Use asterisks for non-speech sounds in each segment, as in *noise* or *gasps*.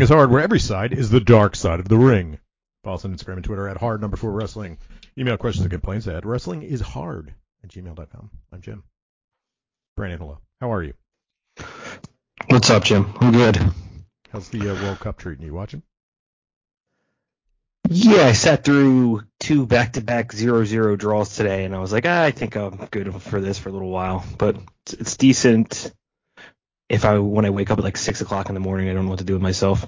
Wrestling is Hard, where every side is the dark side of the ring. Follow us on Instagram and Twitter at hard number four wrestling. Email questions and complaints at wrestling is hard at gmail.com. I'm Jim. Brandon, hello. How are you? What's up, Jim? I'm good. How's the uh, World Cup treating you? Watching? Yeah, I sat through two back-to-back zero-zero draws today, and I was like, ah, I think I'm good for this for a little while. But it's, it's decent. If I when I wake up at like six o'clock in the morning, I don't know what to do with myself.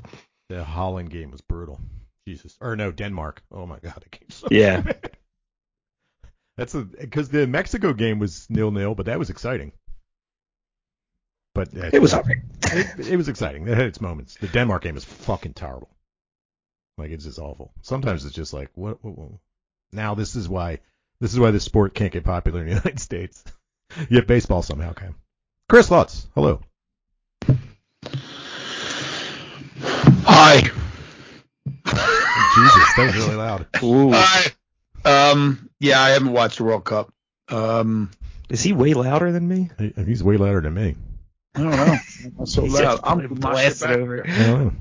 The Holland game was brutal. Jesus. Or no, Denmark. Oh my God, *laughs* it came so Yeah. That's because the Mexico game was nil nil, but that was exciting. But uh, It was alright. it, it was exciting. It had its moments. The Denmark game is fucking terrible. Like it's just awful. Sometimes it's just like what, what, what? Now this is why this is why this sport can't get popular in the *laughs* United States. *laughs* Yet baseball somehow can. Chris Lutz, hello. Hi. Jesus, that was really loud. *laughs* Ooh, Hi. Um, yeah, I haven't watched the World Cup. Um, is he way louder than me? He- He's way louder than me. I don't know. I'm so *laughs* He's loud. just I'm blasting over. I don't know.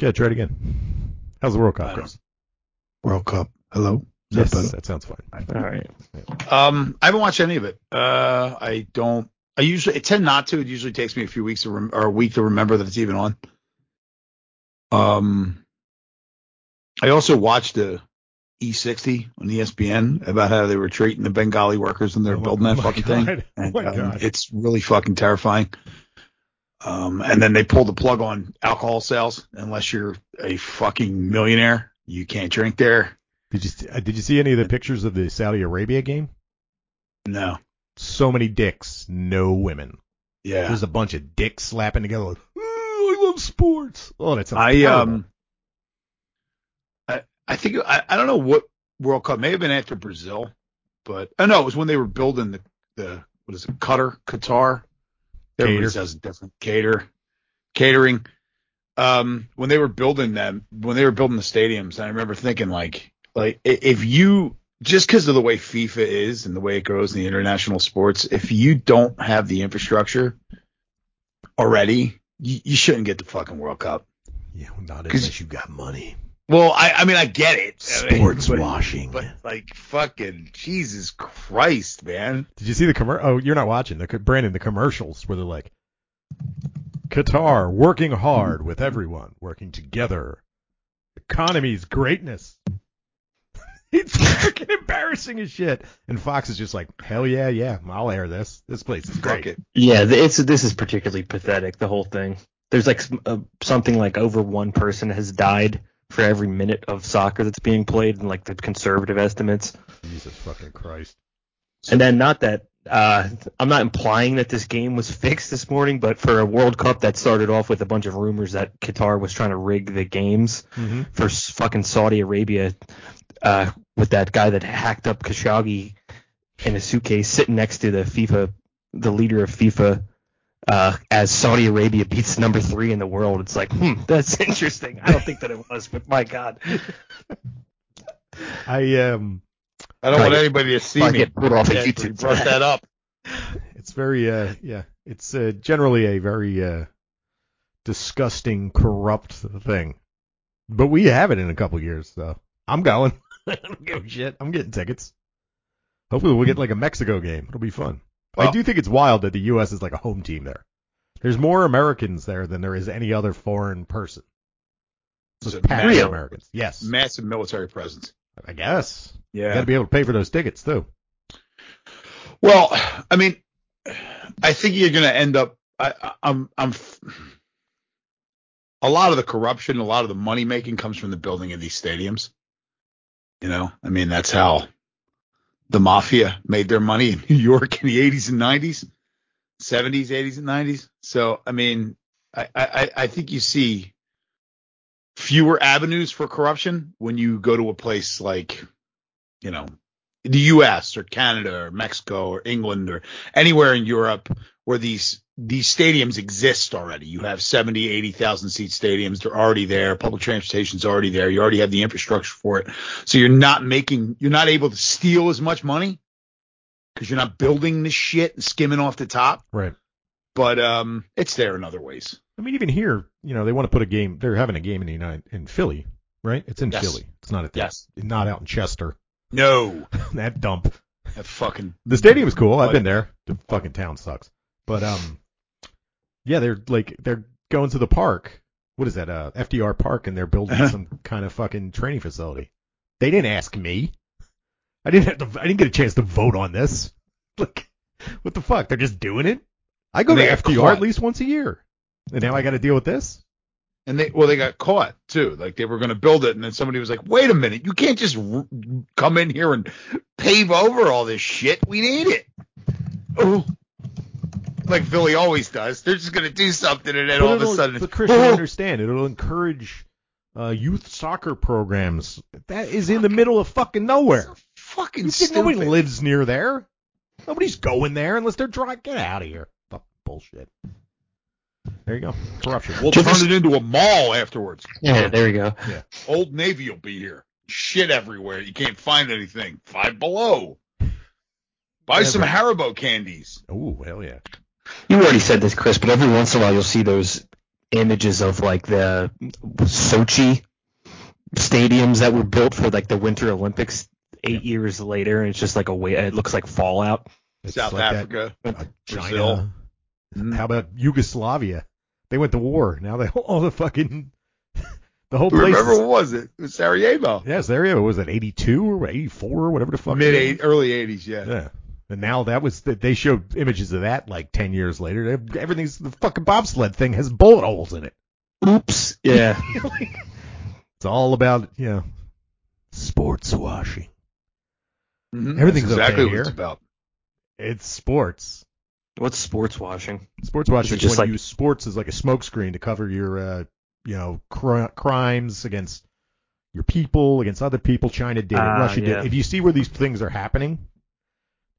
Yeah, try it again. How's the World Cup, don't- Chris? World Cup. Hello. Is Yes, that better? that sounds fine. All right. Um, I haven't watched any of it. Uh, I don't. I usually I tend not to. It usually takes me a few weeks to rem- or a week to remember that it's even on. Um, I also watched the E60 on ESPN about how they were treating the Bengali workers when they're Oh building that oh fucking *laughs* God. thing. Oh And, my um, God. it's really fucking terrifying. Um, and then they pulled the plug on alcohol sales. Unless you're a fucking millionaire, you can't drink there. Did you uh, did you see any of the pictures of the Saudi Arabia game? No. So many dicks, no women. Yeah. There's a bunch of dicks slapping together. Like, oh, I love sports. Oh, that sounds I terrible. um I I think I, I don't know what World Cup may have been after Brazil, but oh know it was when they were building the the what is it, Qatar, Qatar. Everybody Cater. says different cater catering. Um when they were building them when they were building the stadiums, I remember thinking like like if you just because of the way FIFA is and the way it grows in the international sports, if you don't have the infrastructure already, you, you shouldn't get the fucking World Cup. yeah, well, not unless you got money. Well, I, I mean, I get it. I mean, Sports but- washing. But like, fucking Jesus Christ, man. Did you see the commer? Oh, you're not watching the Brandon. The commercials where they're like, Qatar working hard with everyone, working together. Economy's greatness. *laughs* it's fucking embarrassing as shit. And Fox is just like, hell yeah, yeah, I'll air this. This place is Fuck great. it. Yeah, th- it's this is particularly pathetic. The whole thing. There's like s- uh, something like over one person has died for every minute of soccer that's being played and like the conservative estimates. Jesus fucking Christ. And then not that uh, I'm not implying that this game was fixed this morning, but for a World Cup that started off with a bunch of rumors that Qatar was trying to rig the games Mm-hmm. for fucking Saudi Arabia uh, with that guy that hacked up Khashoggi in a suitcase sitting next to the FIFA, the leader of FIFA. Uh, as Saudi Arabia beats number three in the world, it's like, hmm, *laughs* that's interesting. I don't think that it was, but my God, *laughs* I um, I don't want anybody to see me. get pulled off a Yeah, YouTube you brought that up. *laughs* it's very uh, yeah, it's uh, generally a very uh, disgusting, corrupt thing. But we have it in a couple years, so I'm going. *laughs* I don't give a shit. I'm getting tickets. Hopefully, we'll get like a Mexico game. It'll be fun. I do think it's wild that the U.S. is like a home team there. There's more Americans there than there is any other foreign person. Is Just it packed real? Americans. Yes, Massive military presence. I guess. Yeah. You got to be able to pay for those tickets too. Well, I mean, I think you're going to end up. I, I- I'm. I'm. A lot of the corruption, a lot of the money making comes from the building of these stadiums. You know, I mean, that's how the mafia made their money in New York in the 80s and 90s, 70s, 80s, and 90s. So, I mean, I, I, I think you see fewer avenues for corruption when you go to a place like, you know, the U.S. or Canada or Mexico or England or anywhere in Europe where these these stadiums exist already. You have 70, 80,000 seat stadiums. They're already there. Public transportation's already there. You already have the infrastructure for it. So you're not making, you're not able to steal as much money because you're not building this shit and skimming off the top. Right. But um, it's there in other ways. I mean, even here, you know, they want to put a game. They're having a game in the United in Philly, right? It's in Yes. Philly. It's not at the, Yes. not out in Chester. No, *laughs* that dump. that fucking The stadium's cool. I've been there. The fucking town sucks. But um, yeah, they're like they're going to the park. What is that? Uh, FDR Park, and they're building Uh-huh. *laughs* some kind of fucking training facility. They didn't ask me. I didn't have to. I didn't get a chance to vote on this. Like, what the fuck? They're just doing it. I go to FDR caught. at least once a year, and now I got to deal with this. And they well, they got caught too. Like they were going to build it, and then somebody was like, "Wait a minute, you can't just r- come in here and pave over all this shit. We need it." Oh, like Philly always does. They're just going to do something, and then But all of a sudden, but Chris, you Oh! understand. It'll encourage uh, youth soccer programs. That is in the middle of fucking nowhere. so fucking nobody lives near there. Nobody's going there unless they're dry. Get out of here. Fuck bullshit. There you go. Corruption. We'll Just- turn it into a mall afterwards. Yeah, there you go. Yeah. Old Navy will be here. Shit everywhere. You can't find anything. Five below. Buy some Haribo candies. Oh hell yeah. You already said this, Chris, but every once in a while you'll see those images of like the Sochi stadiums that were built for like the Winter Olympics eight years later, and it's just like a way. It looks like Fallout. It's South like that, Africa. uh, Brazil. Mhm. How about Yugoslavia? They went to war. Now they *laughs* all the fucking the whole place. Remember is- what was it? It was Sarajevo. you go. Was it 82 or 84 or whatever the fuck? Mid eight, early eighties, yeah. Yeah. And now that was that they showed images of that like 10 years later. Everything's the fucking bobsled thing has bullet holes in it. Oops. Yeah. *laughs* It's all about, you know, sports washing. Mhm. Everything's That's exactly okay what it's about. It's sports. What's sports washing? Sports washing is just when like- you use sports as like a smokescreen to cover your, uh, you know, cri- crimes against your people, against other people. China did it, Ah, Russia yeah. did. it. If you see where these things are happening,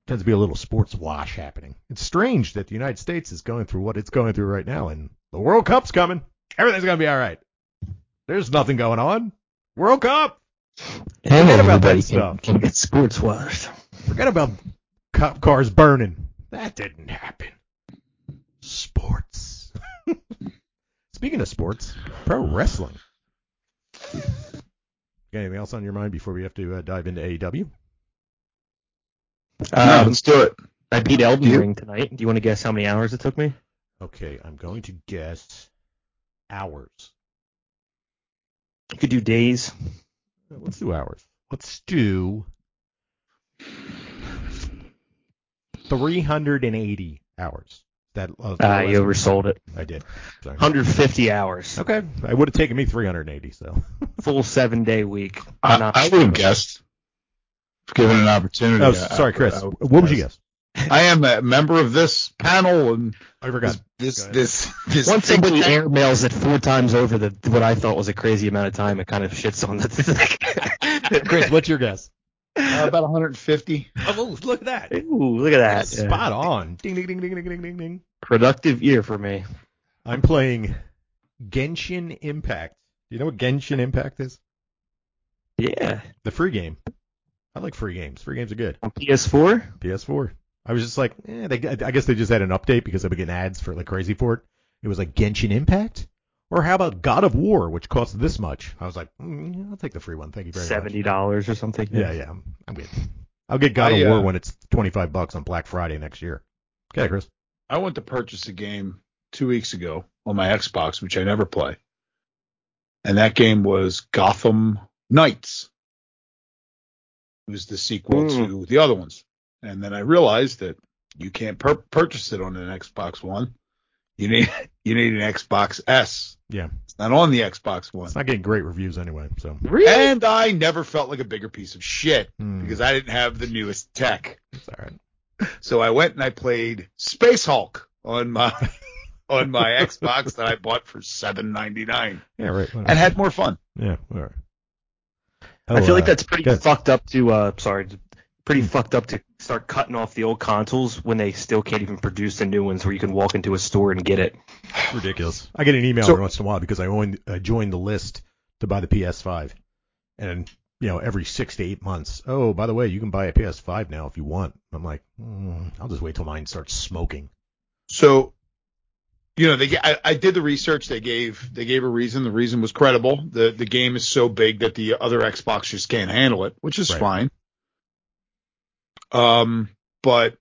tends to be a little sports wash happening. It's strange that the United States is going through what it's going through right now, and the World Cup's coming. Everything's gonna be all right. There's nothing going on. World Cup. And Forget about that everybody stuff. can, can get sports washed. Forget about cop cars burning. That didn't happen. Sports. *laughs* Speaking of sports, pro wrestling. Got anything else on your mind before we have to uh, dive into AEW? no, Um, let's do it. I beat Elden You- Ring tonight. Do you want to guess how many hours it took me? Okay, I'm going to guess hours. You could do days. Let's do hours. Let's do 380 hours. That uh, Ah, you oversold it. I did. Sorry. 150 hours. Okay, it would have taken me 380. So. *laughs* Full seven day week. I, Not- I would have guessed, given an opportunity. Oh, sorry, Chris. I would What would you guess? I am a member of this panel, and I forgot. this Go ahead. this this Once somebody tank- airmails it four times over the what I thought was a crazy amount of time, it kind of shits on the. *laughs* Chris, what's your guess? Uh, about 150. Oh, look at that. Ooh, look at that. Yeah. Spot on. Ding, ding, ding, ding, ding, ding, ding, ding. Productive year for me. I'm playing Genshin Impact. Do you know what Genshin Impact is? Yeah. The free game. I like free games. Free games are good. On PS4? PS4. I was just like, eh, they, I guess they just had an update because I've been getting ads for like crazy for it. It was like Genshin Impact. Or how about God of War, which costs this much? I was like, mm, I'll take the free one. Thank you very much. Seventy dollars or something. Yeah, yeah, I'm, I'm good. I'll get God I, of War uh, when it's 25 bucks on Black Friday next year. Okay, Chris. I went to purchase a game two weeks ago on my Xbox, which I never play, and that game was Gotham Knights. It was the sequel Mm. to the other ones, and then I realized that you can't pur- purchase it on an Xbox One. You need you need an Xbox S. Yeah. It's not on the Xbox One. It's not getting great reviews anyway, so. Really? And I never felt like a bigger piece of shit Hmm, because I didn't have the newest tech. it's all right. So I went and I played Space Hulk on my *laughs* on my Xbox that I bought for seven ninety nine Yeah, right. and had more fun. Yeah, all right. I feel like Oh, uh, that's pretty good. fucked up to uh sorry, pretty Hmm. fucked up to start cutting off the old consoles when they still can't even produce the new ones where you can walk into a store and get it. *sighs* ridiculous. I get an email So- every once in a while because I own, uh, joined the list to buy the PS5, and you know every six to eight months. Oh, by the way, you can buy a PS5 now if you want. I'm like, mm, I'll just wait till mine starts smoking. So you know, they I, I did the research. They gave they gave a reason. The reason was credible. The the game is so big that the other Xbox just can't handle it, which is Right. fine. Um, but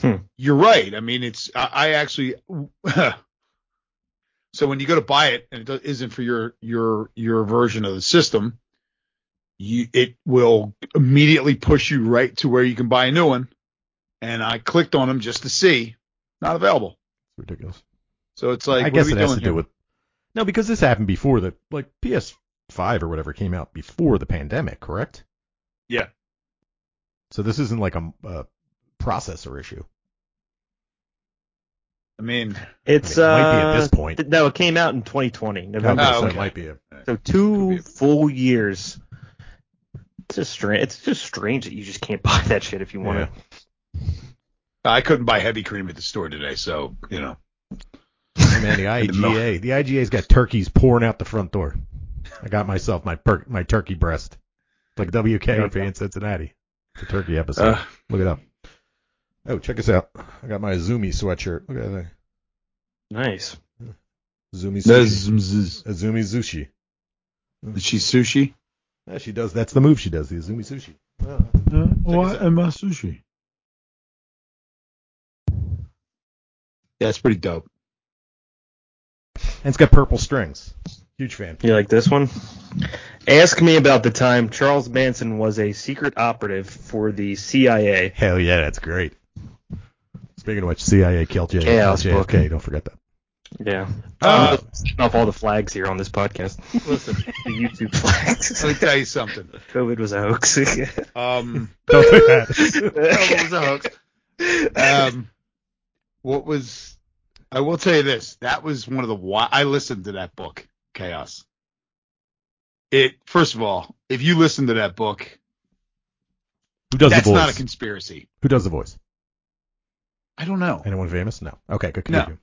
Hmm. you're right. I mean, it's I, I actually. *laughs* so when you go to buy it and it isn't for your your your version of the system, you it will immediately push you right to where you can buy a new one. And I clicked on them just to see, not available. It's ridiculous. So it's like, I what guess are we it has to do with no, because this happened before the like PS5 or whatever came out before the pandemic, correct? Yeah. So this isn't like a, a processor issue. I mean, It's I mean, it might be at uh, this point. th- no, it came out in 2020, November. Oh, so okay. it might be a So two be. full years. It's just strange. It's just strange that you just can't *laughs* buy that shit if you want Yeah. it. I couldn't buy heavy cream at the store today, so you know. Man, the *laughs* the. IGA, the IGA's got turkeys pouring out the front door. I got myself my per- my turkey breast, like WKRP in Cincinnati. It's a turkey episode. Uh, Look it up. Oh, check us out. I got my Azumi sweatshirt. Look at that. Nice. Azumi Is sushi. Azumi sushi. she sushi? Yeah, she does. That's the move she does. The Azumi sushi. what am I sushi? Yeah, it's pretty dope. And it's got purple strings. Huge fan. You like this one? Ask me about the time Charles Manson was a secret operative for the CIA. Hell yeah, that's great. Speaking of which, CIA killed J- Chaos JFK. book. Don't forget that. Yeah. Uh, I'm setting off all the flags here on this podcast. Listen, *laughs* The YouTube flags. let me tell you something. COVID was a hoax. *laughs* Um, *laughs* Don't do that. COVID was a hoax. Um, what was? I will tell you this. That was one of the. wi- I listened to that book, Chaos. It first of all, if you listen to that book, Who does that's the voice? not a conspiracy. Who does the voice? I don't know. Anyone famous? No. Okay, good. No.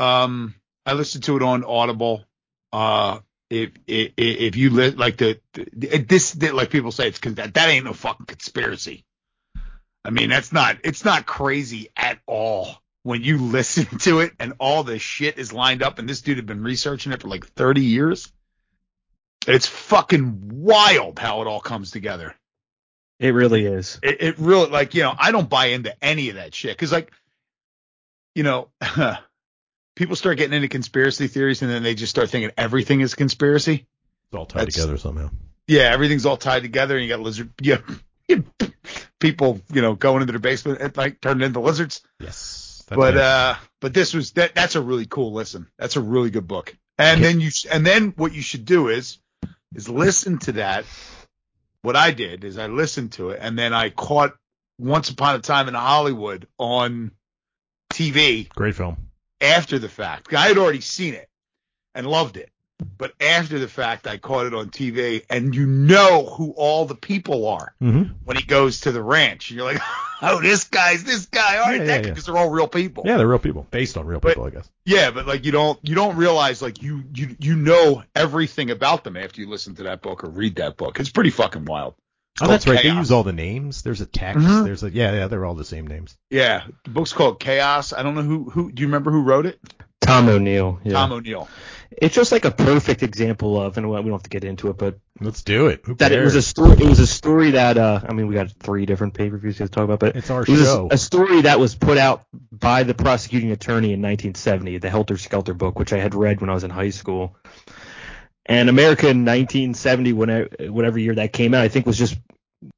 Um, I listened to it on Audible. Uh, if if, if you li- like the, the this like people say it's that, that ain't no fucking conspiracy. I mean that's not it's not crazy at all when you *laughs* listen to it and all the shit is lined up and this dude had been researching it for like 30 years. It's fucking wild how it all comes together. it really is. It, it really like you know I don't buy into any of that shit because like you know *laughs* people start getting into conspiracy theories and then they just start thinking everything is conspiracy. It's all tied That's- together somehow. Yeah, everything's all tied together and you got lizard *laughs* yeah people you know going into their basement at night turning into lizards. Yes. But it. uh but this was that that's a really cool listen. That's a really good book. And Okay. then you and then what you should do is is listen to that. What I did is I listened to it and then I caught Once Upon a Time in Hollywood on TV great film. after the fact. I had already seen it and loved it. But after the fact, I caught it on TV, and you know who all the people are Mm-hmm. when he goes to the ranch. And you're like, *laughs* oh, this guy's this guy. All right, Yeah, that yeah, yeah. because they're all real people. Yeah, they're real people, based on real But- people, I guess. Yeah, but like you don't you don't realize like you you you know everything about them after you listen to that book or read that book. It's pretty fucking wild. Oh, that's called right. They use all the names. There's a text. Mhm. There's a yeah, yeah. They're all the same names. Yeah, the book's called Chaos. I don't know who who do you remember who wrote it? Tom O'Neill. Yeah. Tom O'Neill. It's just like a perfect example of, and we don't have to get into it, but Let's do it. Who that it was a story. It was a story that uh, I mean, we got three different pay per views to talk about, but It's our it was a, show. a story that was put out by the prosecuting attorney in 1970, the Helter Skelter book, which I had read when I was in high school. And America in 1970, whenever, whatever year that came out, I think was just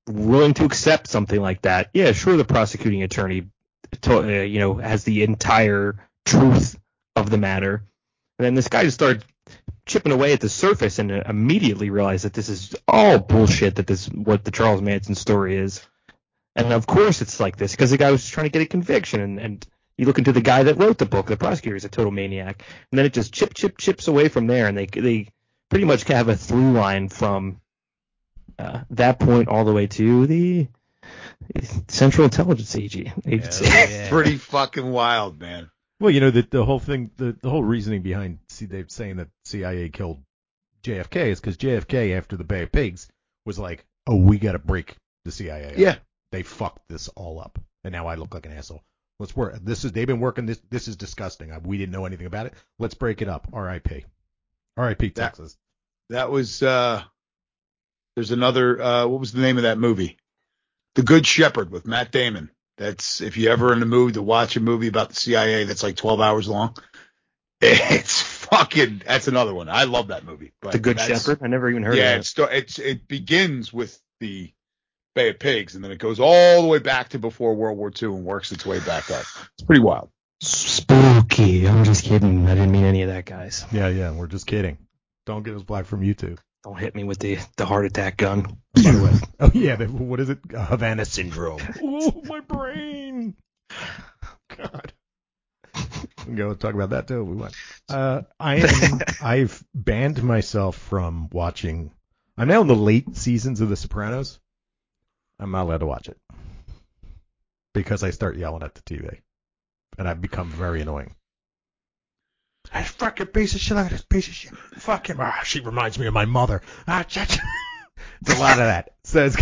willing to accept something like that. Yeah, sure, the prosecuting attorney, to, uh, you know, has the entire truth of the matter. And then this guy just started chipping away at the surface and immediately realized that this is all bullshit. That this what the Charles Manson story is. And of course it's like this because the guy was trying to get a conviction and, and you look into the guy that wrote the book, the prosecutor is a total maniac. And then it just chip chip chips away from there and they they pretty much have a through line from uh, that point all the way to the Central Intelligence Agency. agency. Yeah. *laughs* Pretty fucking wild, man. Well, you know the the whole thing, the the whole reasoning behind see they saying that CIA killed JFK is because JFK after the Bay of Pigs was like, oh, we got to break the CIA. up. Yeah. they fucked this all up, and now I look like an asshole. Let's work. This is they've been working this. This is disgusting. I, we didn't know anything about it. Let's break it up. R.I.P. R.I.P. That- Texas. That was uh there's another uh what was the name of that movie? The Good Shepherd with Matt Damon. That's if you ever in the mood to watch a movie about the CIA that's like 12 hours long. *laughs* It's fucking that's another one. I love that movie. But The Good Shepherd. I never even heard Yeah, of it, sta- it's it begins with the Bay of Pigs and then it goes all the way back to before World War II and works its way back up. It's pretty wild. Spooky. I'm just kidding. I didn't mean any of that, guys. Yeah, yeah. We're just kidding. Don't get us black from YouTube. Don't hit me with the the heart attack gun. *laughs* By the way. Oh yeah. The, what is it? Havana syndrome. *laughs* oh my brain. God. We can go talk about that too if we want. Uh, I am, *laughs* I've banned myself from watching. I'm now in the late seasons of The Sopranos. I'm not allowed to watch it because I start yelling at the TV, and I've become very annoying. That fucking piece of shit! Look at this piece of shit! Fuck him! Ah, she reminds me of my mother. Ah, it's a lot of that. So it's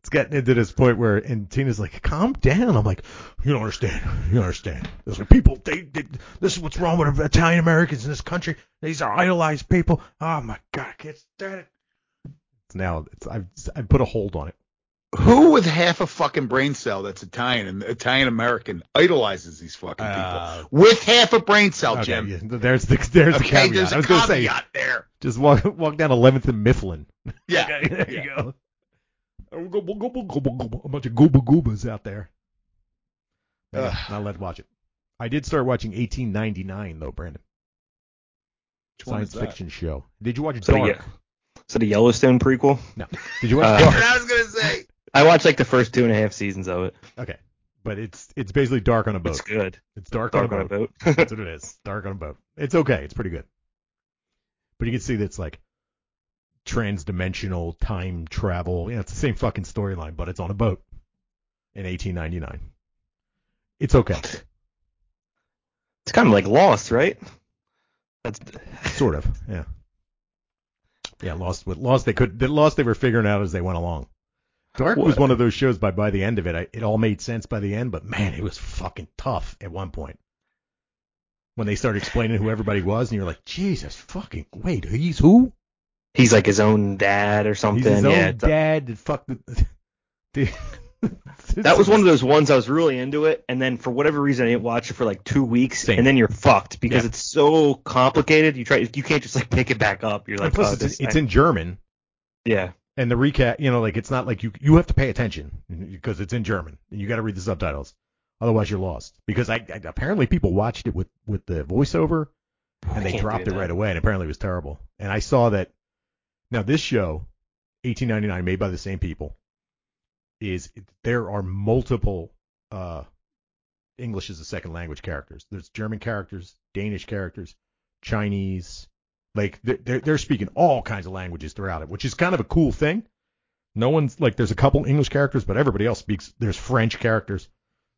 it's getting into this point where, and Tina's like, "Calm down." I'm like, "You don't understand. You don't understand. There's like people. They, they this is what's wrong with Italian Americans in this country. These are idolized people. Oh my god, I can't stand it." It's now. It's I've I've put a hold on it. Who with half a fucking brain cell that's Italian and Italian American idolizes these fucking Uh, people? With half a brain cell, Okay, Jim. yeah, there's the there's the caveat. there's I a was gonna say there. just walk walk down 11th and Mifflin. Yeah. *laughs* Okay, there yeah. you go. A bunch of gooba goobas out there. Yeah, Ugh. not let watch it. I did start watching 1899 though, Brandon. Which one is Science that? fiction show. Did you watch So Dark? yeah. Is it a Yellowstone prequel? No. Did you watch Uh, Dark? I was gonna say. I watched like the first two and a half seasons of it. Okay, but it's it's basically dark on a boat. It's good. It's dark, Dark on on a a boat. boat. *laughs* That's what it is. Dark on a boat. It's okay. It's pretty good. But you can see that's like trans-dimensional time travel. Yeah, it's the same fucking storyline, but it's on a boat in 1899. It's okay, It's kind of like Lost, right? That's *laughs* sort of. Yeah. Yeah, Lost. With Lost, they could. The Lost, they were figuring out as they went along. Dark was one of those shows. By by the end of it, I, it all made sense by the end. But man, it was fucking tough at one point. When they started explaining who everybody was, and you're like, Jesus fucking wait, he's who? he's like his own dad or something. He's his own yeah, it's- dad. that Fuck the. *laughs* the that was one of those ones I was really into it, and then for whatever reason I didn't watch it for like two weeks, Same. and then you're fucked because Yeah. it's so complicated. You try, you can't just like pick it back up. You're And like, plus, oh, it's, it's in German, yeah, and the recap, you know, like it's not like you you have to pay attention because it's in German, and you got to read the subtitles. Otherwise, you're lost. Because I, I apparently people watched it with with the voiceover, and I they dropped it right away, and apparently it was terrible. And I saw that. Now this show, 1899, made by the same people, is there are multiple uh, English as a second language characters. There's German characters, Danish characters, Chinese. Like they're they're- speaking all kinds of languages throughout it, which is kind of a cool thing. No one's like there's a couple English characters, but everybody else speaks. There's French characters,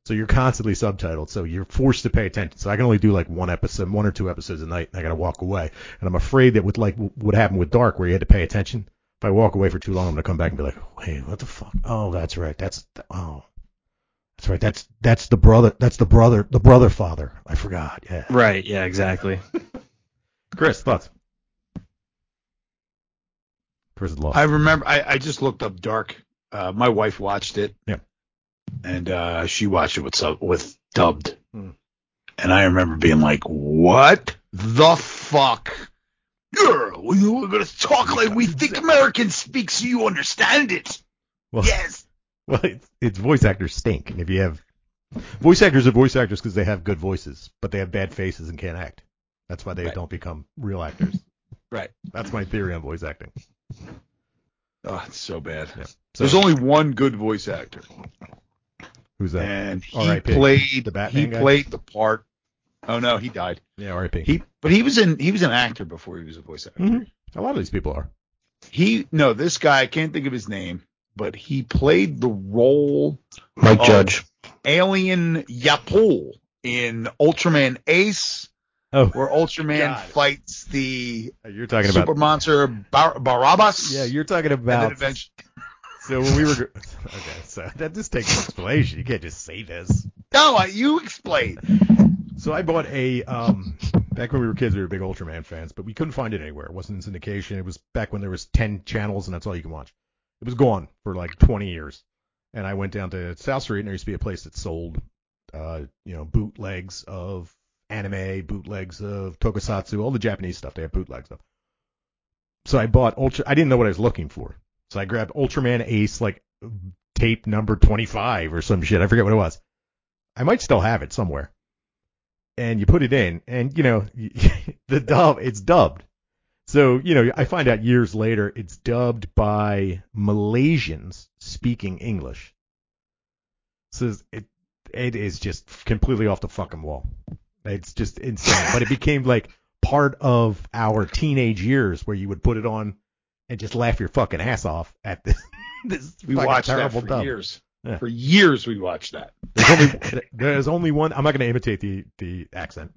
so you're constantly subtitled. So you're forced to pay attention. So I can only do like one episode, one or two episodes a night, and I gotta walk away. And I'm afraid that with like what happened with Dark, where you had to pay attention. If I walk away for too long, I'm gonna come back and be like, wait, what the fuck? Oh, that's right. That's oh, that's right. That's that's the brother. That's the brother. The brother father. I forgot. Yeah. right, yeah, exactly. *laughs* Chris, thoughts? Chris is lost. I remember. I, I just looked up Dark. Uh, my wife watched it. Yeah. And uh, she watched it with sub with dubbed. Hmm. And I remember being like, "What the fuck?" Girl, we- we're gonna talk like we think Americans speak, so you understand it. well, Yes. *laughs* Well, it's, it's voice actors stink. And if you have voice actors are voice actors because they have good voices, but they have bad faces and can't act. That's why they Right. don't become real actors. Right. That's my theory on voice acting. Oh, it's so bad. So, There's only one good voice actor, who's that? and he R.I.P. played The Batman he guy? played the part. Oh no, he died. yeah, R.I.P. He but he was in he was an actor before he was a voice actor. Mhm. A lot of these people are. He no, this guy I can't think of his name, but he played the role Mike. Judge. Alien Yapool in Ultraman Ace, Oh, where Ultraman God. fights the you're talking super about. monster Bar- Barabbas. Yeah, you're talking and then about. eventually, *laughs* So when we were. *laughs* Okay, so that just takes an explanation. You can't just say this. No, you explain. So I bought a um back when we were kids we were big Ultraman fans, but we couldn't find it anywhere. It wasn't in syndication. It was back when there was ten channels and that's all you can watch. It was gone for like twenty years. And I went down to South Street and there used to be a place that sold uh, you know, bootlegs of anime, bootlegs of tokusatsu, all the Japanese stuff. They have bootlegs of. So I bought Ultra I didn't know what I was looking for. So I grabbed Ultraman Ace like tape number 25 or some shit. I forget what it was. I might still have it somewhere and you put it in, and you know *laughs* the dub, it's dubbed. So you know, I find out years later it's dubbed by Malaysians speaking English. So it it is just completely off the fucking wall. It's just insane. but it became like part of our teenage years where you would put it on and just laugh your fucking ass off at this *laughs* this We fucking watched that for dub. years. Yeah. For years we watched that. There's only, there's only one. I'm not going to imitate the the accent.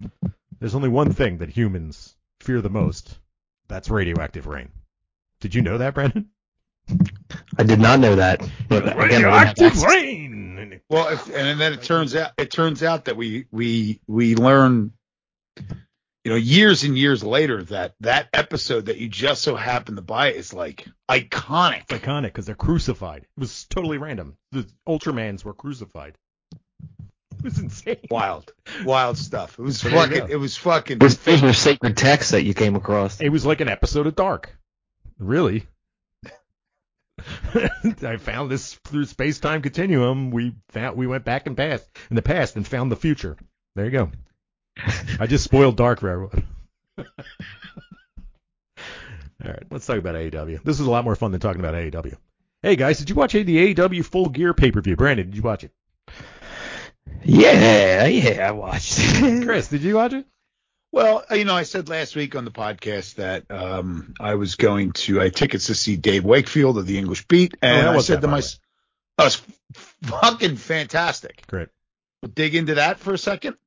There's only one thing that humans fear the most. That's radioactive rain. Did you know that, Brandon? I did not know that. But again, I didn't have radioactive access. rain. Well, if, and then it turns out it turns out that we we we learn, you know, years and years later that that episode that you just so happened to buy is like iconic. It's iconic because they're crucified. It was totally random. The Ultramans were crucified. It was insane. Wild, wild stuff. It was there fucking. go. It was fucking. Those, those were sacred texts that you came across. It was like an episode of Dark. Really. *laughs* I found this through space time continuum. We found we went back and past in the past and found the future. There you go. I just spoiled Dark for everyone. *laughs* All right, let's talk about AEW. This is a lot more fun than talking about AEW. Hey guys, did you watch the AEW Full Gear pay per view? Brandon, did you watch it? Yeah, yeah, I watched. Chris, did you watch it? Well, you know, I said last week on the podcast that um, I was going to I had tickets to see Dave Wakeling of the English Beat, and Oh, I said that, to myself, "Oh, it's fucking fantastic." Great. We'll dig into that for a second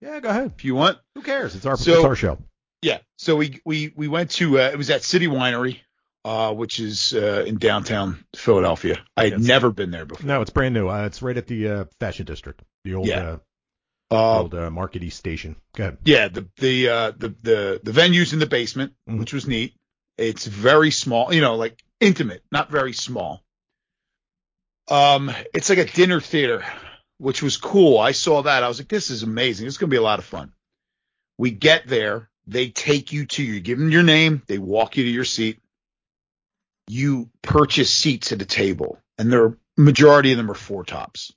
Yeah, go ahead. if you want. Who cares? It's our So- it's our show. Yeah. So we we we went to uh, it was at City Winery, uh, which is uh, in downtown Philadelphia. I had Yes. never been there before. No, it's brand new. Uh, it's right at the uh, Fashion District, the old Yeah. Uh, old uh, Market East station. Go ahead. yeah, the the uh, the the the venue's in the basement, Mhm. which was neat. It's very small, you know, like intimate, not very small. Um, it's like a dinner theater, which was cool. I saw that. I was like, this is amazing. It's gonna be a lot of fun. We get there, they take you to you give them your name, they walk you to your seat. You purchase seats at a table, and the majority of them are four tops.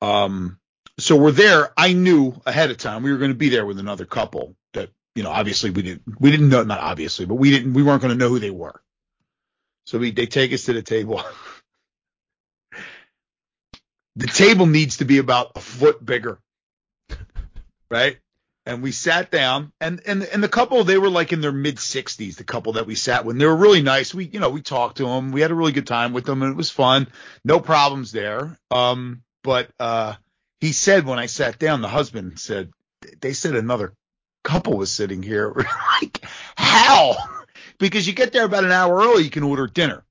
Um, so we're there. I knew ahead of time we were going to be there with another couple that, you know, obviously we didn't, we didn't know, not obviously, but we didn't, we weren't going to know who they were. So we, they take us to the table. *laughs* the table needs to be about a foot bigger. Right. And we sat down and, and, and the couple, they were like in their mid sixties, the couple that we sat with. And they were really nice. We, you know, we talked to them. We had a really good time with them and it was fun. No problems there. Um, but, uh, he said when I sat down, the husband said, they said another couple was sitting here. *laughs* Like, how? Because you get there about an hour early, you can order dinner,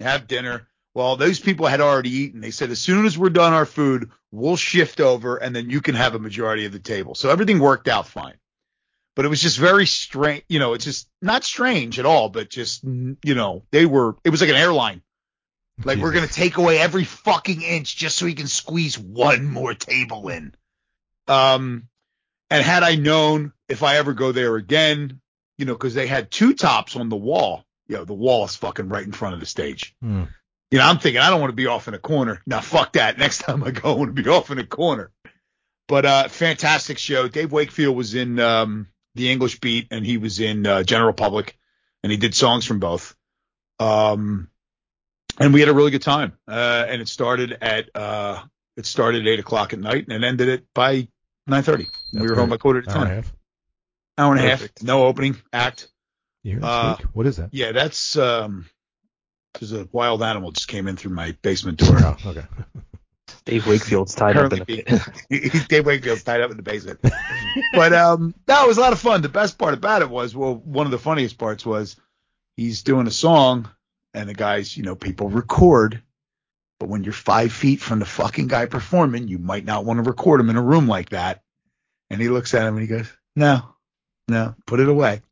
have dinner. Well, those people had already eaten. They said, as soon as we're done our food, we'll shift over and then you can have a majority of the table. So everything worked out fine. But it was just very strange. You know, it's just not strange at all, but just, you know, they were, it was like an airline. Like we're gonna take away every fucking inch just so we can squeeze one more table in. Um, and had I known if I ever go there again, you know, because they had two tops on the wall. You know, the wall is fucking right in front of the stage. Hmm. You know, I'm thinking I don't want to be off in a corner. Now fuck that. *laughs* Next time I go, I want to be off in a corner. But uh, fantastic show. Dave Wakeling was in um, the English Beat, and he was in uh, General Public, and he did songs from both. Um, and we had a really good time. Uh, and it started at uh, it started at eight o'clock at night, and it ended it by nine thirty. We That's were home great. by quarter to ten. Hour and a half. Hour and a half. No opening act. You hear that Uh, squeak? What is that? Yeah, that's um, there's a wild animal just came in through my basement door. Oh, okay. Dave Wakeling's tied up in a Currently pit. *laughs* Dave Wakeling's tied up in the basement. *laughs* but um, no, it was a lot of fun. The best part about it was, well, one of the funniest parts was he's doing a song, and the guys, you know, people record But when you're five feet from the fucking guy performing, you might not want to record him in a room like that. And he looks at him and he goes, no, no, put it away.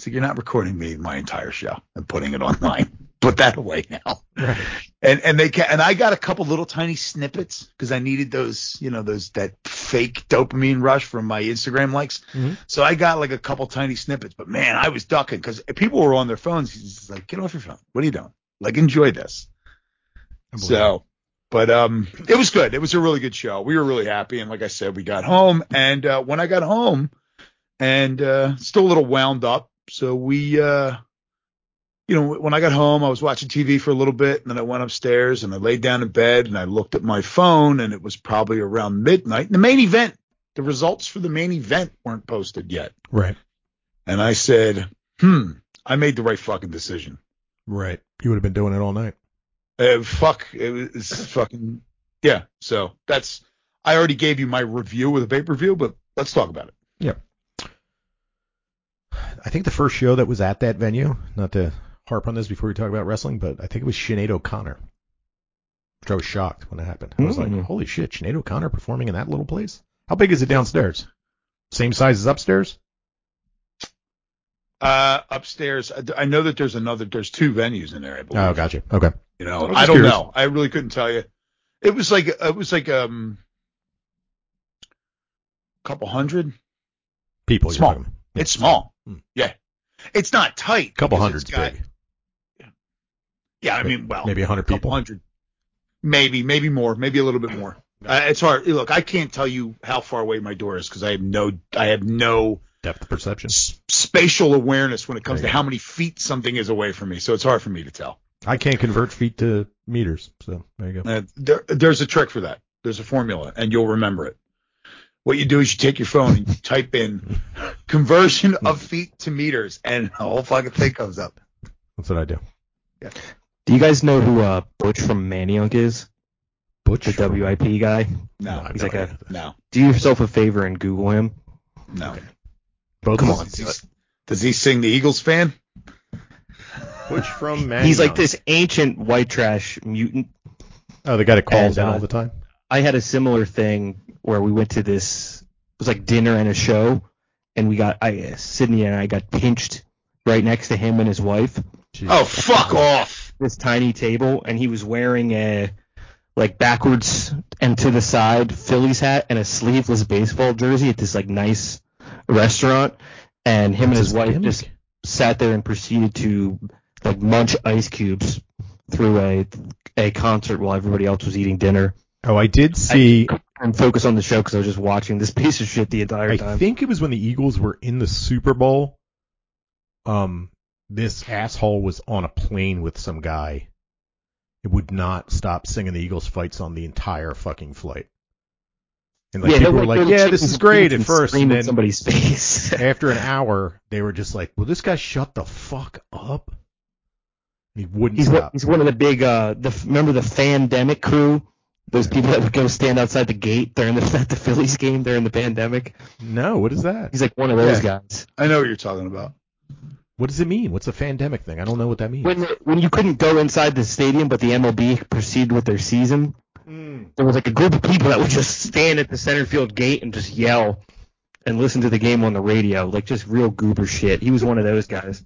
So you're not recording me my entire show and putting it *laughs* online. Put that away now. Right. And and they can and I got a couple little tiny snippets because I needed those, you know, those that fake dopamine rush from my Instagram likes. Mhm. So I got like a couple tiny snippets, but man, I was ducking because people were on their phones. He's just like, get off your phone. What are you doing? Like, enjoy this. So, but um, it was good. It was a really good show. We were really happy, and like I said, we got home, and uh, when I got home, and uh, still a little wound up, so we, uh, you know, when I got home, I was watching TV for a little bit, and then I went upstairs and I laid down in bed and I looked at my phone, and it was probably around midnight. And the main event, the results for the main event weren't posted yet, right, and I said, hmm, I made the right fucking decision. right. You would have been doing it all night. Uh, fuck, it was fucking yeah. So that's I already gave you my review with a pay per view, but let's talk about it. Yeah. I think the first show that was at that venue, not to harp on this before we talk about wrestling, but I think it was Sinead O'Connor. Which I was shocked when it happened. I was Mm. like, holy shit, Sinead O'Connor performing in that little place? How big is it downstairs? Same size as upstairs? Uh, upstairs, I, I know that there's another, there's two venues in there. I believe. Oh, gotcha. Okay. You know, I was I just don't curious. know. I really couldn't tell you. It was like it was like um, a couple hundred. People you're Small. talking about. It's small. Hmm. Yeah, it's not tight. couple because hundred's it's got- big. Yeah, I mean, well, Maybe a hundred people. hundred, maybe, maybe more, maybe a little bit more. Uh, it's hard. Look, I can't tell you how far away my door is because I have no, I have no Depth perception. s- spatial awareness when it comes to you how many feet something is away from me. So it's hard for me to tell. I can't convert feet to meters, so there you go. Uh, there, there's a trick for that. There's a formula, and you'll remember it. What you do is you take your phone and you type in *laughs* conversion of feet to meters, and the whole fucking thing comes up. That's what I do. Do you guys know who uh, Butch from Manayunk is? Butch. The WIP guy. No, I've He's no like a- no, Do yourself a favor and Google him. no. Both Come on. Does he, does he sing the Eagles fan? Butch from Manayunk. *laughs* He's like this ancient white trash mutant. Oh, the guy that calls And, in uh, all the time. I had a similar thing where we went to this. It was like dinner and a show, and we got I Sydney and I got pinched right next to him and his wife. Jeez. Oh, fuck off! This tiny table, and he was wearing a like backwards and to the side Phillies hat and a sleeveless baseball jersey at this like nice restaurant. And him What's and his his wife gimmick? just sat there and proceeded to like munch ice cubes through a a concert while everybody else was eating dinner Oh, I did see. I and focus on the show because I was just watching this *laughs* piece of shit the entire I time. I think it was when the Eagles were in the Super Bowl. Um, this asshole was on a plane with some guy. It would not stop singing the Eagles fight song the entire fucking flight. And like yeah, people were like, "Yeah, this is *laughs* great" at and first, scream and in then somebody's face. *laughs* after an hour, they were just like, "Will this guy shut the fuck up?" He wouldn't he's one, stop. he's one of the big uh the remember the pandemic crew. Those people that would go stand outside the gate during the *laughs* at the Phillies game during the pandemic. No, what is that? He's like one of those guys. I know what you're talking about. What does it mean? What's a pandemic thing? I don't know what that means. When when you couldn't go inside the stadium, but the MLB proceeded with their season, hmm. there was like a group of people that would just stand at the center field gate and just yell and listen to the game on the radio, like just real goober shit. He was one of those guys.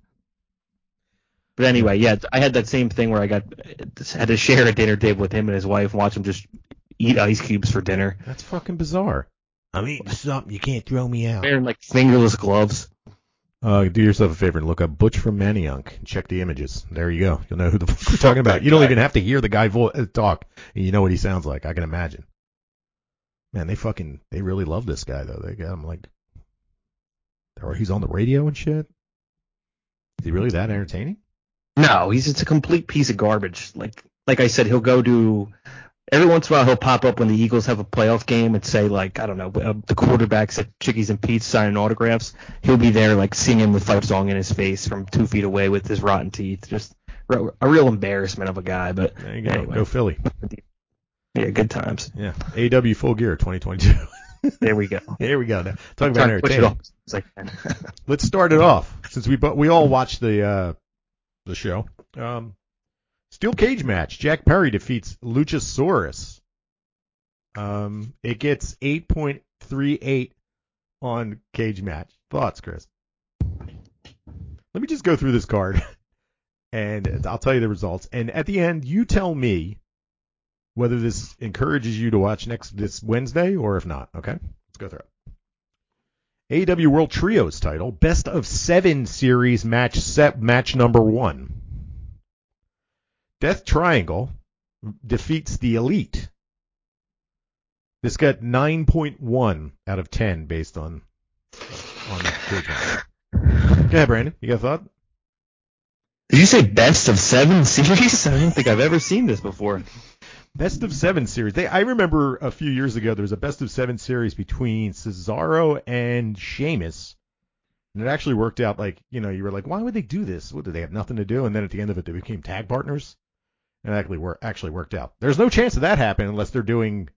But anyway, yeah, I had that same thing where I got had to share a dinner table with him and his wife and watch him just eat ice cubes for dinner, That's fucking bizarre. I'm eating something. You can't throw me out. wearing like fingerless gloves. Uh, do yourself a favor and look up Butch from and check the images. There you go. You'll know who the *laughs* fuck we're talking about. You don't even have to hear the guy vo- uh, talk. And you know what he sounds like. I can imagine. Man, they fucking they really love this guy though. They got him like, he's on the radio and shit. Is he really that entertaining? No, he's just a complete piece of garbage. Like like I said, he'll go to every once in a while he'll pop up when the Eagles have a playoff game and say like I don't know uh, the quarterbacks at Chickies and Pete's signing autographs. He'll be there like singing the fight song in his face from two feet away with his rotten teeth. Just a real embarrassment of a guy. But There you go. Anyway. Go Philly. yeah, good times. Yeah. AW Full Gear 2022. *laughs* There we go. There we go. Now talk about to it like, *laughs* Let's start it off since we we all watched the uh the show. Um, Steel cage match. Jack Perry defeats Luchasaurus. Um, it gets 8.38 on cage match. Thoughts, Chris? Let me just go through this card, *laughs* and I'll tell you the results. And at the end, you tell me whether this encourages you to watch next this Wednesday or if not. Okay, let's go through it. AEW World Trios title, best of seven series match set match number one. Death Triangle defeats the Elite. This got 9.1 out of 10 based on on cage match. Go ahead, Brandon. You got a thought? Did you say best of seven series? *laughs* I don't think I've ever seen this before. Best of seven series. They, I remember a few years ago there was a best of seven series between Cesaro and Sheamus. And it actually worked out like, you know, you were like, why would they do this? What, did they have nothing to do? And then at the end of it, they became tag partners. And actually, wor- actually worked out. There's no chance of that happening unless they're doing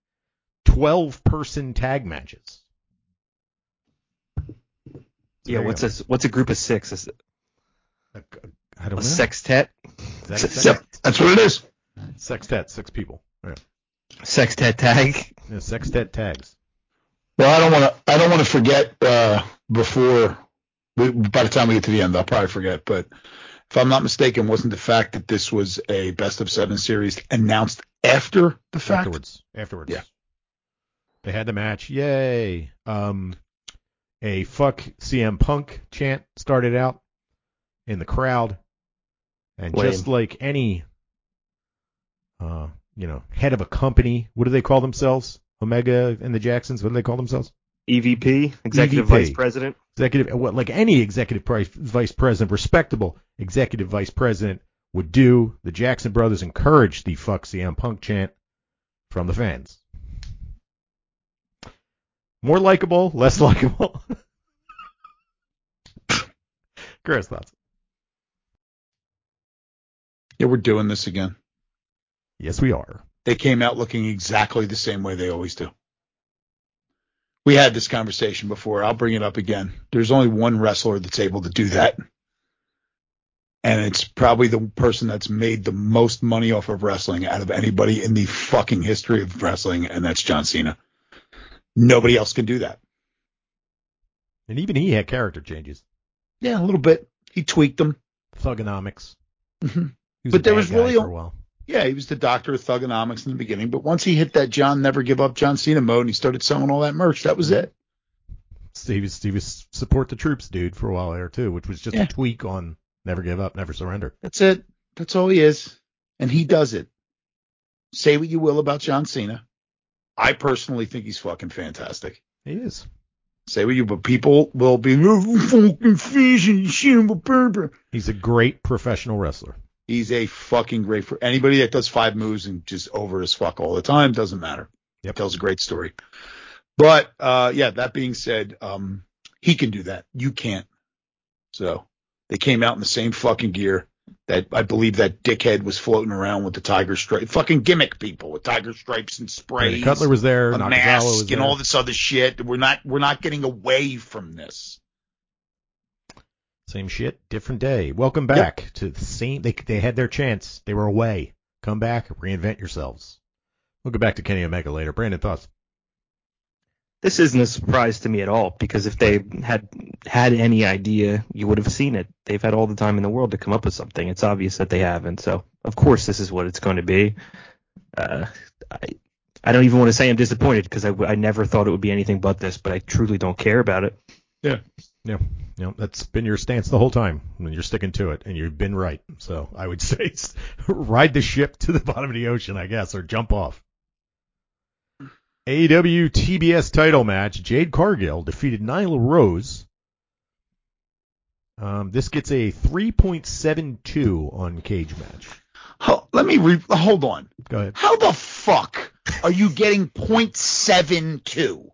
12 person tag matches. Yeah, There what's a what's a group of six? Is it A- I don't a know. sextet? Is that Yep, that's what it is. sextet, six people. Yeah. Sextet tag? Yeah, sextet tags. Well, I don't want to. I don't want to forget uh, before. We, by the time we get to the end, I'll probably forget. But if I'm not mistaken, wasn't the fact that this was a best of seven series announced after the fact? Afterwards. Afterwards. Yeah. They had the match. Yay. Um, a fuck CM Punk chant started out in the crowd. And Lame. just like any, uh, you know, head of a company, what do they call themselves? Omega and the Jacksons, what do they call themselves? EVP, executive EVP. vice president. Executive, uh, what, like any executive vice president, respectable executive vice president would do. The Jackson brothers encouraged the fuck CM Punk chant from the fans. More likable, less *laughs* likable. Chris, thoughts? Yeah, we're doing this again. Yes, we are. They came out looking exactly the same way they always do. We had this conversation before. I'll bring it up again. There's only one wrestler that's able to do that. And it's probably the person that's made the most money off of wrestling out of anybody in the fucking history of wrestling, and that's John Cena. Nobody else can do that. And even he had character changes. Yeah, a little bit. He tweaked them. Thugonomics. Mhm. He was But there was really a-. Yeah, he was the doctor of thugonomics in the beginning, but once he hit that John never give up John Cena mode and he started selling all that merch, that was mm-hmm. it. Steve was he was support the troops dude for a while there too, which was just Yeah. a tweak on never give up, never surrender. That's it. That's all he is. And he does it. Say what you will about John Cena. I personally think he's fucking fantastic. He is. Say what you, but people will be "Oh, fucking fish and shit him a burger." He's a great professional wrestler. He's a fucking great for anybody that does five moves and just over as fuck all the time. Doesn't matter. Yep. Tells a great story. But uh, yeah, that being said, um, he can do that. You can't. So they came out in the same fucking gear that I believe that dickhead was floating around with the tiger stripe. Fucking gimmick people with tiger stripes and sprays. Cutler was there. a Nakazawa mask was and there. all this other shit. We're not we're not getting away from this. Same shit, different day. Welcome back to the same. They they had their chance. They were away. Come back, reinvent yourselves. We'll get back to Kenny Omega later. Brandon, thoughts? This isn't a surprise to me at all because if they had had any idea, you would have seen it. They've had all the time in the world to come up with something. It's obvious that they haven't. So of course this is what it's going to be. Uh, I I don't even want to say I'm disappointed because I, I never thought it would be anything but this, but I truly don't care about it. Yeah, you know, that's been your stance the whole time, and you're sticking to it, and you've been right. So I would *laughs* say ride the ship to the bottom of the ocean, I guess, or jump off. AEW TBS title match: Jade Cargill defeated Nyla Rose. Um, this gets a 3.72 on Cage Match. Let me re- hold on. Go ahead. How the fuck are you getting 0.72?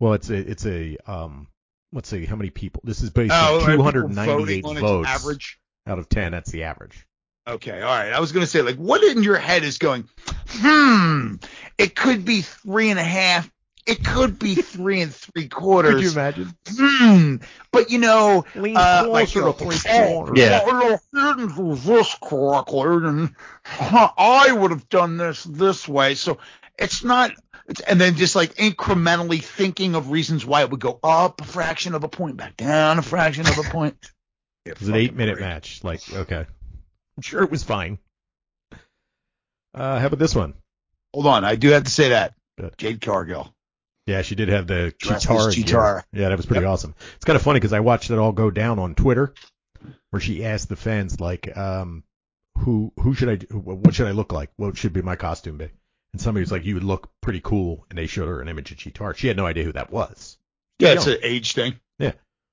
Well, it's a it's a um, let's see how many people. This is based Oh, on 298 voting on votes average. out of 10. That's the average. Okay, all right. I was gonna say, like, what in your head is going? Hmm, it could be three and a half. it could be three and three quarters. Could you imagine? Hmm. But you know, Lean uh, like, closer you know, to three oh, quarters. Yeah. I didn't do this correctly, and *laughs* I would have done this this way. So it's not. It's, and then just like incrementally thinking of reasons why it would go up a fraction of a point, back down a fraction of a point. *laughs* It was an eight minute match. Like, okay. I'm sure it was fine. Uh, how about this one? Hold on, I do have to say that Good. Jade Cargill. Yeah, she did have the Dressed Cheetara. Cheetara. Yeah, that was pretty awesome. It's kind of funny because I watched it all go down on Twitter, where she asked the fans like, um, who who should I do, what should I look like? What should be my costume be? And somebody was like, you would look pretty cool, and they showed her an image of Cheetara. She had no idea who that was. Yeah, Yeah. it's an age thing. Yeah.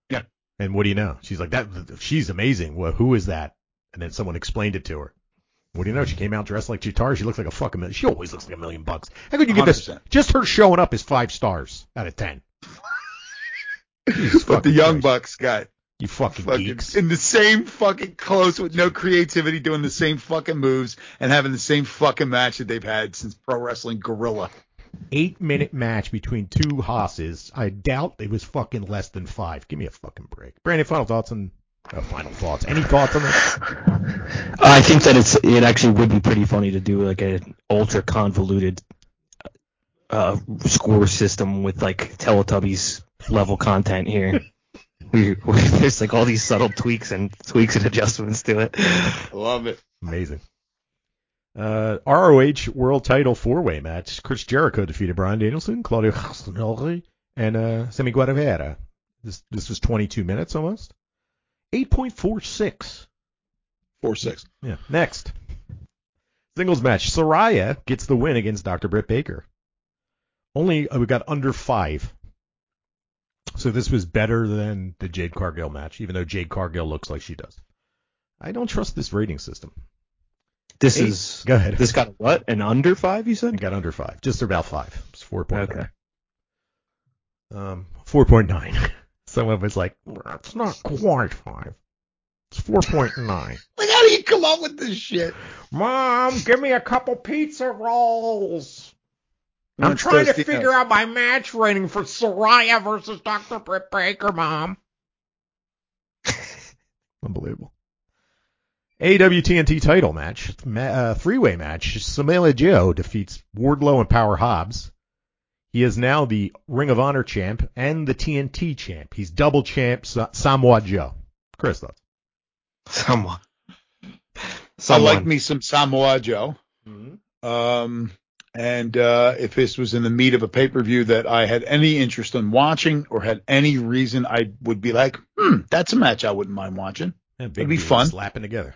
Yeah. And what do you know? She's like, that she's amazing. Well, who is that? And then someone explained it to her. What do you know? She came out dressed like Cheetara. She looks like a fucking million. She always looks like a million bucks. How could you get this? 100%. Just her showing up is five stars out of ten. *laughs* But the Young Christ. Bucks got You fucking, fucking geeks. in the same fucking clothes with no creativity, doing the same fucking moves and having the same fucking match that they've had since Pro Wrestling Guerrilla. Eight minute match between two hosses. I doubt it was fucking less than five. Give me a fucking break. Brandon, final thoughts on uh, final thoughts. Any thoughts on this? I think that it's it actually would be pretty funny to do like an ultra convoluted uh, score system with like Teletubbies level content here. *laughs* We, *laughs* we, there's like all these subtle tweaks and tweaks and adjustments to it. Love it. Amazing. Uh, ROH World Title four way match. Chris Jericho defeated Bryan Danielson, Claudio *laughs* Castagnoli, and uh, Sammy Guevara. This this was 22 minutes almost. 8.46. Four six. Yeah. Next. Singles match. Saraya gets the win against Dr. Britt Baker. Only uh, we got under five. So this was better than the Jade Cargill match, even though Jade Cargill looks like she does. I don't trust this rating system. This Eight. is Go ahead. this got what an under five you said? got under five, just about five. It's four point Okay. nine. Um, four point nine. *laughs* Someone was like, "It's not quite five. It's four point *laughs* nine." Like, how do you come up with this shit? Mom, give me a couple pizza rolls. I'm It's trying to Tostitos. figure out my match rating for Saraya versus Dr. Britt Baker, Mom. *laughs* Unbelievable. AWTNT title match, ma- uh, three-way match. Samoa Joe defeats Wardlow and Power Hobbs. He is now the Ring of Honor champ and the TNT champ. He's double champ Sa- Samoa Joe. Chris thoughts? Someone. I like me some Samoa Joe. Um, and uh, if this was in the meat of a pay per view that I had any interest in watching or had any reason I would be like, hmm, that's a match I wouldn't mind watching. Yeah, big It'd be fun. Slapping together.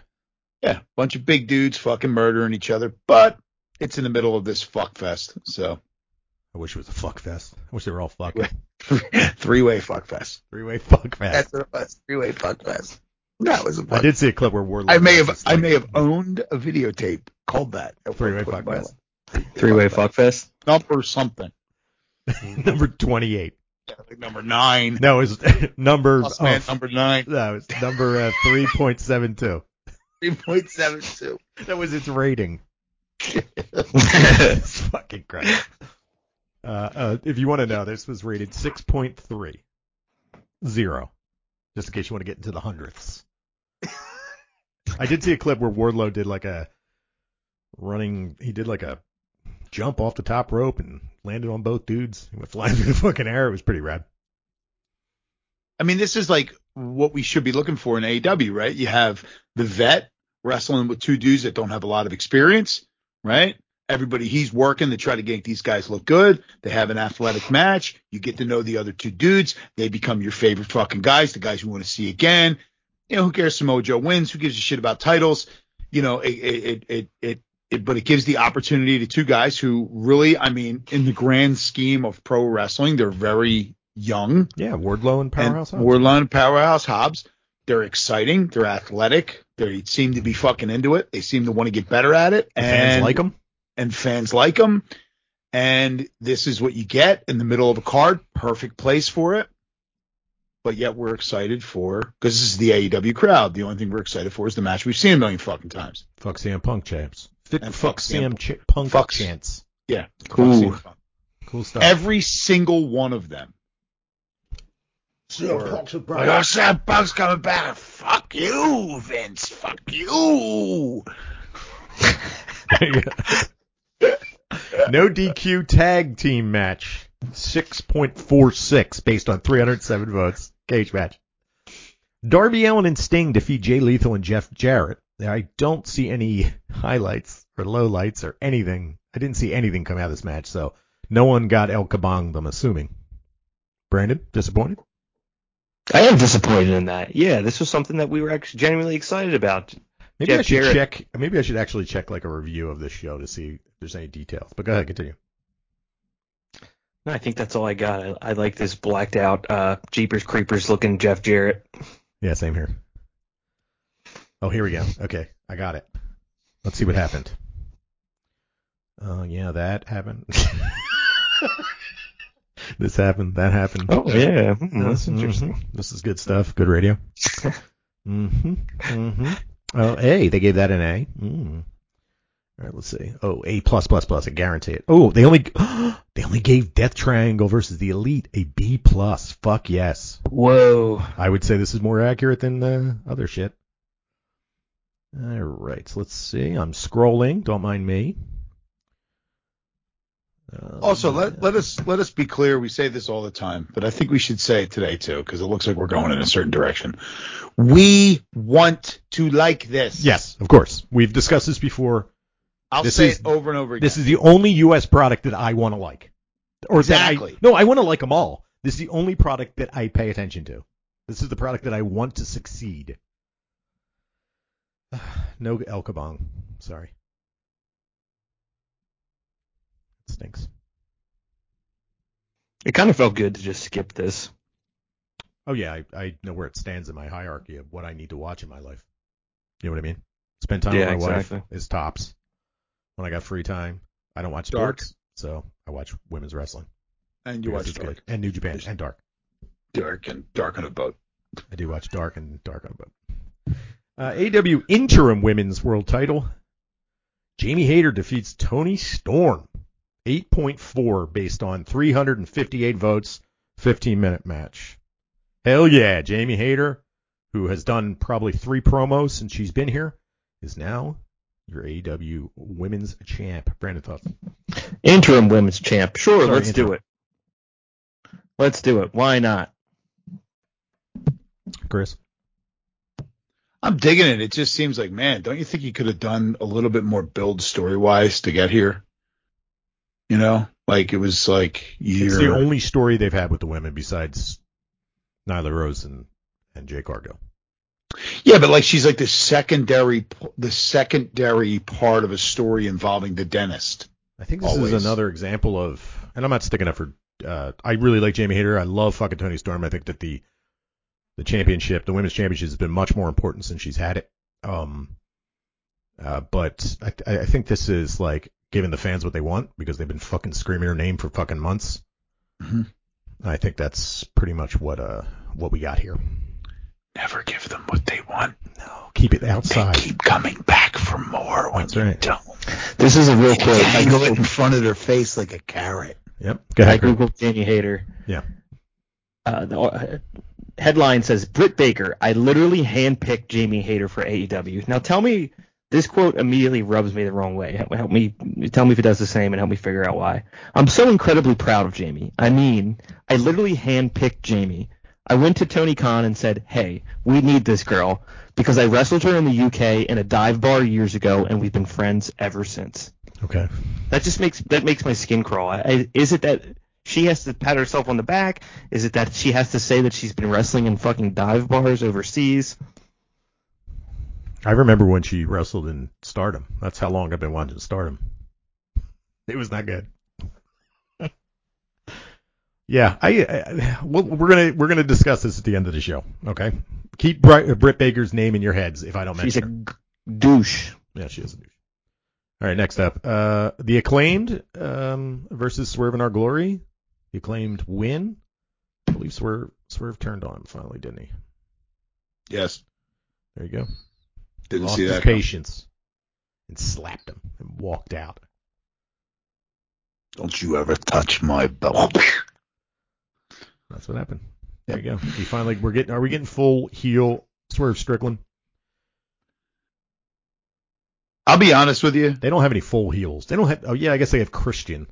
Yeah, bunch of big dudes fucking murdering each other, but it's in the middle of this fuck fest. So I wish it was a fuck fest. I wish they were all fucking. *laughs* three way fuck fest. Three-way fuck fest. That's what it was. Three way fuck fest. That was a I fun. did see a clip where Wardlow. I may have just I like, may have owned a videotape called that. Three-way one fuck fest. Life. Three way fuckfest. Number something. *laughs* number 28. I think number nine. No, it's *laughs* number. Plus man oh, number nine. no, it's number uh, 3.72. Three point seven two. That was its rating. *laughs* it's fucking great. Uh, uh, if you want to know, this was rated six point three zero, Just in case you want to get into the hundredths. I did see a clip where Wardlow did like a running, he did like a jump off the top rope and landed on both dudes. He went *laughs* flying through the fucking air. It was pretty rad. I mean, this is like what we should be looking for in AEW, right? You have the vet wrestling with two dudes that don't have a lot of experience, right? Everybody he's working to try to get these guys look good. They have an athletic match. You get to know the other two dudes. They become your favorite fucking guys, the guys you want to see again. You know, who cares? Samoa Joe wins. Who gives a shit about titles? You know, it, it, it, it, it, but it gives the opportunity to two guys who really, I mean, in the grand scheme of pro wrestling, they're very young Yeah, Wardlow and Powerhouse. and Hobbs. Wardlow and Powerhouse Hobbs. They're exciting. They're athletic. They seem to be fucking into it. They seem to want to get better at it. And fans like them. and fans like them. And this is what you get in the middle of a card. Perfect place for it. But yet we're excited for because this is the AEW crowd. The only thing we're excited for is the match we've seen a million fucking times. Fuck CM Punk champs. Fit, And fuck fuck CM CM Ch- Punk Fucks. chants. Yeah. Ooh. Fuck CM Punk. Cool stuff. Every single one of them. were, like, oh, CM Punk's coming back. Fuck you, Vince. Fuck you. *laughs* no DQ tag team match. 6.46 based on 307 votes. Cage match. Darby Allin and Sting defeat Jay Lethal and Jeff Jarrett. I don't see any highlights or lowlights or anything. I didn't see anything come out of this match, so no one got El Kabong, I'm assuming. Brandon, disappointed? I am disappointed in that. Yeah, this was something that we were actually genuinely excited about. Maybe Jeff I should Jarrett. check. Maybe I should actually check like a review of this show to see if there's any details. But go ahead, continue. No, I think that's all I got. I, I like this blacked out uh, Jeepers Creepers looking Jeff Jarrett. Yeah, same here. Oh, here we go. Okay, I got it. Let's see what happened. Oh, yeah, that happened. *laughs* this happened. That happened. Oh yeah, Oh, that's interesting. This is good stuff. Good radio. *laughs* mm-hmm. Mm-hmm. Oh, A. They gave that an A. Mm. All right, let's see. Oh, A plus plus plus. I guarantee it. Oh, they only *gasps* they only gave Death Triangle versus the Elite a B plus. Fuck yes. Whoa. I would say this is more accurate than the other shit. All right, so let's see. I'm scrolling. Don't mind me. Um, Also, let let us let us be clear. We say this all the time, but I think we should say it today too, because it looks like we're going in a certain direction. We want to like this. Yes, of course. We've discussed this before. I'll This say is- it over and over again. This is the only U.S. product that I want to like. Or that I- Exactly. no, I want to like them all. This is the only product that I pay attention to. This is the product that I want to succeed. *sighs* no El Kabong. Sorry. It stinks. It kind of felt good to just skip this. Oh yeah, I, I know where it stands in my hierarchy of what I need to watch in my life. You know what I mean? Spend time Yeah, with my exactly. wife is tops. When I got free time, I don't watch Dark. sports, so I watch women's wrestling. and you watch dark, good. and New Japan and Dark. dark and dark on a boat. I do watch Dark and Dark on a Boat. Uh, AW Interim Women's World Title. Jamie Hayter defeats Toni Storm. 8.4 based on 358 votes, 15 minute match. Hell yeah, Jamie Hayter, who has done probably three promos since she's been here, is now your AW Women's Champ. Brandon thoughts? Interim women's champ. Sure, Sorry, let's do it. Let's do it. Why not? Chris? I'm digging it. It just seems like, man, don't you think you could have done a little bit more build story wise to get here? You know, like it was like It's the only story they've had with the women besides Nyla Rose and, and Jay Cargill. yeah, but like she's like the secondary, the secondary part of a story involving the dentist. I think this Always. is another example of, and I'm not sticking up for. Uh, I really like Jamie Hayter. I love fucking Toni Storm. I think that the the championship, the women's championship, has been much more important since she's had it. Um, uh, but I, I think this is like giving the fans what they want because they've been fucking screaming her name for fucking months. Mhm. I think that's pretty much what uh what we got here. Never give them what they want. No, keep it outside. They outside. keep coming back for more when That's you right. don't. This is a real You quote. I dangle it in front of their face like a carrot. Yep. Go I ahead. Chris. googled Jamie Hayter. Yeah. Uh, the uh, headline says Britt Baker. I literally handpicked Jamie Hayter for AEW. Now tell me, this quote immediately rubs me the wrong way. Help, me, tell me if it does the same, and help me figure out why. I'm so incredibly proud of Jamie. I mean, I literally handpicked Jamie. I went to Tony Khan and said, "Hey, we need this girl because I wrestled her in the UK in a dive bar years ago, and we've been friends ever since." Okay. That just makes that makes my skin crawl. I, I- is it that she has to pat herself on the back? Is it that she has to say that she's been wrestling in fucking dive bars overseas? I remember when she wrestled in Stardom. That's how long I've been watching Stardom. It was not good. *laughs* yeah, I, I well, we're gonna we're gonna discuss this at the end of the show. Okay, keep Britt, Britt Baker's name in your heads if I don't She's a mention her. g- douche. Yeah, she is a douche. All right, next up, uh, the acclaimed um, versus Swerve in Our Glory. The acclaimed win. I believe Swerve Swerve turned on him finally, didn't he? Yes, There you go. Didn't lost see his that. patience and slapped him and walked out. Don't you ever touch my belt. That's what happened. There you go. We finally we're getting are we getting full heel Swerve Strickland? I'll be honest with you. They don't have any full heels. They don't have oh yeah, I guess they have Christian.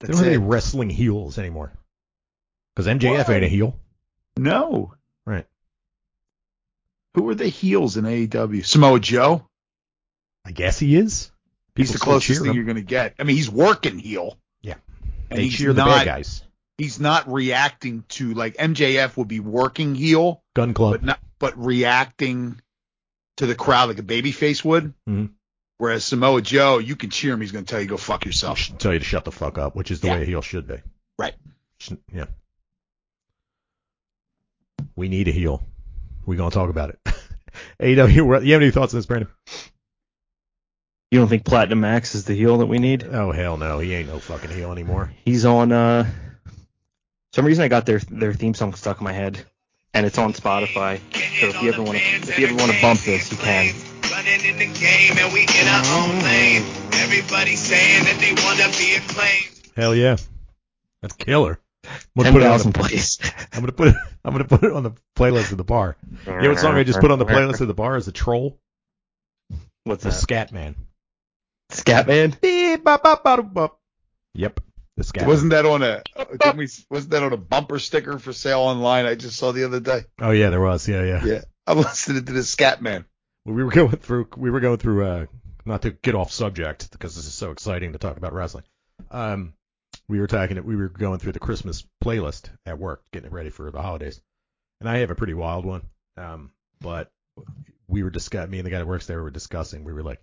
They don't have any wrestling heels anymore. Because MJF ain't a heel. No. Who are the heels in AEW? Samoa Joe. I guess he is. He's the closest thing him. you're going to get. I mean, he's working heel. Yeah. And They he's cheer the not, bad guys. He's not reacting to like MJF would be working heel, Gun Club. but not but reacting to the crowd like a babyface would. Mhm. Whereas Samoa Joe, you can cheer him. He's going to tell you go fuck yourself. should tell you to shut the fuck up, which is the Yeah. way a heel should be. Right. Yeah. We need a heel. We're gonna talk about it. *laughs* AEW. where- You have any thoughts on this, Brandon? You don't think Platinum Max is the heel that we need? Oh hell no, he ain't no fucking heel anymore. He's on. uh Some reason I got their their theme song stuck in my head, and it's on Spotify. So if you ever want to, if you ever want to bump this, you can. Running in the game and we in our own lane. Everybody saying that they wanna be acclaimed. Hell yeah, that's killer. I'm gonna put it on the, plays. *laughs* I'm gonna put it. I'm gonna put it on the playlist of the bar. You know what song I just put on the playlist of the bar is the Troll, What's the that? Scat Man. Scatman. Beep, bop, bop, bop, bop. Yep, the Scat. Man. Wasn't that on a didn't we, wasn't that on a bumper sticker for sale online? I just saw the other day. Oh yeah, there was. Yeah, yeah. Yeah, I'm listening to the Scat Man. Well, we were going through we were going through uh not to get off subject because this is so exciting to talk about wrestling. Um we were talking we were going through the Christmas playlist at work, getting it ready for the holidays. And I have a pretty wild one. Um but we were discussing me and the guy that works there were discussing, we were like,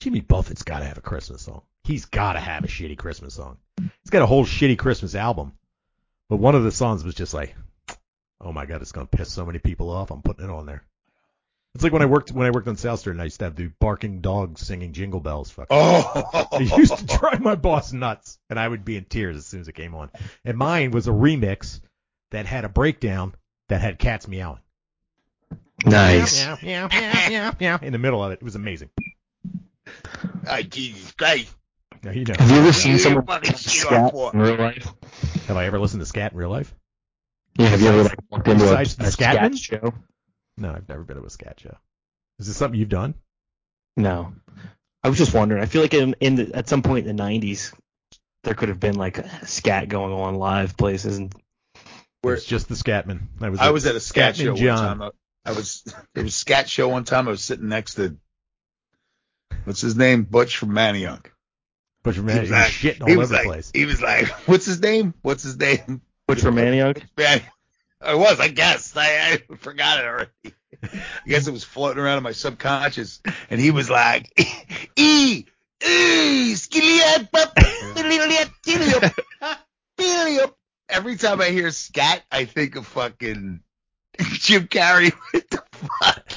Jimmy Buffett's gotta have a Christmas song. He's gotta have a shitty Christmas song. He's got a whole shitty Christmas album. But one of the songs was just like, Oh my god, it's gonna piss so many people off, I'm putting it on there. It's like when I worked when I worked on South Street and I used to have the barking dogs singing jingle bells. Fucking. Oh, *laughs* It used to drive my boss nuts, and I would be in tears as soon as it came on. And mine was a remix that had a breakdown that had cats meowing. Nice. Yeah, yeah, yeah, yeah, meow, in the middle of it. It was amazing. oh, Jesus Christ! Now, you know. Have you ever seen You someone fucking scat in real life? Have I ever listened to scat in real life? Yeah. Have you ever like walked into a, Besides the a scat show? No, I've never been to a scat show. Is this something you've done? No. I was just wondering. I feel like in, in the, at some point in the '90s, there could have been like a scat going on live places, and Where- it's just the Scatman. I was. I was at a scat Scatman show John. one time. I, I was there was a scat show one time. I was sitting next to what's his name, Butch from Manayunk. But He man, he was was like- shitting all he over was the like, place. he was like, what's his name? What's his name? Butch for Manayunk. Man, I was, I guess. I, I *laughs* forgot it already. I guess it was floating around in my subconscious. And he was like, *laughs* E, E, skilliot, bup, skilliot, skilliot, skilliot." Every time I hear scat, I think of fucking *laughs* Jim Carrey. What the fuck?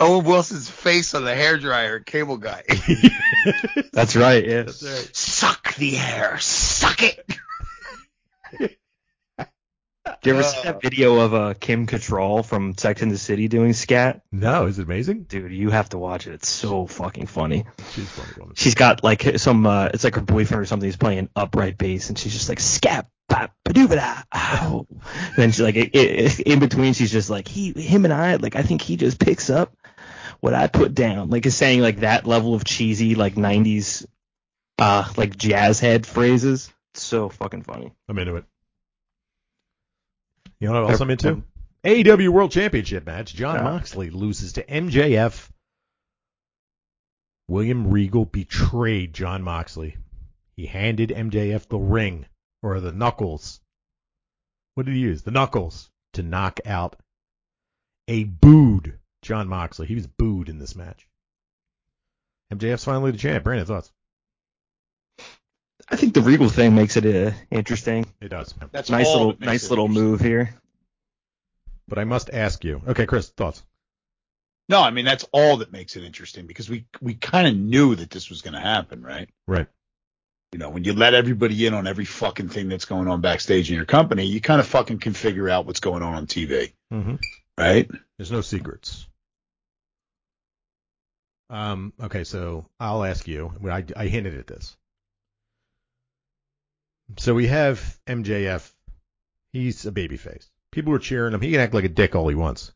Owen Wilson's face on the hairdryer, cable guy. That's right. Yeah. That's right. Suck the air, suck it. Do you ever see that video of uh, Kim Cattrall from Sex and the City doing scat? No, is it amazing? Dude, you have to watch it. It's so fucking funny. She's funny woman. She's got like some, uh, it's like her boyfriend or something. He's playing upright bass, and she's just like scat, bop, ba-doo-ba-da, ow. And then she's like, i i in between, she's just like, he, him, and I, like, I think he just picks up what I put down. Like, is saying like that level of cheesy, like '90s, uh, like jazz head phrases. It's so fucking funny. I'm into it. You know what else I'm into? AEW World Championship match. John Yeah. Moxley loses to MJF. William Regal betrayed Jon Moxley. He handed MJF the ring or the knuckles. What did he use? The knuckles to knock out a booed Jon Moxley. He was booed in this match. MJF's finally the champ. Brandon, thoughts? I think the Regal thing makes it uh, interesting. It does. That's Nice little, that nice little move here. But I must ask you. Okay, Chris, thoughts? No, I mean that's all that makes it interesting because we we kind of knew that this was going to happen, right? Right. You know, when you let everybody in on every fucking thing that's going on backstage in your company, you kind of fucking can figure out what's going on on TV, Mm-hmm. right? There's no secrets. Um, okay, so I'll ask you. I, I hinted at this. So we have MJF. He's a babyface. People are cheering him. He can act like a dick all he wants.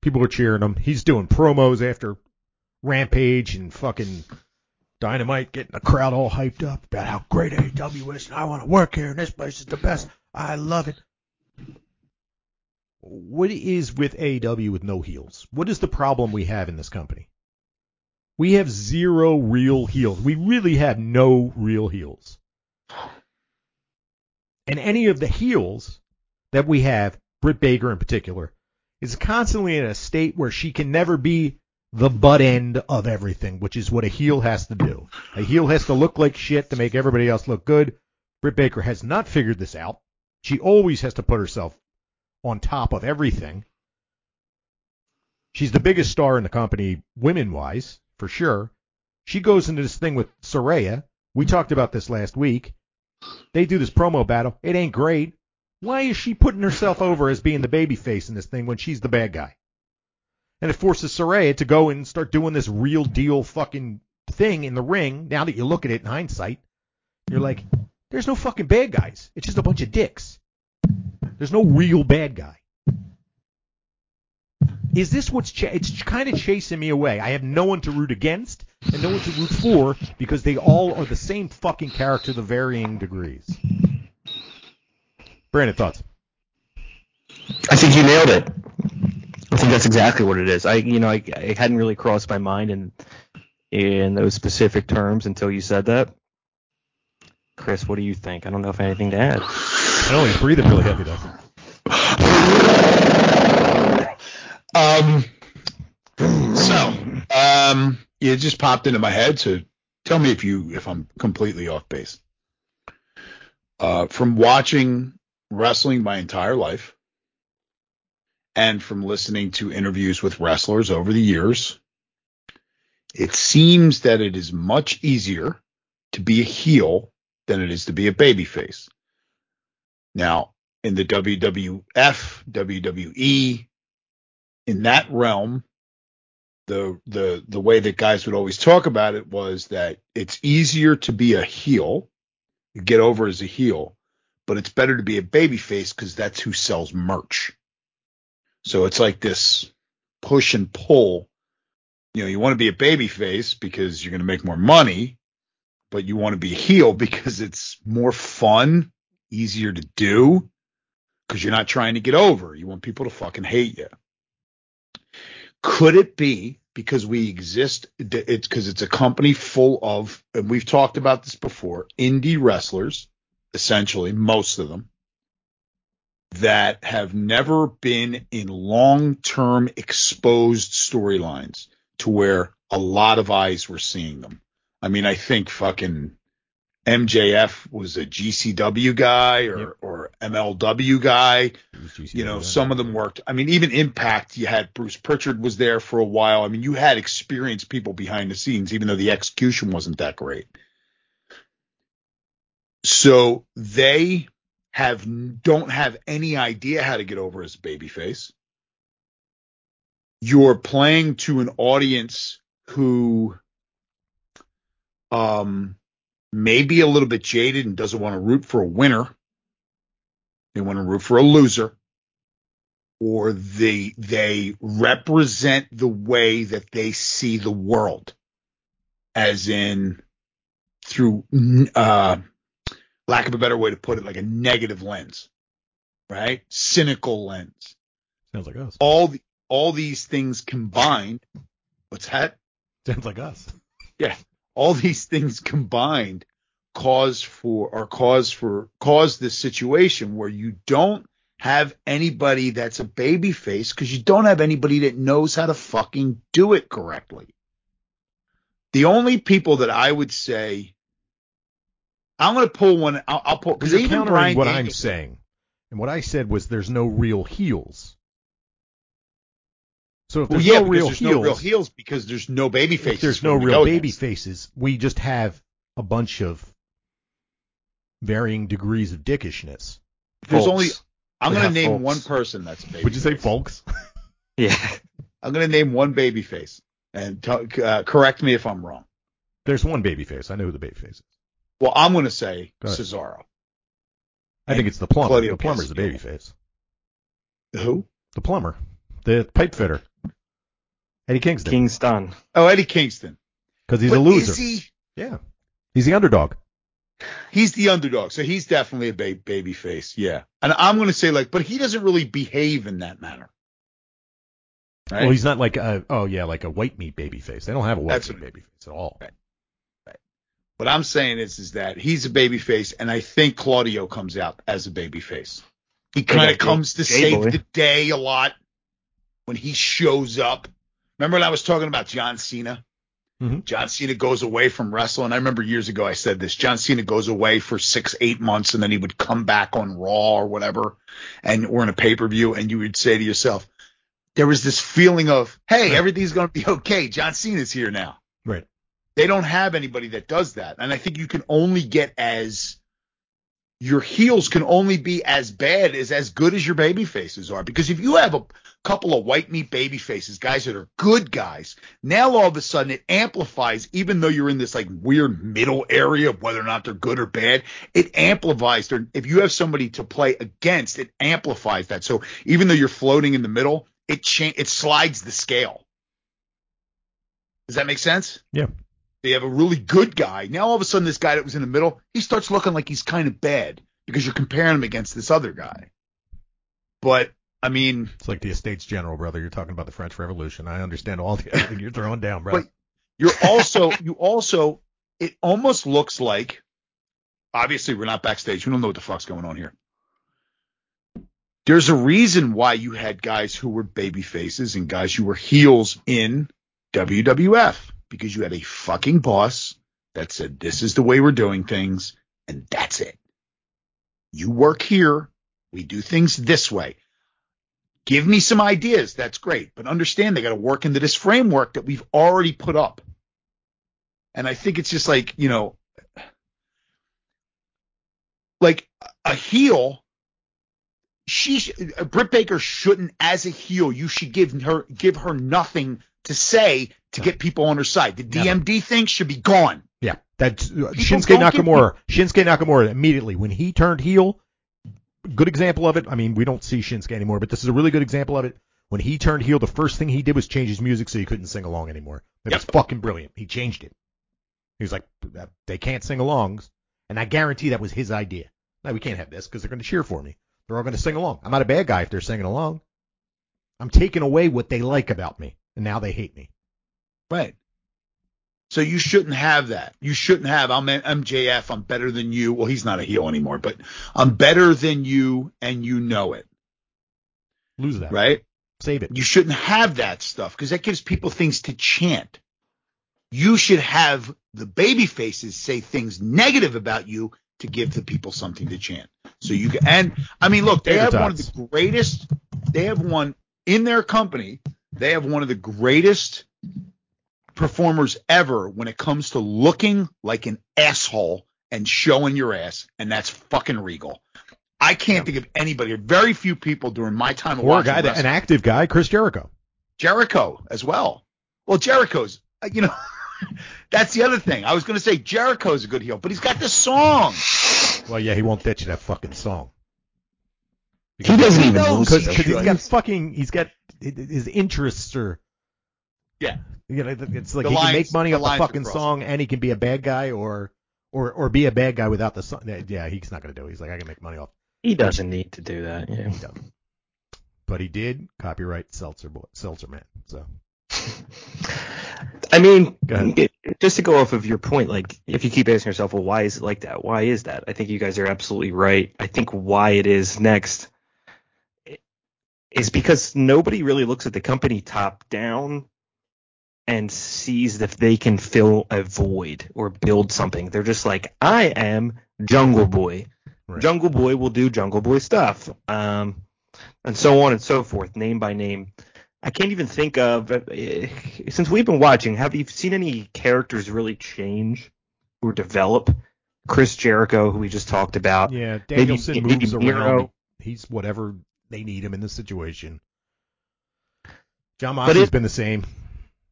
People are cheering him. He's doing promos after Rampage and fucking Dynamite, getting the crowd all hyped up about how great AEW is and I want to work here and this place is the best. I love it. What is with AEW with no heels? What is the problem we have in this company? We have zero real heels. We really have no real heels. And any of the heels that we have, Britt Baker in particular, is constantly in a state where she can never be the butt end of everything, which is what a heel has to do. A heel has to look like shit to make everybody else look good. Britt Baker has not figured this out. She always has to put herself on top of everything. She's the biggest star in the company, women wise, for sure. She goes into this thing with Saraya. We talked about this last week. They do this promo battle. It ain't great. Why is she putting herself over as being the baby face in this thing when she's the bad guy? And it forces Saraya to go and start doing this real deal fucking thing in the ring. Now that you look at it in hindsight, you're like, there's no fucking bad guys. It's just a bunch of dicks. There's no real bad guy. Is this what's ch- it's kind of chasing me away? I have no one to root against and no one to root for because they all are the same fucking character to varying degrees. Brandon, thoughts? I think you nailed it. I think that's exactly what it is. I, you know, I, it hadn't really crossed my mind in in those specific terms until you said that. Chris, what do you think? I don't know if I have anything to add. I know he's breathing really heavy though. *laughs* Um, so, um, it just popped into my head. So tell me if you if I'm completely off base. Uh, from watching wrestling my entire life, and from listening to interviews with wrestlers over the years, it seems that it is much easier to be a heel than it is to be a babyface. Now, in the WWF, WWE, in that realm, the the the way that guys would always talk about it was that it's easier to be a heel, get over as a heel, but it's better to be a babyface because that's who sells merch. So it's like this push and pull. You know, you want to be a babyface because you're going to make more money, but you want to be a heel *laughs* because it's more fun, easier to do, because you're not trying to get over. You want people to fucking hate you. Could it be because we exist? It's because it's a company full of, and we've talked about this before, indie wrestlers, essentially, most of them, that have never been in long term exposed storylines to where a lot of eyes were seeing them. I mean, I think fucking MJF was a GCW guy or, Yep. or MLW guy. You know, some of them worked. I mean, even Impact, you had Bruce Pritchard was there for a while. I mean, you had experienced people behind the scenes, even though the execution wasn't that great. So they have don't have any idea how to get over as a babyface. You're playing to an audience who um may be a little bit jaded and doesn't want to root for a winner. They want to root for a loser. Or they they represent the way that they see the world. As in through uh lack of a better way to put it, like a negative lens. Right? Cynical lens. Sounds like us. All the all these things combined. What's that? Sounds like us. All these things combined cause for or cause for cause this situation where you don't have anybody that's a baby face because you don't have anybody that knows how to fucking do it correctly. The only people that I would say I'm going to pull one. I'll, I'll pull because even countering Bryan what Danielson- I'm saying. And what I said was there's no real heels. So if Well, there's yeah, no real there's heels, no real heels because there's no baby if faces. there's no real go baby against. faces, we just have a bunch of varying degrees of dickishness. There's Folks. only. I'm going to name folks. one person that's a baby. Would you say folks? *laughs* Yeah. I'm going to name one baby face and t- uh, correct me if I'm wrong. There's one baby face. I know who the baby face is. Well, I'm going to say Go. Cesaro. I think it's the plumber. Claudio the plumber's the baby face. Who? The plumber, the pipe fitter, Eddie Kingston, Kingston. Oh, Eddie Kingston. because he's But a loser. Is he? Yeah, he's the underdog. He's the underdog, so he's definitely a ba- baby face. Yeah, and I'm going to say like, but he doesn't really behave in that manner. Right? Well, he's not like a oh yeah, like a white meat baby face. They don't have a white That's meat what- baby face at all. Right. what I'm saying is, is that he's a baby face, and I think Claudio comes out as a baby face. He kind of comes to J- save the day a lot when he shows up. Remember when I was talking about John Cena? Mhm. John Cena goes away from wrestling. I remember years ago I said this. John Cena goes away for six, eight months, and then he would come back on Raw or whatever, and or in a pay per view, and you would say to yourself, there was this feeling of, hey, everything's going to be okay. John Cena's here now. Right. They don't have anybody that does that. And I think you can only get as your heels can only be as bad as as good as your baby faces are. Because if you have a couple of white meat baby faces, guys that are good guys, now all of a sudden it amplifies, even though you're in this like weird middle area of whether or not they're good or bad, it amplifies their if you have somebody to play against, it amplifies that. So even though you're floating in the middle, it cha- it slides the scale. Does that make sense? Yeah. They have a really good guy. Now all of a sudden this guy that was in the middle, he starts looking like he's kind of bad because you're comparing him against this other guy. But I mean, It's like the Estates General, brother. You're talking about the French Revolution. I understand all the *laughs* everything you're throwing down, bro. But- you're also you also it almost looks like obviously we're not backstage. We don't know what the fuck's going on here. There's a reason why you had guys who were baby faces and guys who were heels in WWF because you had a fucking boss that said this is the way we're doing things and that's it. You work here, we do things this way. Give me some ideas, that's great, but understand they got to work into this framework that we've already put up. And I think it's just like, you know, like a heel, she, sh- Britt Baker shouldn't, as a heel, you should give her, give her nothing to say to get people on her side. The Never. DMD thing should be gone. yeah, that's uh, Shinsuke Nakamura. Shinsuke Nakamura immediately when he turned heel. Good example of it. I mean, we don't see Shinsuke anymore, but this is a really good example of it. When he turned heel, the first thing he did was change his music so he couldn't sing along anymore. It was fucking brilliant. He changed it. He was like, they can't sing alongs, and I guarantee that was his idea. Now we can't have this because they're going to cheer for me. They're all going to sing along. I'm not a bad guy if they're singing along. I'm taking away what they like about me, and now they hate me. Right. So you shouldn't have that. You shouldn't have I'm MJF. I'm better than you. Well, he's not a heel anymore, but I'm better than you, and you know it. Lose that. Right. Save it. You shouldn't have that stuff because that gives people things to chant. You should have the baby faces say things negative about you to give the people something to chant. So you can, and I mean, look, they have one of the greatest. They have one in their company. They have one of the greatest performers ever when it comes to looking like an asshole and showing your ass, and that's fucking Regal. I can't think of anybody, or very few people during my time of Or a guy, that, wrestling. an active guy, Chris Jericho. Jericho as well. Well, Jericho's, uh, you know, *laughs* that's the other thing. I was going to say Jericho's a good heel, but he's got the song. Well, yeah, he won't ditch that fucking song. He doesn't even knows listen. because he because he's got fucking he's got his interests are Yeah. you know it's like The he can make money the off the fucking song and he can be a bad guy or or or be a bad guy without the song. Yeah, he's not gonna do. it. He's like I can make money off, He doesn't need to do that. Yeah. but he did copyright Seltzer boy, Seltzer man. So I mean, Go ahead. it- just to go off of your point, like if you keep asking yourself, well, why is it like that? Why is that? I think you guys are absolutely right. I think why it is next is because nobody really looks at the company top down and sees if they can fill a void or build something. They're just like, I am Jungle Boy. Right. Jungle Boy will do Jungle Boy stuff. Um, and so on and so forth, name by name. I can't even think of uh, since we've been watching. Have you seen any characters really change or develop? Chris Jericho, who we just talked about. yeah, Danielson maybe moves around. He's whatever they need him in the situation. Jon Moxley's it- been the same.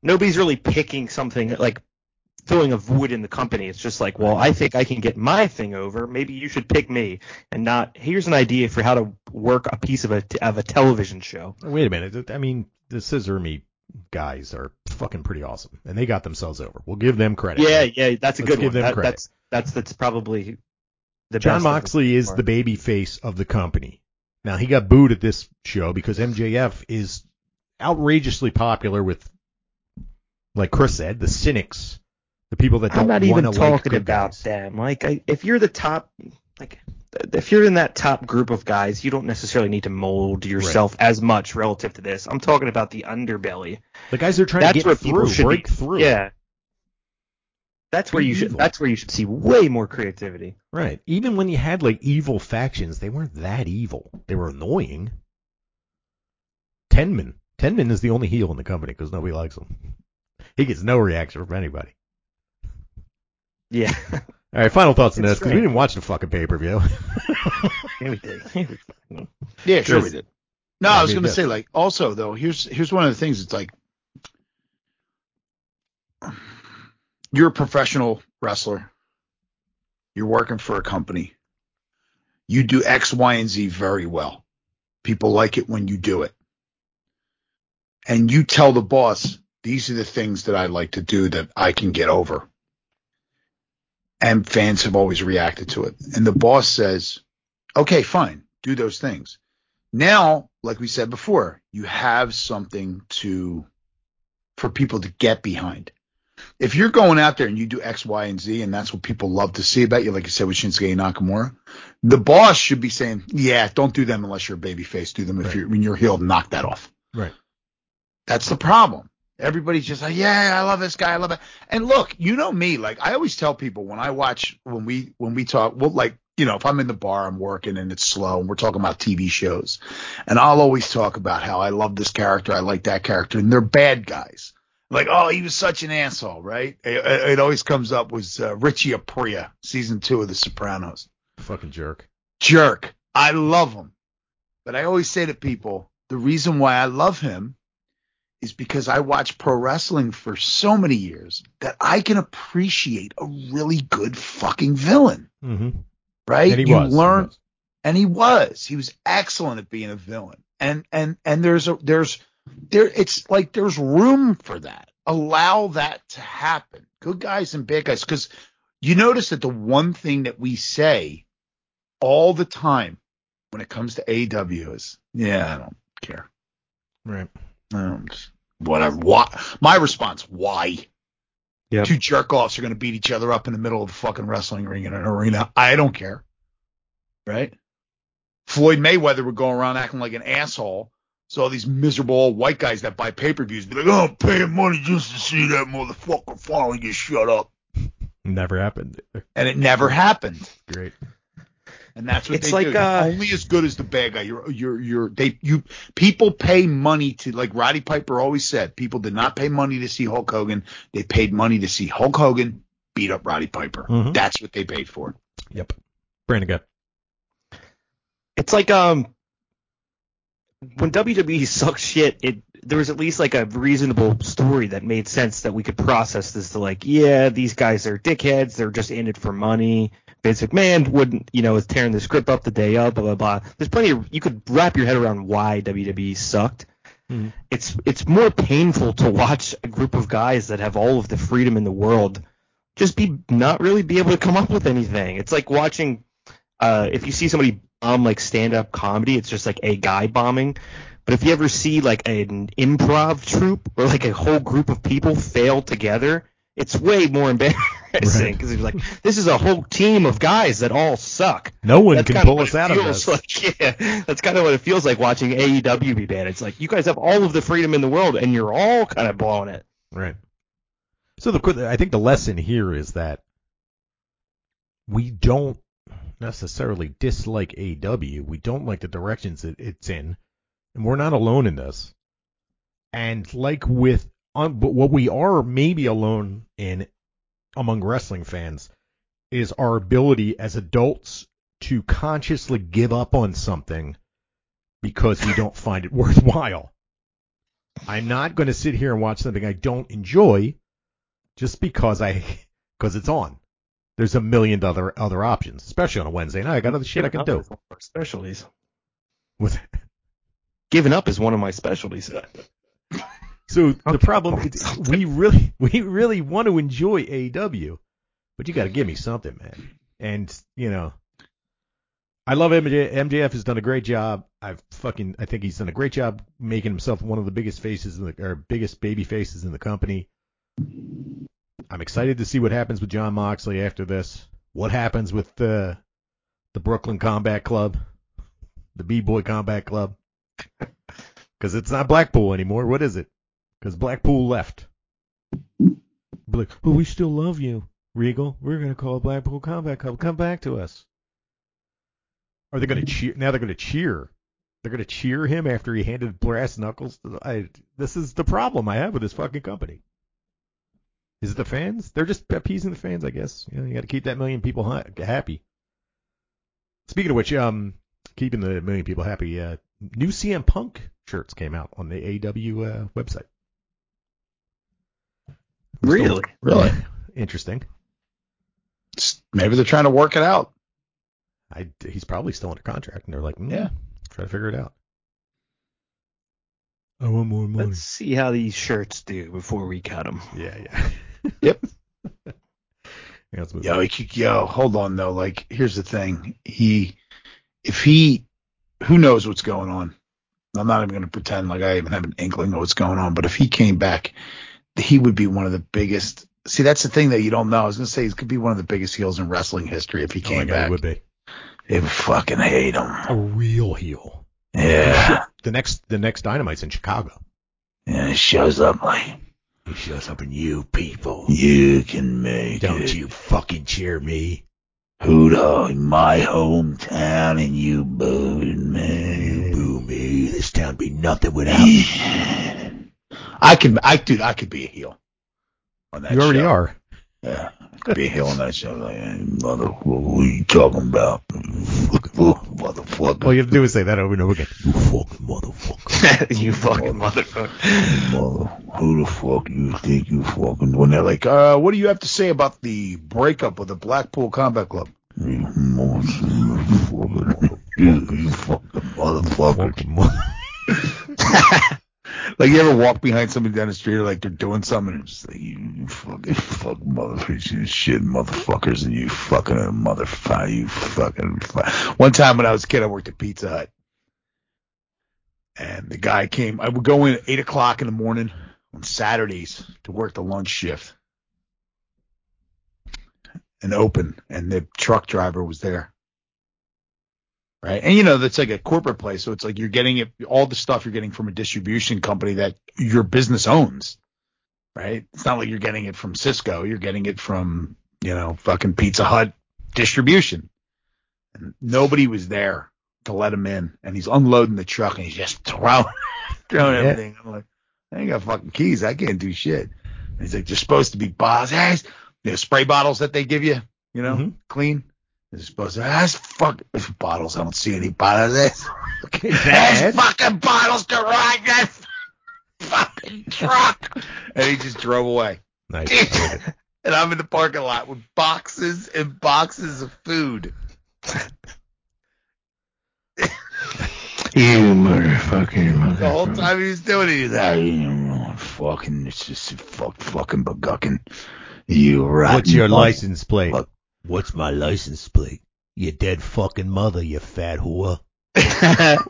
Nobody's really picking something like filling a void in the company. It's just like, well, I think I can get my thing over. Maybe you should pick me, and not here's an idea for how to work a piece of a of a television show. Wait a minute. I mean, the Scissor Me guys are fucking pretty awesome, and they got themselves over. We'll give them credit. Yeah, yeah, that's a Let's good give one. them That- credit. that's that's that's probably the Jon Moxley is the baby face of the company. Now he got booed at this show because MJF is outrageously popular with, like Chris said, the cynics, the people that don't I'm not even like talking about guys. them. Like, I, if you're the top, like, if you're in that top group of guys, you don't necessarily need to mold yourself as much relative to this. I'm talking about the underbelly. The guys are trying That's to where get people through, should break be. through. Yeah. That's where Be you should. That's where you should see way more creativity. Right. Even when you had like evil factions, they weren't that evil. They were annoying. Tenman. Tenman is the only heel in the company because nobody likes him. He gets no reaction from anybody. Yeah. *laughs* All right, final thoughts on It's this because we didn't watch the fucking pay per view. *laughs* yeah, we did. *laughs* Yeah, sure we did. No, Yeah, I was we going to did. say like also though, here's here's one of the things. It's like you're a professional wrestler. You're working for a company. You do X, Y, and Z very well. People like it when you do it. And you tell the boss, these are the things that I like to do that I can get over. And fans have always reacted to it. And the boss says, okay, fine, do those things. Now, like we said before, you have something to for people to get behind. If you're going out there and you do X, Y, and Z, and that's what people love to see about you, like you said with Shinsuke Nakamura, the boss should be saying, "Yeah, don't do them unless you're a baby face. Do them if Right. you're when you're heel. Knock that off." right. That's the problem. Everybody's just like, yeah, I love this guy, I love it. And look, you know me, like I always tell people when I watch when we when we talk, well, like you know, if I'm in the bar, I'm working and it's slow, and we're talking about TV shows, and I'll always talk about how I love this character, I like that character, and they're bad guys. Like, oh, he was such an asshole, right? It, it- always comes up was uh, Richie Aprile, season two of The Sopranos Fucking jerk. jerk. I love him. But I always say to people, the reason why I love him is because I watched pro wrestling for so many years that I can appreciate a really good fucking villain, Mm-hmm. right? And he you was. he was. and he was. He was excellent at being a villain. And and and there's a there's there it's like there's room for that. Allow that to happen. Good guys and bad guys. Because you notice that the one thing that we say all the time when it comes to AEW is, yeah, I don't care. Right. Um, whatever. Why? My response: Why? Yep. Two jerk offs are going to beat each other up in the middle of a fucking wrestling ring in an arena. I don't care. Right? Floyd Mayweather would go around acting like an asshole. So all these miserable old white guys that buy pay per views be like, "Oh, I'm paying money just to see that motherfucker finally get shut up," Never happened. and it never happened. Great. And that's what It's they like, do. You're uh, only as good as the bad guy. You're you're you're they you people pay money to like Roddy Piper always said. People did not pay money to see Hulk Hogan. They paid money to see Hulk Hogan beat up Roddy Piper. Mhm. That's what they paid for. Yep. Brandon, go. It's like um when WWE sucked shit, it there was at least like a reasonable story that made sense that we could process this to like, yeah, these guys are dickheads, they're just in it for money. Vince McMahon wouldn't, you know, is tearing the script up the day of, blah blah blah. There's plenty of you could wrap your head around why WWE sucked. Mhm. It's it's more painful to watch a group of guys that have all of the freedom in the world just be not really be able to come up with anything. It's like watching uh, if you see somebody bomb like stand up comedy, it's just like a guy bombing. But if you ever see like an improv troupe or like a whole group of people fail together, it's way more *laughs* embarrassing Right. because it's like this is a whole team of guys that all suck. No one That's can pull us out of this. Like, *laughs* yeah, that's kind of what it feels like watching AEW be bad. It's like you guys have all of the freedom in the world and you're all kind of blowing it. Right. So the I think the lesson here is that we don't necessarily dislike AEW. We don't like the directions that it's in, and we're not alone in this. And like with, um, but what we are maybe alone in among wrestling fans is our ability as adults to consciously give up on something because we don't *laughs* find it worthwhile. I'm not going to sit here and watch something I don't enjoy just because I *laughs* because it's on. There's a million other other options, especially on a Wednesday night. I got other shit I can do. Specialties. With Giving up is one of my specialties. *laughs* so the problem is *laughs* we really *laughs* we really want to enjoy AEW, but you got to give me something, man. And you know, I love MJ, MJF has done a great job. I've fucking I think he's done a great job making himself one of the biggest faces in the or biggest baby faces in the company. I'm excited to see what happens with Jon Moxley after this. What happens with the the Brooklyn Combat Club, the B Boy Combat Club? *laughs* Because it's not Blackpool anymore. What is it? Because Blackpool left. Be like, but we still love you, Regal. We're gonna call Blackpool Combat Club. Come back to us. Are they gonna cheer? Now they're gonna cheer. They're gonna cheer him after he handed brass knuckles. To the, I, this is the problem I have with this fucking company. Is it the fans? They're just appeasing the fans, I guess. You, know, you got to keep that million people ha- happy. Speaking of which, um, keeping the million people happy, uh, new CM Punk shirts came out on the AW uh, website. Really? Really? Interesting. Maybe they're trying to work it out. I, he's probably still under contract, and they're like, mm, Yeah. try to figure it out. I want more money. Let's see how these shirts do before we cut them. Yeah, yeah. *laughs* Yep. *laughs* yeah, let's move Yo, on. he, could- yo, hold on though. Like, here's the thing. He, if he, who knows what's going on? I'm not even going to pretend like I even have an inkling of what's going on. But if he came back, he would be one of the biggest. See, that's the thing that you don't know. I was going to say he could be one of the biggest heels in wrestling history if he Oh came God, it back. would be They would fucking hate him. a real heel. Yeah. *laughs* The next, the next Dynamite's in Chicago. Yeah, he shows up like, He shows up in you people. you can make Don't it. you fucking cheer me. Hoot dog, my hometown, and you booed me. You boo me. This town be nothing without *laughs* I could, I dude, I could be a heel. On that You already show. are. Yeah, I could be a heel on that show. Like, hey, mother, what are you talking about? Fucking motherfucker. All you have to do is say that over and over again. You fucking motherfucker. *laughs* you fucking motherfucker. Mother, who the fuck you think you fucking? When they're like, uh, what do you have to say about the breakup of the Blackpool Combat Club? Motherfucker. *laughs* You fucking motherfucker. *laughs* Like you ever walk behind somebody down the street, or like they're doing something, and just like you fucking fuck motherfuckers, shit motherfuckers, and you fucking motherfucker, you fucking. Fu-. One time when I was a kid, I worked at Pizza Hut, and the guy came. I would go in at eight o'clock in the morning on Saturdays to work the lunch shift, and open, and the truck driver was there. Right. And you know, that's like a corporate place. So it's like you're getting it, all the stuff you're getting from a distribution company that your business owns. Right. It's not like you're getting it from Sysco. You're getting it from, you know, fucking Pizza Hut distribution. And nobody was there to let him in. And he's unloading the truck and he's just throwing, *laughs* throwing Yeah. everything. I'm like, I ain't got fucking keys. I can't do shit. And he's like, they're supposed to be boss. Hey, you know, spray bottles that they give you, you know, Mhm. clean. They're supposed to, that's fuck bottles. I don't see any bottles. That's Okay, there's fucking bottles to ride that fucking truck. And he just drove away. Nice. I like it. And I'm in the parking lot with boxes and boxes of food. You motherfucking motherfucker. The whole time he was doing it, he's like, "You fucking, it's just fuck, fucking bugucking. You right. What's your license plate? Fuck. What's my license plate? You dead fucking mother, you fat whore. *laughs*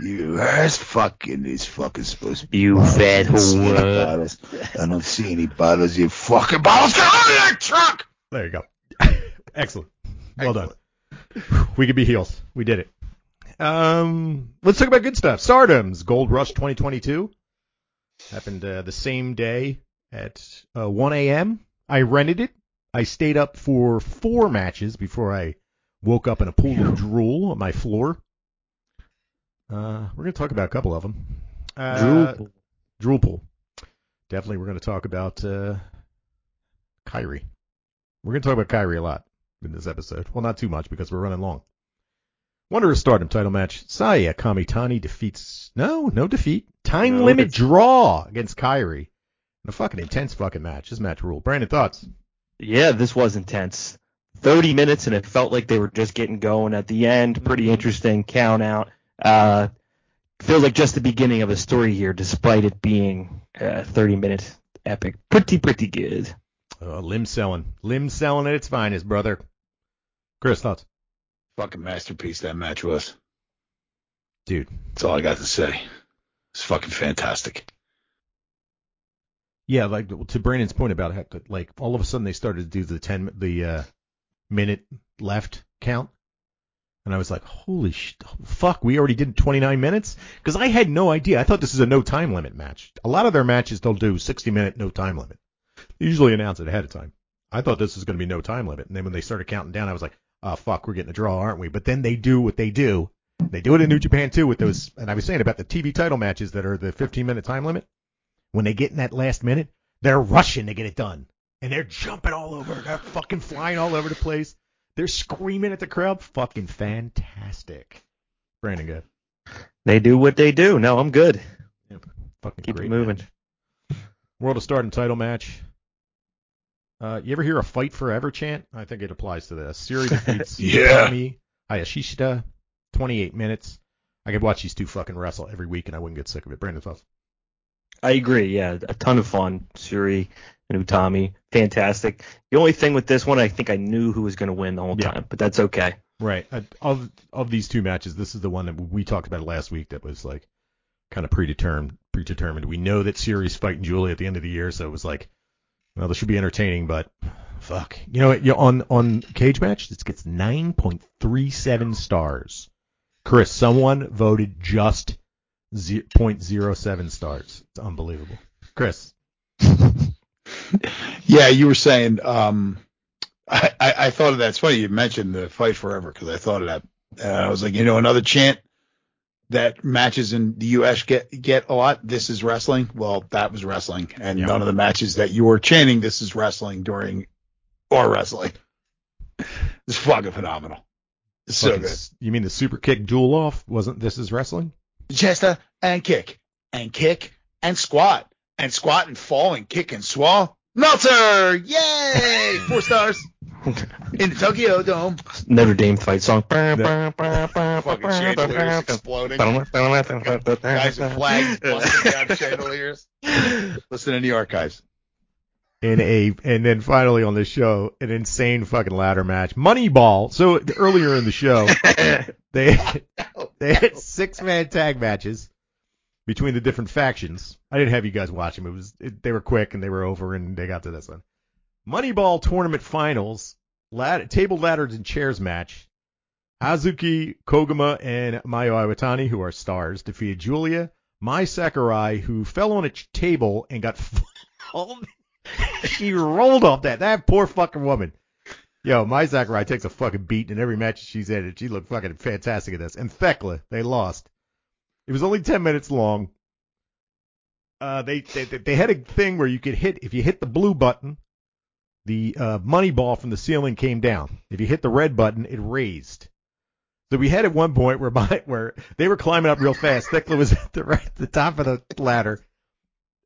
You ass fucking is fucking supposed to be. You bottles. fat I don't whore. bottles. I don't see any bottles. You fucking bottles. Get out of that truck. There you go. *laughs* Excellent. Well done. We could be heels. We did it. Um, let's talk about good stuff. Stardom's Gold Rush 2022 happened uh, the same day at uh, 1 a.m. I rented it. I stayed up for four matches before I woke up in a pool of drool on my floor. Uh, we're going to talk about a couple of them. Uh, Drool. Drool pool. Definitely, we're going to talk about uh, Kyrie. We're going to talk about Kyrie a lot in this episode. Well, not too much because we're running long. Wonder of Stardom title match. Saya Kamitani defeats no, no defeat. Time No limit defeat. draw against Kyrie. A fucking intense fucking match. This match ruled. Brandon, thoughts? Yeah, this was intense. 30 minutes and it felt like they were just getting going at the end. Pretty interesting count out. Uh, feels like just the beginning of a story here, despite it being a 30 minute epic. Pretty, pretty good. Uh, limb selling. Limb selling at its finest, brother. Chris, thoughts? Fucking masterpiece that match was. Dude. That's all I got to say. It's fucking fantastic. Yeah, like to Brandon's point about how, like all of a sudden they started to do the ten the uh, minute left count, and I was like, holy sh- fuck, we already did 29 minutes because I had no idea. I thought this is a no time limit match. A lot of their matches they'll do 60 minute no time limit. They usually announce it ahead of time. I thought this was going to be no time limit, and then when they started counting down, I was like, oh fuck, we're getting a draw, aren't we? But then they do what they do. They do it in New Japan too with those, and I was saying about the TV title matches that are the 15 minute time limit when they get in that last minute, they're rushing to get it done. And they're jumping all over. They're fucking flying all over the place. They're screaming at the crowd. Fucking fantastic. Brandon, good. They do what they do. No, I'm good. Yep. Fucking Keep great it moving. match. World of Stardom title match. Uh, you ever hear a fight forever chant? I think it applies to this. Syuri *laughs* defeats Yeah. Utami Hayashishita. 28 minutes. I could watch these two fucking wrestle every week and I wouldn't get sick of it. Brandon thoughts? I agree. Yeah, a ton of fun. Syuri and Utami, fantastic. The only thing with this one, I think I knew who was going to win the whole Yeah. time, but that's okay. Right. Uh, Of of these two matches, this is the one that we talked about last week that was like kind of predetermined. Predetermined. We know that Syuri's fighting Julie at the end of the year, so it was like, well, this should be entertaining, but fuck. You know, you on on Cage Match, this gets 9.37 stars. Chris, someone voted just ze- 0.07 stars. It's unbelievable. Chris. *laughs* Yeah, you were saying. Um, I, I, I thought of that. It's funny you mentioned the fight forever because I thought of that. And I was like, you know, another chant that matches in the U.S. get get a lot. This is wrestling. Well, that was wrestling, and Yeah. none of the matches that you were chanting "This is wrestling" during or wrestling. It's fucking phenomenal. It's so Fucking good. You mean the super kick duel off? Wasn't this is wrestling? Chester and kick and kick and squat and squat and fall and kick and swall. Meltzer, yay! *laughs* Four stars in the Tokyo Dome. Notre Dame fight song. Fucking chandeliers exploding. Guys with flags busting down *laughs* chandeliers. Listen in the archives. In a and then finally on this show an insane fucking ladder match. Moneyball. So earlier in the show *laughs* they they had six man tag matches between the different factions. I didn't have you guys watch them. It was it, they were quick and they were over and they got to this one. Moneyball tournament finals lad, table ladders and chairs match. Hazuki koguma and mayu iwatani who are stars defeated giulia mai sakurai who fell on a table and got *laughs* all *laughs* she rolled off that. That poor fucking woman. Yo, Mai Sakurai takes a fucking beat in every match she's in, and she looked fucking fantastic at this. And Thekla, they lost. It was only 10 minutes long. Uh, they, they they had a thing where you could hit if you hit the blue button, the uh, money ball from the ceiling came down. If you hit the red button, it raised. So we had at one point where *laughs* my, where they were climbing up real fast. Thekla was at the right the top of the ladder,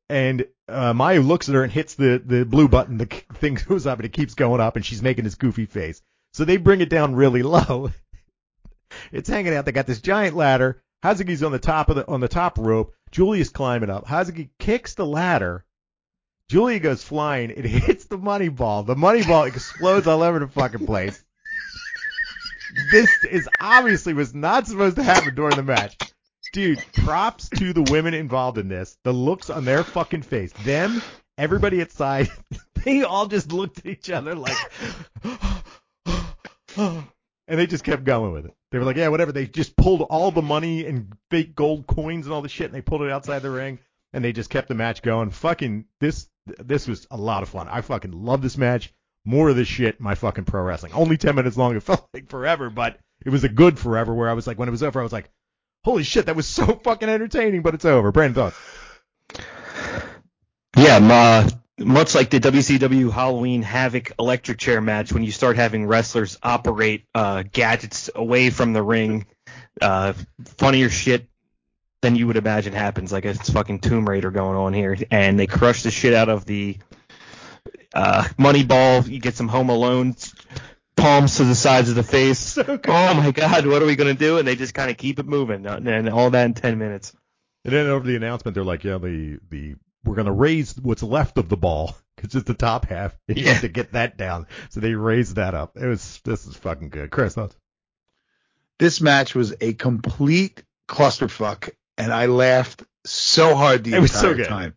and uh, Mayu looks at her and hits the, the blue button. The *laughs* thing goes up and it keeps going up, and she's making this goofy face. So they bring it down really *laughs* low. it's hanging out. They got this giant ladder. Hazuki's on the top of the on the top rope. Giulia's climbing up. Hazuki kicks the ladder. Giulia goes flying. It *laughs* hits the money ball. The money ball explodes all over the fucking place. This is obviously was not supposed to happen during the match. Dude, props to the women involved in this. The looks on their fucking face. Them, everybody outside, *laughs* they all just looked at each other like, *gasps* and they just kept going with it. They were like, yeah, whatever. They just pulled all the money and fake gold coins and all the shit, and they pulled it outside the ring, and they just kept the match going. Fucking this, this was a lot of fun. I fucking love this match. More of this shit, my fucking pro wrestling. Only ten minutes long. It felt like forever, but it was a good forever. Where I was like, when it was over, I was like, holy shit, that was so *laughs* fucking entertaining. But it's over. Brandon thoughts? Yeah, much like the WCW Halloween Havoc electric chair match, when you start having wrestlers operate uh, gadgets away from the ring, uh, funnier shit than you would imagine happens. Like it's fucking Tomb Raider going on here, and they crush the shit out of the uh, money ball. You get some Home Alone palms to the sides of the face. *laughs* oh my god, what are we gonna do? And they just kind of keep it moving, and all that in ten minutes. And then over the announcement, they're like, yeah, the the we're gonna raise what's left of the ball *laughs* because it's the top half. *laughs* You Yeah. have to get that down. So they raised that up. It was this is fucking good. Chris, thoughts? This match was a complete clusterfuck, and I laughed so hard the It was entire so good. time.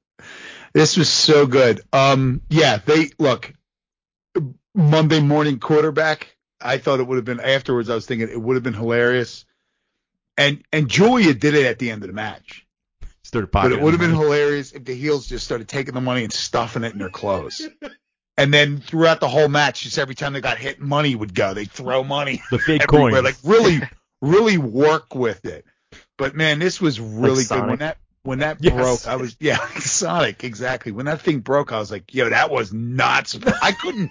This was so good. Um, yeah, they look Monday morning quarterback. I thought it would have been afterwards. I was thinking it would have been hilarious, and and Giulia did it at the end of the match. Started But it would have been hilarious if the heels just started taking the money and stuffing it in their clothes. And then throughout the whole match, just every time they got hit, money would go. They'd throw money *laughs* the fake coins. Like really, really work with it. But man, this was really good. When that when that Yes. broke, I was yeah, *laughs* Sonic exactly. When that thing broke, I was like, yo, that was nuts. I couldn't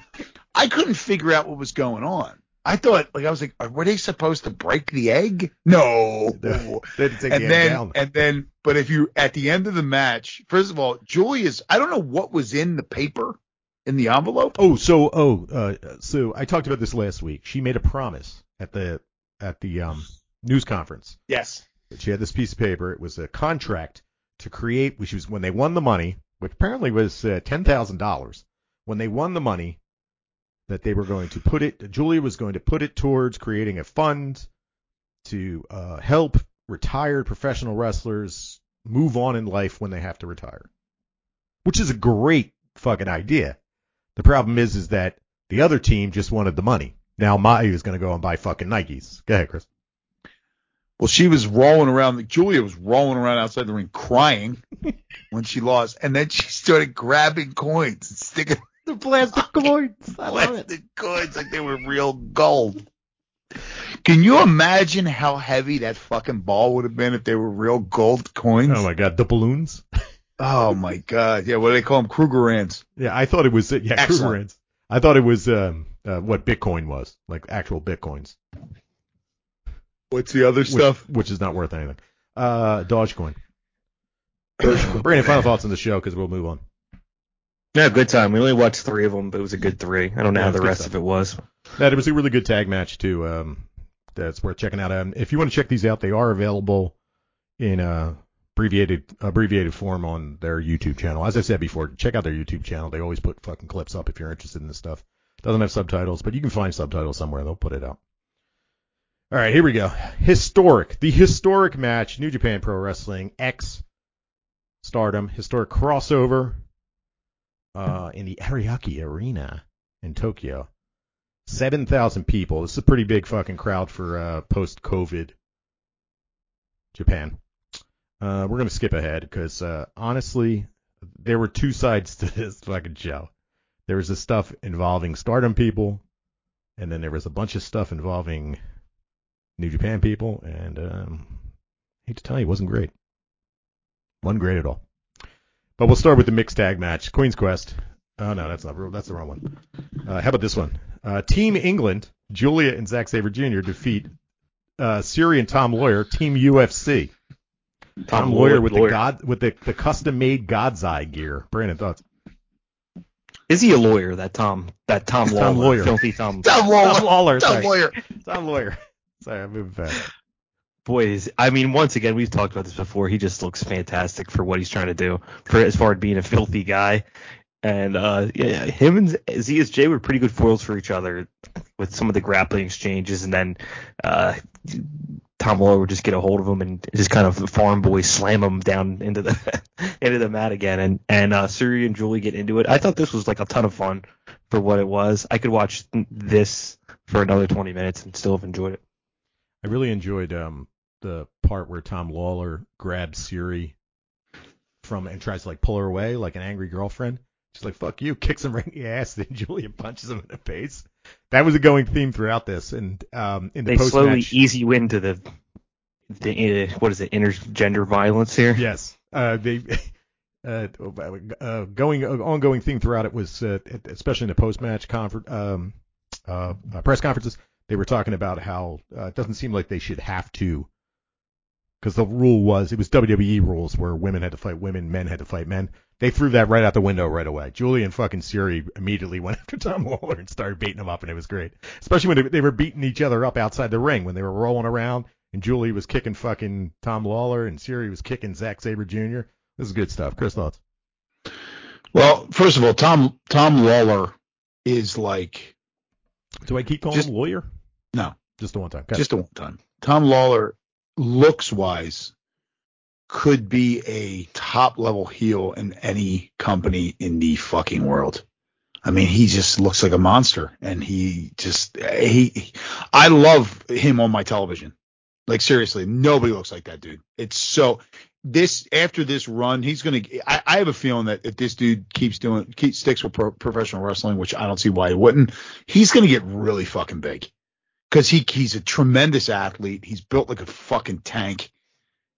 I couldn't figure out what was going on. I thought like I was like, were they supposed to break the egg? No. *laughs* they had to take and the then down. and then but if you at the end of the match, first of all, Giulia's I don't know what was in the paper in the envelope. Oh, so oh, uh, so I talked about this last week. She made a promise at the at the um, news conference. Yes. She had this piece of paper. It was a contract to create, which was when they won the money, which apparently was uh, ten thousand dollars. When they won the money, that they were going to put it. Giulia was going to put it towards creating a fund to uh, help retired professional wrestlers move on in life when they have to retire, which is a great fucking idea. The problem is, is that the other team just wanted the money. Now Mayu is going to go and buy fucking Nikes. Go ahead, Chris. Well, she was rolling around. Giulia was rolling around outside the ring crying *laughs* when she lost, and then she started grabbing coins and sticking The plastic coins. plastic coins like they were real gold. Can you imagine how heavy that fucking ball would have been if they were real gold coins? Oh my god, the balloons. Oh my god! Yeah, what do they call them? Krugerrands. Yeah, I thought it was yeah, Excellent. Krugerrands. I thought it was um, uh, what Bitcoin was, like actual Bitcoins, What's the other which, stuff? which is not worth anything. Uh, Dogecoin. *coughs* Brandon, final thoughts on the show because we'll move on. Yeah, good time. We only watched three of them, but it was a good three. I don't know Yeah, how the rest stuff. of it was. That it was a really good tag match too. Um, that's worth checking out. Um, if you want to check these out, they are available in uh, abbreviated abbreviated form on their YouTube channel. As I said before, check out their YouTube channel. They always put fucking clips up if you're interested in this stuff. Doesn't have subtitles, but you can find subtitles somewhere. They'll put it out. All right, here we go. Historic, the historic match, New Japan Pro Wrestling X Stardom, historic crossover uh, in the *laughs* Ariake Arena in Tokyo. 7,000 people. This is a pretty big fucking crowd for uh, post-COVID Japan. Uh, we're going to skip ahead because uh, honestly, there were two sides to *laughs* this fucking show. There was the stuff involving Stardom people, and then there was a bunch of stuff involving New Japan people, and um, I hate to tell you, it wasn't great. Wasn't great at all. But we'll start with the mixed tag match. Queen's Quest. Oh no, that's not real. That's the wrong one. Uh, how about this one? Uh, Team England, Giulia and Zack Sabre Jr. defeat uh, Syuri and Tom Lawyer. Team UFC, Tom, Lawyer with the god with the, the custom made God's Eye gear. Brandon thoughts? Is he a lawyer? That Tom, that Tom Lawlor, Tom Lawyer. filthy Tom. Tom Lawlor. Tom Lawlor. Tom sorry. Lawyer. Tom Lawyer. *laughs* Sorry, I'm moving fast. Boys, I mean, once again, we've talked about this before. He just looks fantastic for what he's trying to do, for as far as being a filthy guy. And uh, yeah, him and ZSJ were pretty good foils for each other with some of the grappling exchanges, and then uh, Tom Lawlor would just get a hold of him and just kind of farm boy slam him down into the *laughs* into the mat again, and and uh, Syuri and Julie get into it. I thought this was like a ton of fun for what it was. I could watch this for another 20 minutes and still have enjoyed it. I really enjoyed um, the part where Tom Lawlor grabs Syuri from and tries to like pull her away like an angry girlfriend. She's like, "Fuck you!" *laughs* Kicks him right in the ass. Then *laughs* Giulia punches him in the face. That was a going theme throughout this, and um, in the they post slowly easy win to the the uh, what is it intergender violence here yes, uh, they. *laughs* Uh, uh, going uh, ongoing theme throughout it was uh, especially in the post match confer- um, uh, uh, press conferences they were talking about how uh, it doesn't seem like they should have to because the rule was it was WWE rules where women had to fight women, men had to fight men. They threw that right out the window right away. Julie and fucking Syuri immediately *laughs* went after Tom Lawlor and started beating him up, and it was great. Especially when they, they were beating each other up outside the ring when they were rolling around, and Julie was kicking fucking Tom Lawlor, and Syuri was kicking Zack Sabre Jr. This is good stuff. Chris thoughts? Well, first of all, Tom Tom Lawlor is like Do I keep calling Just- him lawyer? no, Just the one time. Just a one time. Tom Lawlor, looks wise, could be a top level heel in any company in the fucking world. I mean, he just looks like a monster, and he just he. I love him on my television. Like seriously, nobody looks like that dude. It's so this after this run, he's gonna. I, I have a feeling that if this dude keeps doing, keep sticks with pro, professional wrestling, which I don't see why he wouldn't, he's gonna get really fucking big because he he's a tremendous athlete. He's built like a fucking tank.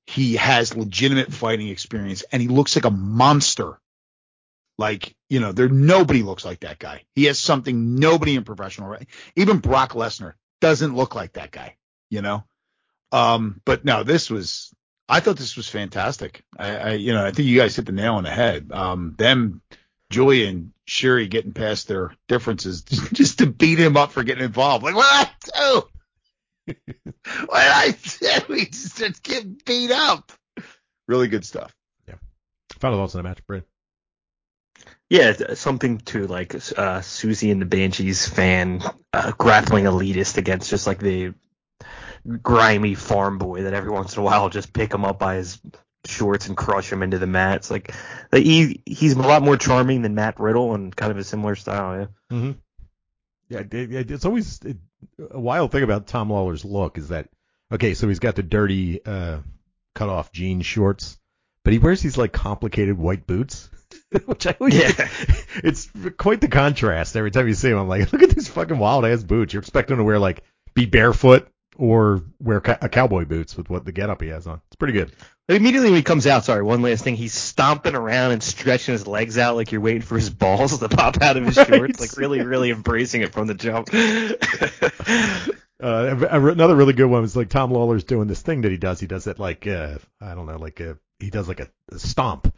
He has legitimate fighting experience, and he looks like a monster. Like you know, there nobody looks like that guy. He has something nobody in professional? Even Brock Lesnar doesn't look like that guy. You know, um, but no, this was. I thought this was fantastic. I, I you know, I think you guys hit the nail on the head. Um, them, Julie and Syuri getting past their differences *laughs* just to beat him up for getting involved. Like, what did I do? *laughs* what did I do? *laughs* He just starts getting beat up. Really good stuff. Yeah. Final thoughts on the match, Brad. Yeah, something to like uh, Siouxsie and the Banshees fan uh, grappling elitist against just like the grimy farm boy that every once in a while just pick him up by his shorts and crush him into the mat. It's like, he he's a lot more charming than Matt Riddle and kind of a similar style. Yeah. Mm-hmm. Yeah, it, it- it's always it, a wild thing about Tom Lawlor's look is that okay, so he's got the dirty uh, cut off jean shorts, but he wears these like complicated white boots, *laughs* which I always Yeah. *laughs* it's quite the contrast every time you see him. I'm like, *laughs* look at these fucking wild ass boots. You're expecting him to wear like be barefoot or wear a cowboy boots with what the getup he has on. It's pretty good. Immediately when he comes out, sorry, one last thing, he's stomping around and stretching his legs out like you're waiting for his balls to pop out of his *laughs* Right. shorts, like really, really embracing it from the jump. *laughs* Uh, another really good one was like Tom Lawlor's doing this thing that he does. He does it like uh, I don't know, like a, he does like a, a stomp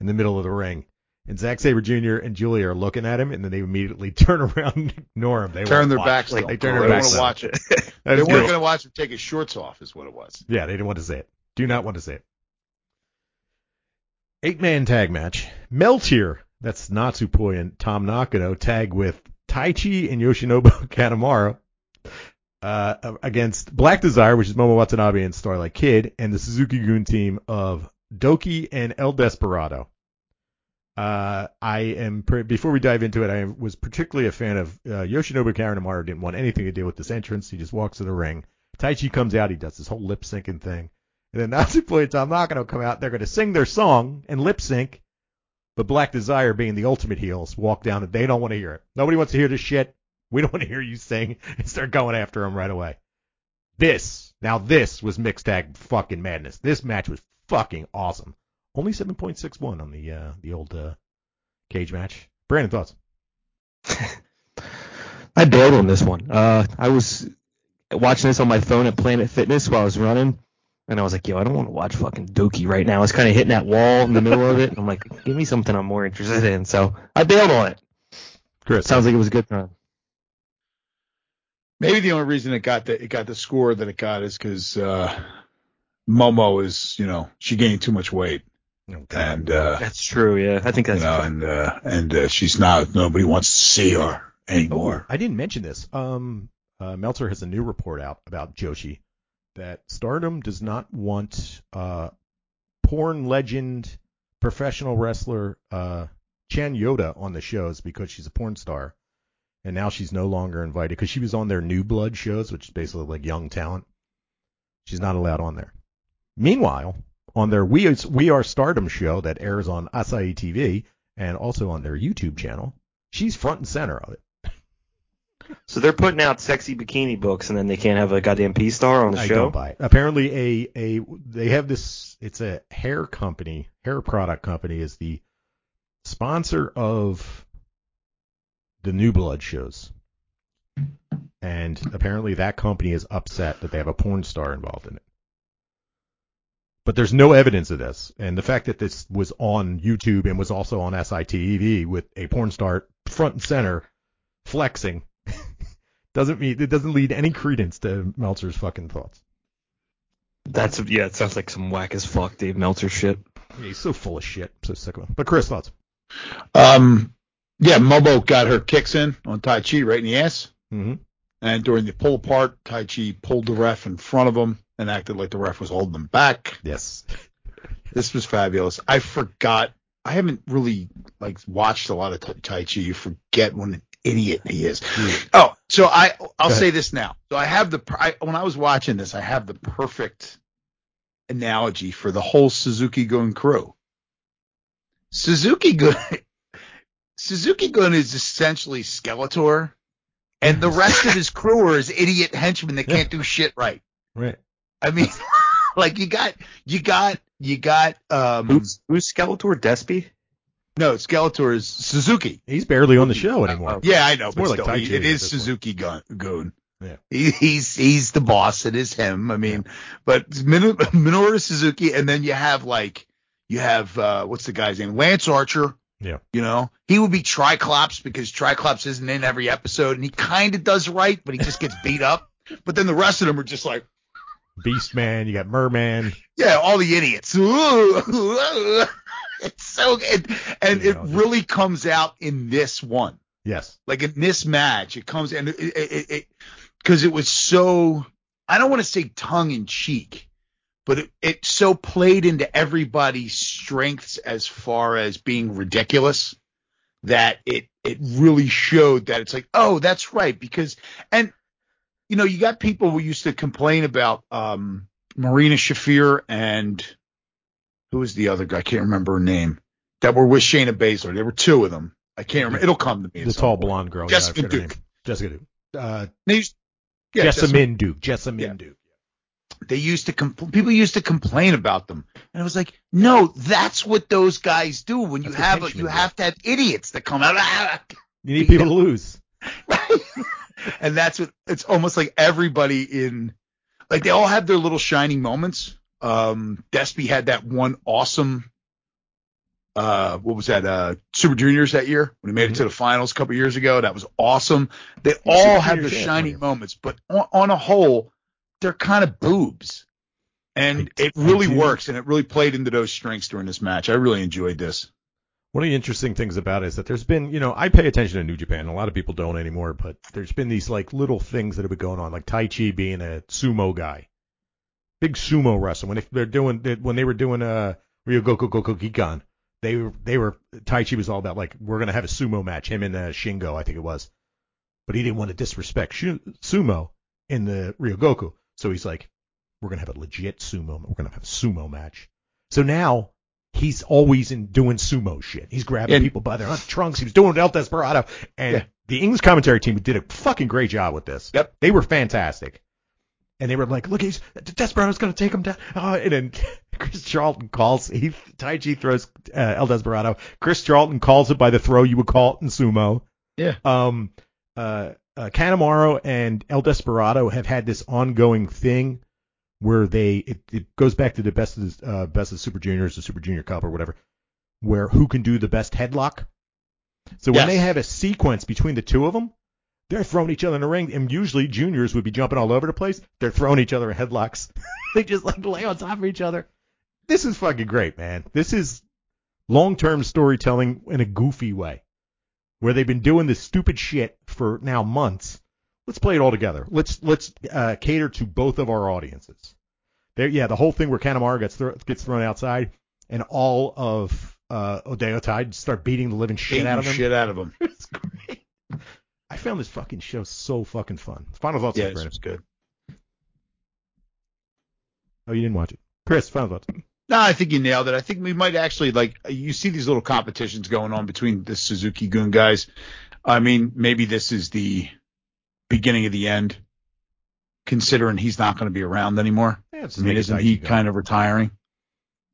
in the middle of the ring. And Zack Sabre Jr. and Giulia are looking at him, and then they immediately *laughs* turn around and ignore him. They Turn won't their watch. backs. Like, they turn They their don't backs. want to to watch it. They weren't going to watch him take his shorts off, is what it was. Yeah, they didn't want to say it. Do not want to say it. Eight man tag match. Meltier, that's Natsupoi and Tam Nakano tag with Taichi and Yoshinobu *laughs* Kanemaru uh, against Black Desire, which is Momo Watanabe and Starlight Kid, and the Suzuki Gun team of Douki and El Desperado. Uh, I am before we dive into it, I was particularly a fan of uh, Yoshinobu Kanemaru. Didn't want anything to do with this entrance. He just walks to the ring. Taichi comes out. He does this whole lip syncing thing. And I'm not going to come out. They're going to sing their song and lip sync. But Black Desire, being the ultimate heels, walk down and they don't want to hear it. Nobody wants to hear this shit. We don't *laughs* want to hear you sing and start going after him right away. This, now this was mixed tag fucking madness. This match was fucking awesome. Only 7.61 on the uh, the old uh, cage match. Brandon thoughts? *laughs* I bailed on this one. Uh, I was watching this on my phone at Planet Fitness while I was running, and I was like, yo, I don't want to watch fucking Douki right now. It's kind of hitting that wall in the middle of it. I'm like, *laughs* give me something I'm more interested in. So I bailed on it. Chris. Sounds like it was a good time. Maybe the only reason it got the it got the score that it got is because uh, Momo is you know she gained too much weight Oh, God. and uh, That's true. Yeah, I think you that's know true. and uh, and uh, she's not nobody wants to see her anymore. I didn't mention this. Um, uh, Meltzer has a new report out about Joshi that Stardom does not want uh, porn legend, professional wrestler uh, Chanyota on the shows because she's a porn star, and now she's no longer invited because she was on their New Blood shows, which is basically like young talent. She's not allowed on there. Meanwhile, on their We We Are Stardom show that airs on Asahi TV and also on their YouTube channel, she's front and center of it. So they're putting out sexy bikini books, and then they can't have a goddamn P star on the I show. don't buy it. Apparently, a a they have this. It's a hair company, hair product company, is the sponsor of the New Blood shows, and apparently that company is upset that they have a porn star involved in it. But there's no evidence of this, and the fact that this was on YouTube and was also on SITV with a porn star front and center flexing *laughs* doesn't mean it doesn't lead any credence to Meltzer's fucking thoughts. That's yeah. It sounds like some whack as fuck Dave Meltzer shit. Yeah, he's so full of shit. So sick of him. But Chris, thoughts? Um, yeah, Momo got her kicks in on Taichi right in the ass. Mm-hmm. And during the pull apart, Taichi pulled the ref in front of him and acted like the ref was holding him back. Yes. *laughs* This was fabulous. I forgot. I haven't really like watched a lot of Tai- Taichi. You forget when an idiot he is. Oh, so I I'll say this now. So I have the I, when I was watching this, I have the perfect analogy for the whole Suzuki Gun crew. Suzuki Gun *laughs* Suzuki Gun is essentially Skeletor, and the rest of his crew are his idiot henchmen that can't do shit right. Right. I mean, *laughs* like you got you got you got um Who's who's Skeletor? Despy? No Skeletor is Suzuki. He's barely on the show anymore. Yeah, I know, It's but more like still, Tai he- Chi it at is this point. Suzuki Gun. Goon. Yeah. He, he's he's the boss. It is him. I mean, but Min- Minoru Suzuki, and then you have like you have uh what's the guy's name? Lance Archer. Yeah. You know, he would be Triclops because Triclops isn't in every episode, and he kind of does right, but he just gets beat up. But then the rest of them are just like, Beast Man, you got Merman. yeah, all the idiots. *laughs* *laughs* it's so good, and it really comes out in this one. Yes. like in this match, it comes and it it it because it, was so I don't want to say tongue in cheek, but it, it so played into everybody's strengths as far as being ridiculous that it it really showed that it's like oh that's right because and you know you got people who used to complain about um Marina Shafir and who was the other guy I can't remember her name that were with Shayna Baszler there were two of them I can't remember it'll come to me The tall point. blonde girl. Jessica yeah, I forget her Duke. Jessica Duke. Uh, used, yeah, Jessamyn Duke. Jessamyn Yeah. Duke. They used to compl- people used to complain about them, and I was like, no, that's what those guys do. When you That's have a, you have to have idiots that come out, *laughs* You need people to lose. *laughs* and that's what it's almost like everybody in, like they all have their little shining moments. Um, Despy had that one awesome, uh, what was that? Uh, Super Juniors that year when he made it to the finals a couple years ago. That was awesome. They all have their Juniors, shining moments, but on, on a whole, they're kind of boobs. And I- it really works, and it really played into those strengths during this match. I really enjoyed this. One of the interesting things about it is that there's been, you know, I pay attention to New Japan. A lot of people don't anymore, but there's been these like little things that have been going on, like Taichi being a sumo guy, big sumo wrestler. When they, they're doing, when they were doing uh Ryogoku Kokugikan, they were they were Taichi was all about like we're gonna have a sumo match, him and uh, Shingo, I think it was, but he didn't want to disrespect Shu- sumo in the Ryogoku, so he's like, we're gonna have a legit sumo, we're gonna have a sumo match. So now he's always in doing sumo shit. He's grabbing And- people by their trunks. He was doing El Desperado, and Yeah. the English commentary team did a fucking great job with this. Yep. They were fantastic, and they were like, "Look, he's Desperado's gonna take him down." Uh, and then *laughs* Chris Charlton calls. He Taichi throws uh, El Desperado. Chris Charlton calls it by the throw you would call it in sumo. Yeah. Um. Uh. uh Kanemaru and El Desperado have had this ongoing thing where they it, it goes back to the best of the, uh, best of Super Juniors, the Super Junior Cup or whatever, where who can do the best headlock. So when Yes. they have a sequence between the two of them, they're throwing each other in the ring, and usually juniors would be jumping all over the place. They're throwing each other in headlocks. *laughs* they just like lay on top of each other. This is fucking great, man. This is long-term storytelling in a goofy way, where they've been doing this stupid shit for now months. Let's play it all together. Let's let's uh, cater to both of our audiences. There, yeah, the whole thing where Kanemaru gets thro- gets thrown outside, and all of uh, Oedo start beating the living shit Beating out of him. shit out of them. *laughs* It's great. I found this fucking show so fucking fun. Final thoughts, Yeah, on this Brandon. was good. Oh, you didn't watch it, Chris. Final thoughts. No, I think you nailed it. I think we might actually like you see these little competitions going on between the Suzuki Goon guys. I mean, maybe this is the beginning of the end, considering he's not going to be around anymore. Yeah, let's I mean, make it isn't he kind of retiring?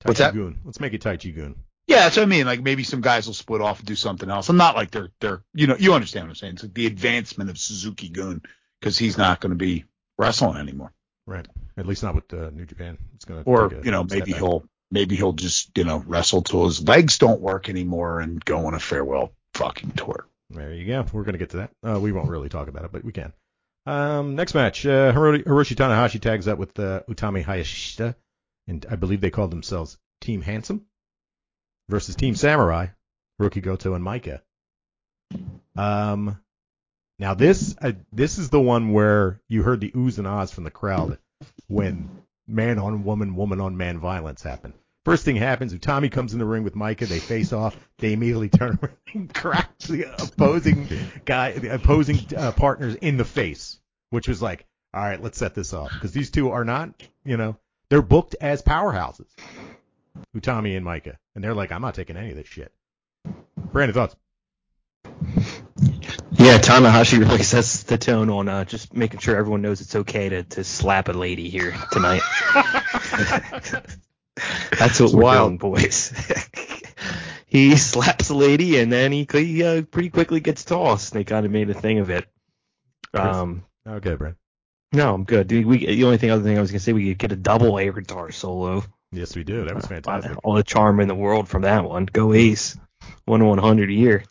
Tai what's Chi that? Goon. Let's make it Taichi Goon. Yeah, that's what I mean. Like maybe some guys will split off and do something else. I'm not like they're they're you know you understand what I'm saying. It's like the advancement of Suzuki Goon because he's not going to be wrestling anymore. Right. At least not with uh, New Japan. It's gonna Or a you know maybe back. he'll maybe he'll just you know wrestle till his legs don't work anymore and go on a farewell fucking tour. There you go. We're gonna get to that. Uh, we won't really talk about it, but we can. Um, next match, uh, Hiroshi, Hiroshi Tanahashi tags up with uh, Utami Hayashishita, and I believe they called themselves Team Handsome versus Team Samurai, Rookie Goto and Micah. Um, now this uh, this is the one where you heard the oohs and ahs from the crowd when man on woman, woman on man violence happened. First thing happens, Utami comes in the ring with Micah. They face off. They immediately *laughs* turn around and crack the opposing guy, the opposing uh, partners in the face, which was like, all right, let's set this off because these two are not, you know, they're booked as powerhouses, Utami and Micah, and they're like, I'm not taking any of this shit. Brandon, thoughts? Yeah, Tanahashi really *laughs* sets the tone on uh, just making sure everyone knows it's okay to, to slap a lady here tonight. *laughs* That's what we're wild. doing, boys. *laughs* he slaps a lady and then he, he uh, pretty quickly gets tossed. They kind of made a thing of it. Um, Okay, Brandon. no, I'm good. Dude, we, the only thing, other thing I was gonna say, we could get a double guitar solo. Yes, we do. That was fantastic. All the charm in the world from that one. Go Ace. One one hundred a year.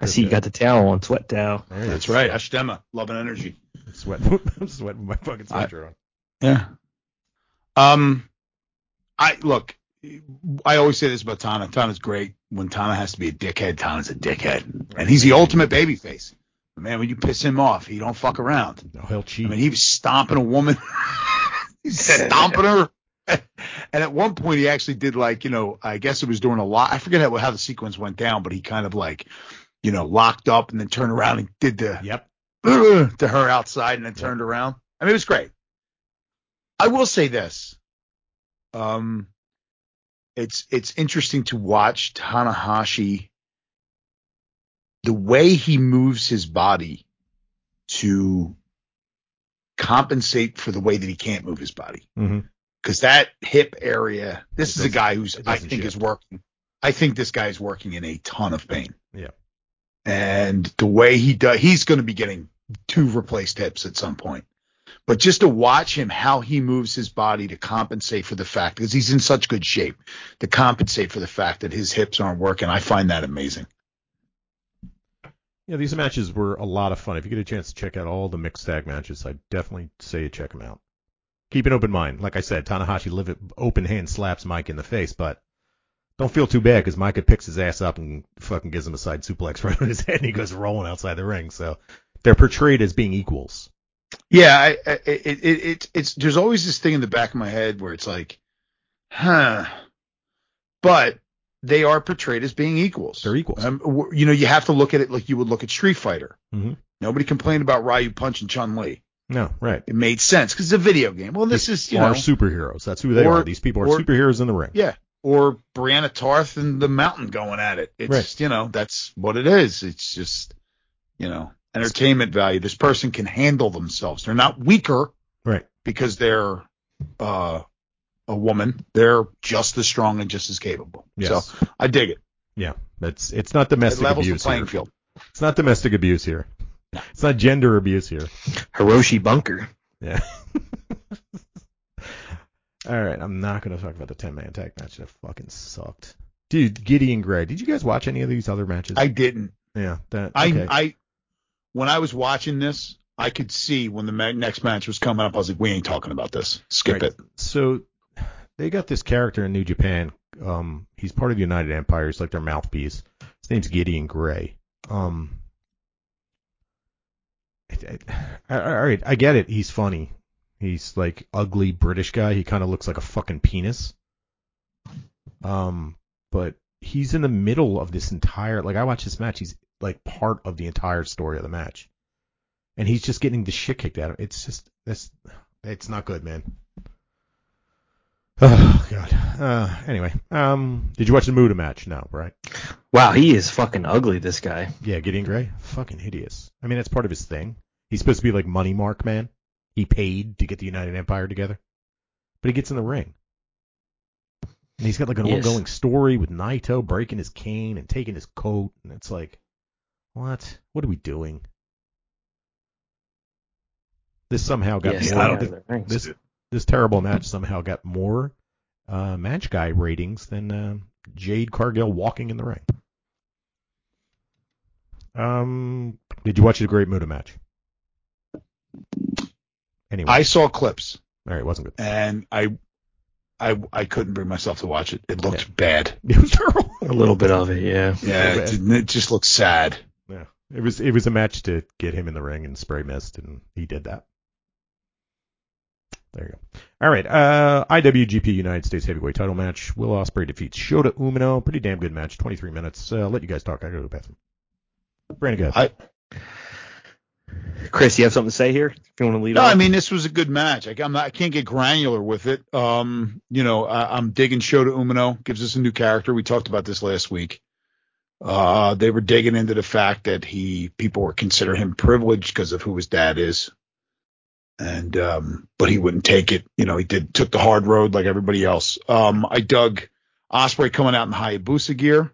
I see you got the towel on, sweat towel. That's is. right, Ashtema, love and energy. Sweat. *laughs* I'm sweating my fucking sweatshirt on. Yeah. Um, I look. I always say this about Tana. Tana's great. When Tana has to be a dickhead, Tana's a dickhead, and he's the ultimate babyface. But man, when you piss him off, he don't fuck around. No, he'll cheat. I mean, he was stomping a woman. *laughs* He's stomping her. *laughs* And at one point, he actually did like, you know, I guess it was during a lot. I forget how, how the sequence went down, but he kind of like, you know, locked up and then turned around and did the yep. *clears throat* to her outside and then turned around. I mean, it was great. I will say this. Um, it's it's interesting to watch Tanahashi. The way he moves his body to compensate for the way that he can't move his body, hmm because that hip area. This is a guy who's I think is working. I think this guy is working in a ton of pain. Yeah. And the way he does, he's going to be getting two replaced hips at some point. But just to watch him, how he moves his body to compensate for the fact, because he's in such good shape, to compensate for the fact that his hips aren't working, I find that amazing. Yeah, these matches were a lot of fun. If you get a chance to check out all the mixed tag matches, I'd definitely say check them out. Keep an open mind. Like I said, Tanahashi live it, open hand slaps Mike in the face, but don't feel too bad because Micah picks his ass up and fucking gives him a side suplex *laughs* right on his head and he goes rolling outside the ring. So they're portrayed as being equals. Yeah, I, I, it, it, it, it's there's always this thing in the back of my head where it's like, huh, but they are portrayed as being equals. They're equals. Um, you know, you have to look at it like you would look at Street Fighter. Mhm. Nobody complained about Ryu punching Chun Li. No, right. It made sense because it's a video game. Well, this These is you are know, superheroes. That's who they Or- are. These people are or- superheroes in the ring. yeah, or Brianna Tarth and the Mountain going at it. It's Right. you know that's what it is. It's just you know entertainment value. This person can handle themselves. They're not weaker. Right. because they're uh, a woman. They're just as strong and just as capable. Yes. So I dig it. Yeah. It's it's not It domestic levels the abuse playing here. field. It's not domestic abuse here. *laughs* It's not gender abuse here. Hiroshi Bunker. Yeah. *laughs* All right, I'm not gonna talk about the ten man tag match. That fucking sucked. Dude, Gideon Grey. Did you guys watch any of these other matches? I didn't. yeah, that I okay. I when I was watching this, I could see when the ma- next match was coming up. I was like, we ain't talking about this. Skip Right. it. So they got this character in New Japan. Um, he's part of the United Empire. He's like their mouthpiece. His name's Gideon Grey. Um, I, I, all right, I get it. He's funny. He's like ugly British guy. He kind of looks like a fucking penis. Um, but he's in the middle of this entire. Like I watch this match. He's like part of the entire story of the match, and he's just getting the shit kicked out of him. It's just that's it's not good, man. Oh god. Uh, anyway, um, did you watch the Muta match? No, right? Wow, he is fucking ugly, this guy. Yeah, Gideon Grey, fucking hideous. I mean, that's part of his thing. He's supposed to be like Money Mark Man. He paid to get the United Empire together, but he gets in the ring, and he's got like an Yes. ongoing story with Naito breaking his cane and taking his coat, and it's like, what? What are we doing? This somehow got Yes, more. I don't don't this, this terrible match somehow got more uh, match guy ratings than uh, Jade Cargill walking in the ring. Um, did you watch the Great Muta match? Anyway, I saw clips all right, it wasn't good. and I, I, I couldn't bring myself to watch it. It looked bad. *laughs* It was terrible. A little bit of it, yeah. Yeah, bad. it, didn't- it just looked sad. Yeah, it was it was a match to get him in the ring and spray mist, and he did that. There you go. All right, uh, IWGP United States Heavyweight Title match. Will Ospreay defeats Shota Umino. Pretty damn good match. 23 minutes. Uh, I'll let you guys talk. I go to the bathroom. Brandon, go ahead. I, Chris, you have something to say here? If you want to lead No, off. I mean this was a good match. I, I'm not, I can't get granular with it. Um, you know, I, I'm digging Shota Umino. Gives us a new character. We talked about this last week. Uh, they were digging into the fact that he people were considering him privileged because of who his dad is, and um, but he wouldn't take it. You know, he did took the hard road like everybody else. Um, I dug Ospreay coming out in Hayabusa gear.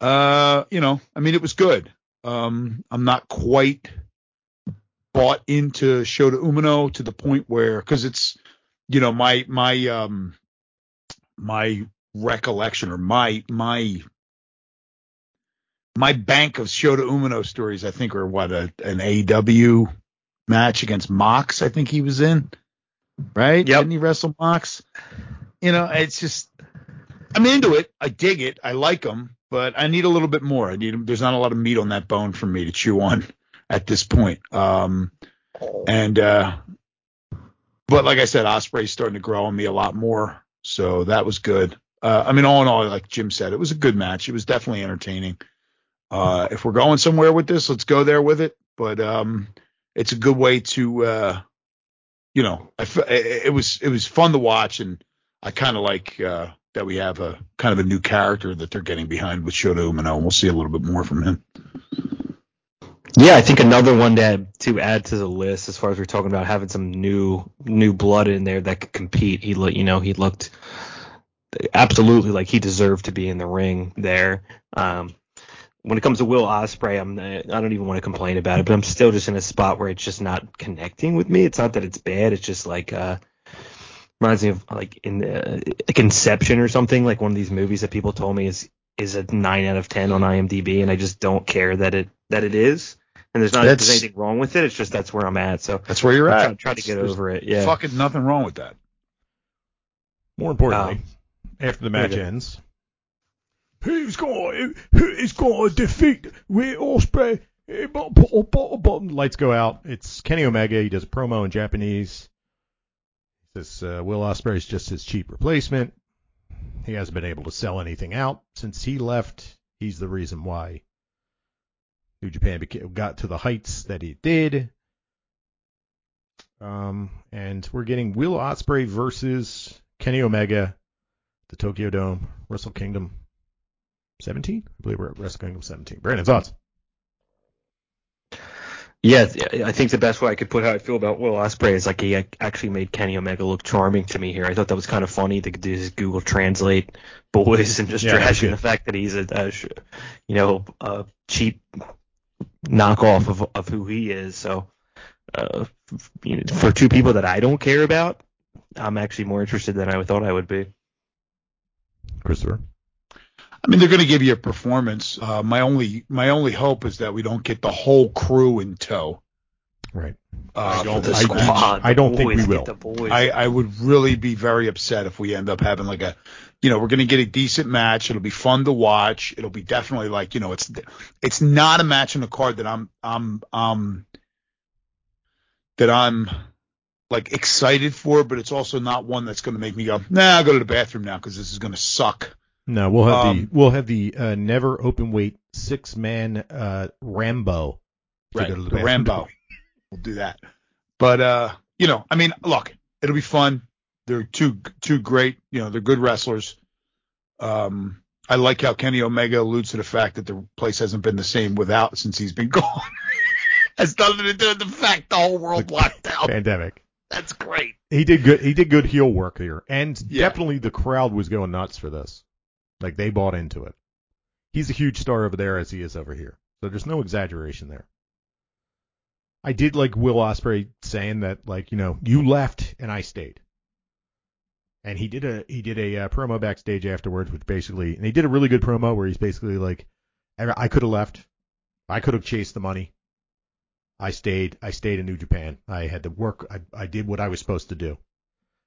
Uh, you know, I mean, it was good. Um, I'm not quite bought into Shota Umino to the point where because it's you know my my um my recollection or my my my bank of Shota Umino stories I think are what a, an AEW match against Mox I think he was in right Yep. didn't he wrestle Mox you know it's just I'm into it I dig it I like him but I need a little bit more I need there's not a lot of meat on that bone for me to chew on *laughs* at this point um and uh but like I said, Ospreay's starting to grow on me a lot more. So that was good. Uh, I mean, all in all, like Jim said, it was a good match. It was definitely entertaining. Uh, if we're going somewhere with this, let's go there with it. But um, it's a good way to, uh, you know, I it was it was fun to watch, and I kind of like uh, that we have a kind of a new character that they're getting behind with Shota Umino, and we'll see a little bit more from him. Yeah, I think another one to to add to the list as far as we're talking about having some new new blood in there that could compete. He looked, you know, he looked absolutely like he deserved to be in the ring there. Um, when it comes to Will Ospreay, I'm I don't even want to complain about it, but I'm still just in a spot where it's just not connecting with me. It's not that it's bad. It's just like uh, reminds me of like in the, like Inception or something, like one of these movies that people told me is is a nine out of ten on IMDb, and I just don't care that it that it is. And there's not there's anything wrong with it. It's just that's where I'm at. So That's where you're I'm at. trying, trying to get There's over it. Yeah. Fucking nothing wrong with that. More importantly, after the match ends, who's going who's going to defeat Will bu- Lights go out. It's Kenny Omega. He does a promo in Japanese. He says uh, Will Ospreay is just his cheap replacement. He hasn't been able to sell anything out since he left. He's the reason why New Japan beca- got to the heights that it did. Um, and we're getting Will Ospreay versus Kenny Omega, the Tokyo Dome, Wrestle Kingdom 17. I believe we're at Wrestle Kingdom 17. Brandon, thoughts? Yeah, I think the best way I could put how I feel about Will Ospreay is like he actually made Kenny Omega look charming to me here. I thought that was kind of funny to do his Google Translate boys and just Yeah, trashing the fact that he's a, a you know a cheap knockoff of of who he is. So uh, you know, for two people that I don't care about, I'm actually more interested than I thought I would be. Christopher? I mean, they're going to give you a performance. Uh, my only my only hope is that we don't get the whole crew in tow. Right. Uh, I don't- The this I- match. I don't the think we will. get The boys. I, I would really be very upset if we end up having like a, you know, we're going to get a decent match. It'll be fun to watch. It'll be definitely like, you know, it's it's not a match in the card that I'm I'm um that I'm like excited for, but it's also not one that's going to make me go, nah, I'll go to the bathroom now because this is going to suck. No, we'll have the Um, we'll have the uh, never open weight six man uh, Rambo. Right, the. Rambo. We'll do that. But uh, you know, I mean, look, it'll be fun. They're two two great, you know, they're good wrestlers. Um, I like how Kenny Omega alludes to the fact that the place hasn't been the same without since he's been *laughs* gone. Has nothing to do with the fact the whole world locked down. Pandemic. That's great. He did good. He did good heel work here, and Yeah. definitely the crowd was going nuts for this. Like they bought into it. He's a huge star over there as he is over here. So there's no exaggeration there. I did like Will Ospreay saying that like you know you left and I stayed. And he did a he did a uh, promo backstage afterwards, which basically and he did a really good promo where he's basically like, I could have left, I could have chased the money, I stayed. I stayed in New Japan. I had to work. I, I did what I was supposed to do.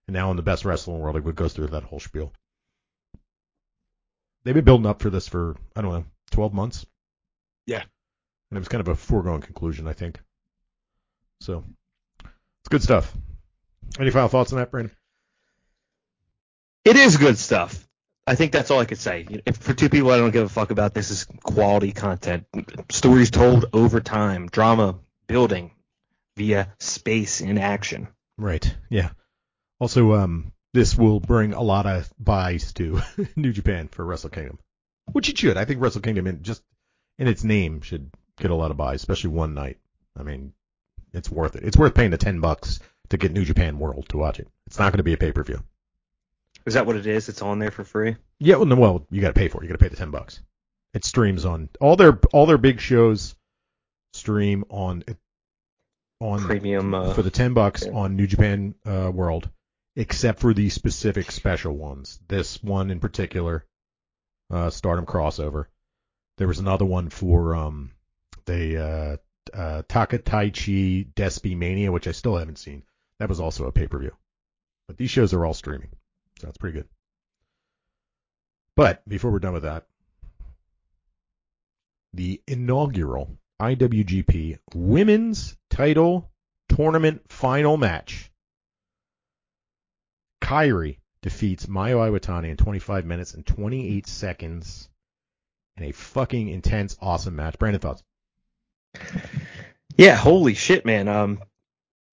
And now I'm the best wrestler in the world. It goes through that whole spiel. They've been building up for this for I don't know, 12 months. Yeah. And it was kind of a foregone conclusion, I think. So it's good stuff. Any final thoughts on that, Brandon? It is good stuff. I think that's all I could say. If, for two people I don't give a fuck about, this is quality content. Stories told over time, drama building via space in action. Right. Yeah. Also, um, this will bring a lot of buys to *laughs* New Japan for Wrestle Kingdom, which it should. I think Wrestle Kingdom, in just in its name, should get a lot of buys, especially one night. I mean, it's worth it. It's worth paying the ten bucks to get New Japan World to watch it. It's not going to be a pay per view. Is that what it is? It's on there for free. Yeah. Well, no, well, you got to pay for it. You got to pay the ten bucks. It streams on all their all their big shows. Stream on on premium uh, for the ten bucks yeah. on New Japan uh, World, except for the specific special ones. This one in particular, uh, Stardom crossover. There was another one for um the uh, uh, Takataichi Despi Mania, which I still haven't seen. That was also a pay per view. But these shows are all streaming, so that's pretty good. But before we're done with that, the inaugural IWGP Women's Title Tournament Final Match. Kairi defeats Mayu Iwatani in 25 minutes and 28 seconds in a fucking intense, awesome match. Brandon thoughts? Yeah, holy shit, man. Um,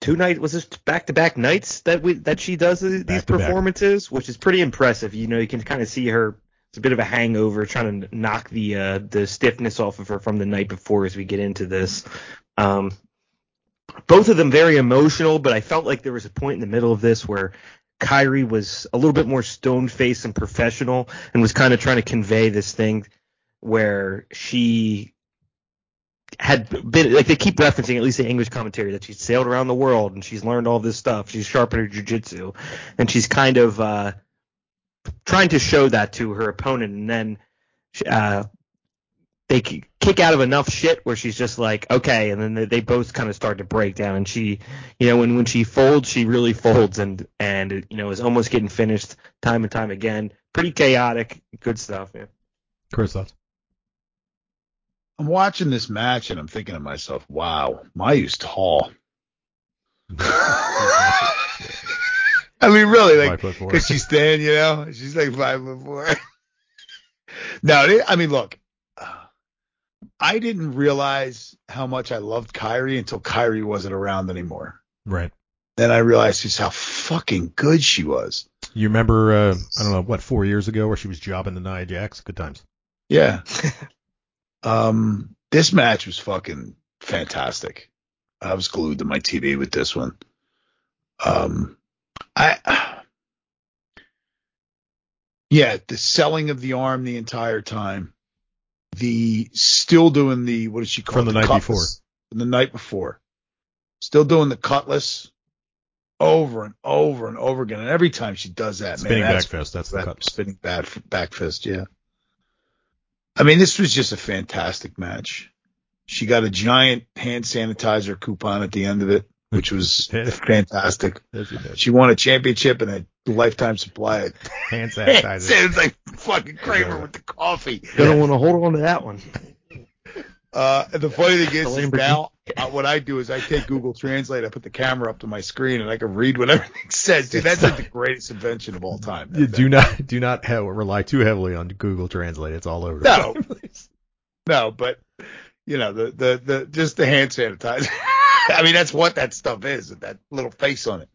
two night was this back to back nights that we that she does these Back-to-back. performances, which is pretty impressive. You know, you can kind of see her. It's a bit of a hangover, trying to knock the uh, the stiffness off of her from the night before as we get into this. Um, both of them very emotional, but I felt like there was a point in the middle of this where Kairi was a little bit more stone faced and professional, and was kind of trying to convey this thing where she had been like they keep referencing at least the English commentary that she's sailed around the world and she's learned all this stuff. She's sharpened her jujitsu, and she's kind of uh, trying to show that to her opponent, and then uh, they kick out of enough shit where she's just like, okay, and then they, they both kind of start to break down, and she, you know, when when she folds, she really folds, and and you know is almost getting finished time and time again. Pretty chaotic, good stuff, yeah Chris thoughts? I'm watching this match and I'm thinking to myself, wow, Mayu's tall. *laughs* I mean, really, like, Five because she's thin, you know, she's like five foot four. *laughs* no, I mean, look, I didn't realize how much I loved Kairi until Kairi wasn't around anymore. Right. Then I realized just how fucking good she was. You remember, uh, I don't know, what, four years ago where she was jobbing the Nia Jax? Good times. Yeah. *laughs* um, this match was fucking fantastic. I was glued to my TV with this one. Um, I, *sighs* yeah, the selling of the arm the entire time, the still doing the what did she call From it? the night cutlass. The night before, still doing the cutlass over and over and over again, and every time she does that, Spinning man, that's back fist. That's the that cut. spinning bad back fist, yeah. I mean, this was just a fantastic match. She got a giant hand sanitizer coupon at the end of it, which was *laughs* fantastic. Yes, you did. She won a championship and a lifetime supply of Hand hand sanitizer. sanitizer. *laughs* like fucking Kramer with the coffee. Gonna want to hold on to that one. *laughs* Uh, and the funny thing is, is now uh, what I do is I take Google Translate, I put the camera up to my screen, and I can read what everything says. Dude, that's like the greatest invention of all time. You do not do not have, rely too heavily on Google Translate. It's all over. the No. place. No, but you know the the the just the hand sanitizer. *laughs* I mean that's what that stuff is, that little face on it.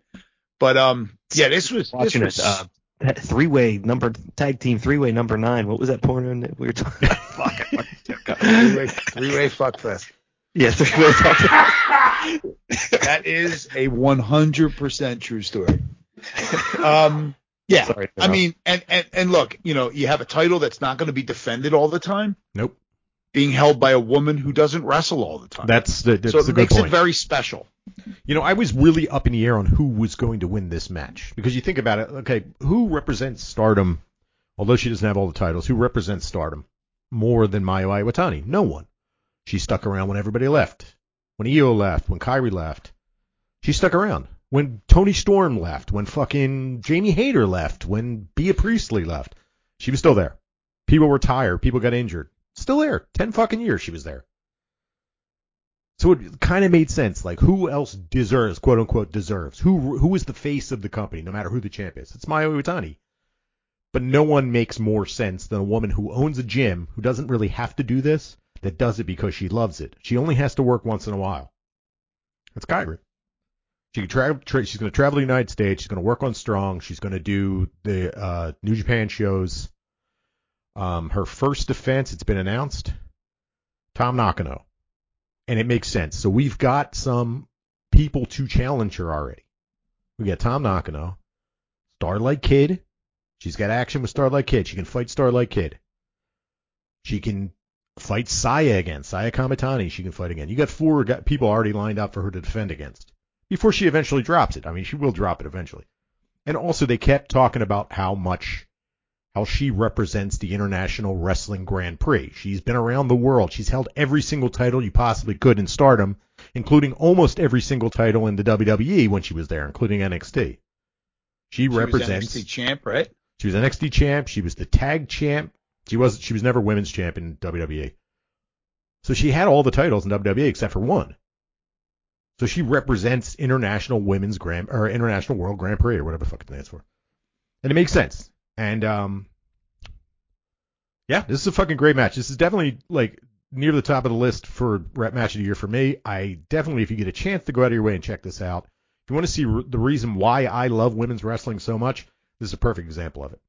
But um, yeah, this was Watching this it. Uh, that three-way number tag team three-way number nine. What was that porno that we were talking about? *laughs* Fuck. three way three way fuck fest. yeah. *laughs* That is a 100% true story. Um, yeah. Sorry. I mean, and, and and look, you know, you have a title that's not going to be defended all the time. Nope. Being held by a woman who doesn't wrestle all the time. That's the that's so it makes point. it very special. You know, I was really up in the air on who was going to win this match because you think about it. Okay, who represents Stardom? Although she doesn't have all the titles, who represents Stardom more than Mayu Iwatani? No one. She stuck around when everybody left. When Io left, when Kairi left, she stuck around. When Toni Storm left, when fucking Jamie Hayter left, when Bea Priestley left, she was still there. People were tired. People got injured. Still there. Ten fucking years she was there. So it kind of made sense. Like, who else deserves, quote unquote, deserves? Who who is the face of the company, no matter who the champ is? It's Mayu Iwatani. But no one makes more sense than a woman who owns a gym, who doesn't really have to do this, that does it because she loves it. She only has to work once in a while. That's Kairi. She can travel. Tra- she's going to travel the United States. She's going to work on Strong. She's going to do the uh, New Japan shows. Um, her first defense, it's been announced, Tam Nakano and it makes sense. So we've got some people to challenge her already. We got Tam Nakano, Starlight Kid. She's got action with Starlight Kid. She can fight Starlight Kid. She can fight Saya again. Saya Kamitani. She can fight again. You got four got people already lined up for her to defend against before she eventually drops it. I mean, she will drop it eventually. And also, they kept talking about how much how she represents the International Wrestling Grand Prix. She's been around the world. She's held every single title you possibly could in stardom, including almost every single title in the WWE when she was there, including NXT. She, She represents. was NXT champ, right? She was NXT champ. She was the tag champ. She was she was never women's champ in WWE. So she had all the titles in WWE except for one. So she represents International Women's Grand or International World Grand Prix or whatever the fuck it stands for. And it makes sense. And um yeah, this is a fucking great match. This is definitely like near the top of the list for rep match of the year for me. I definitely, if you get a chance to go out of your way and check this out, if you want to see the reason why I love women's wrestling so much, this is a perfect example of it.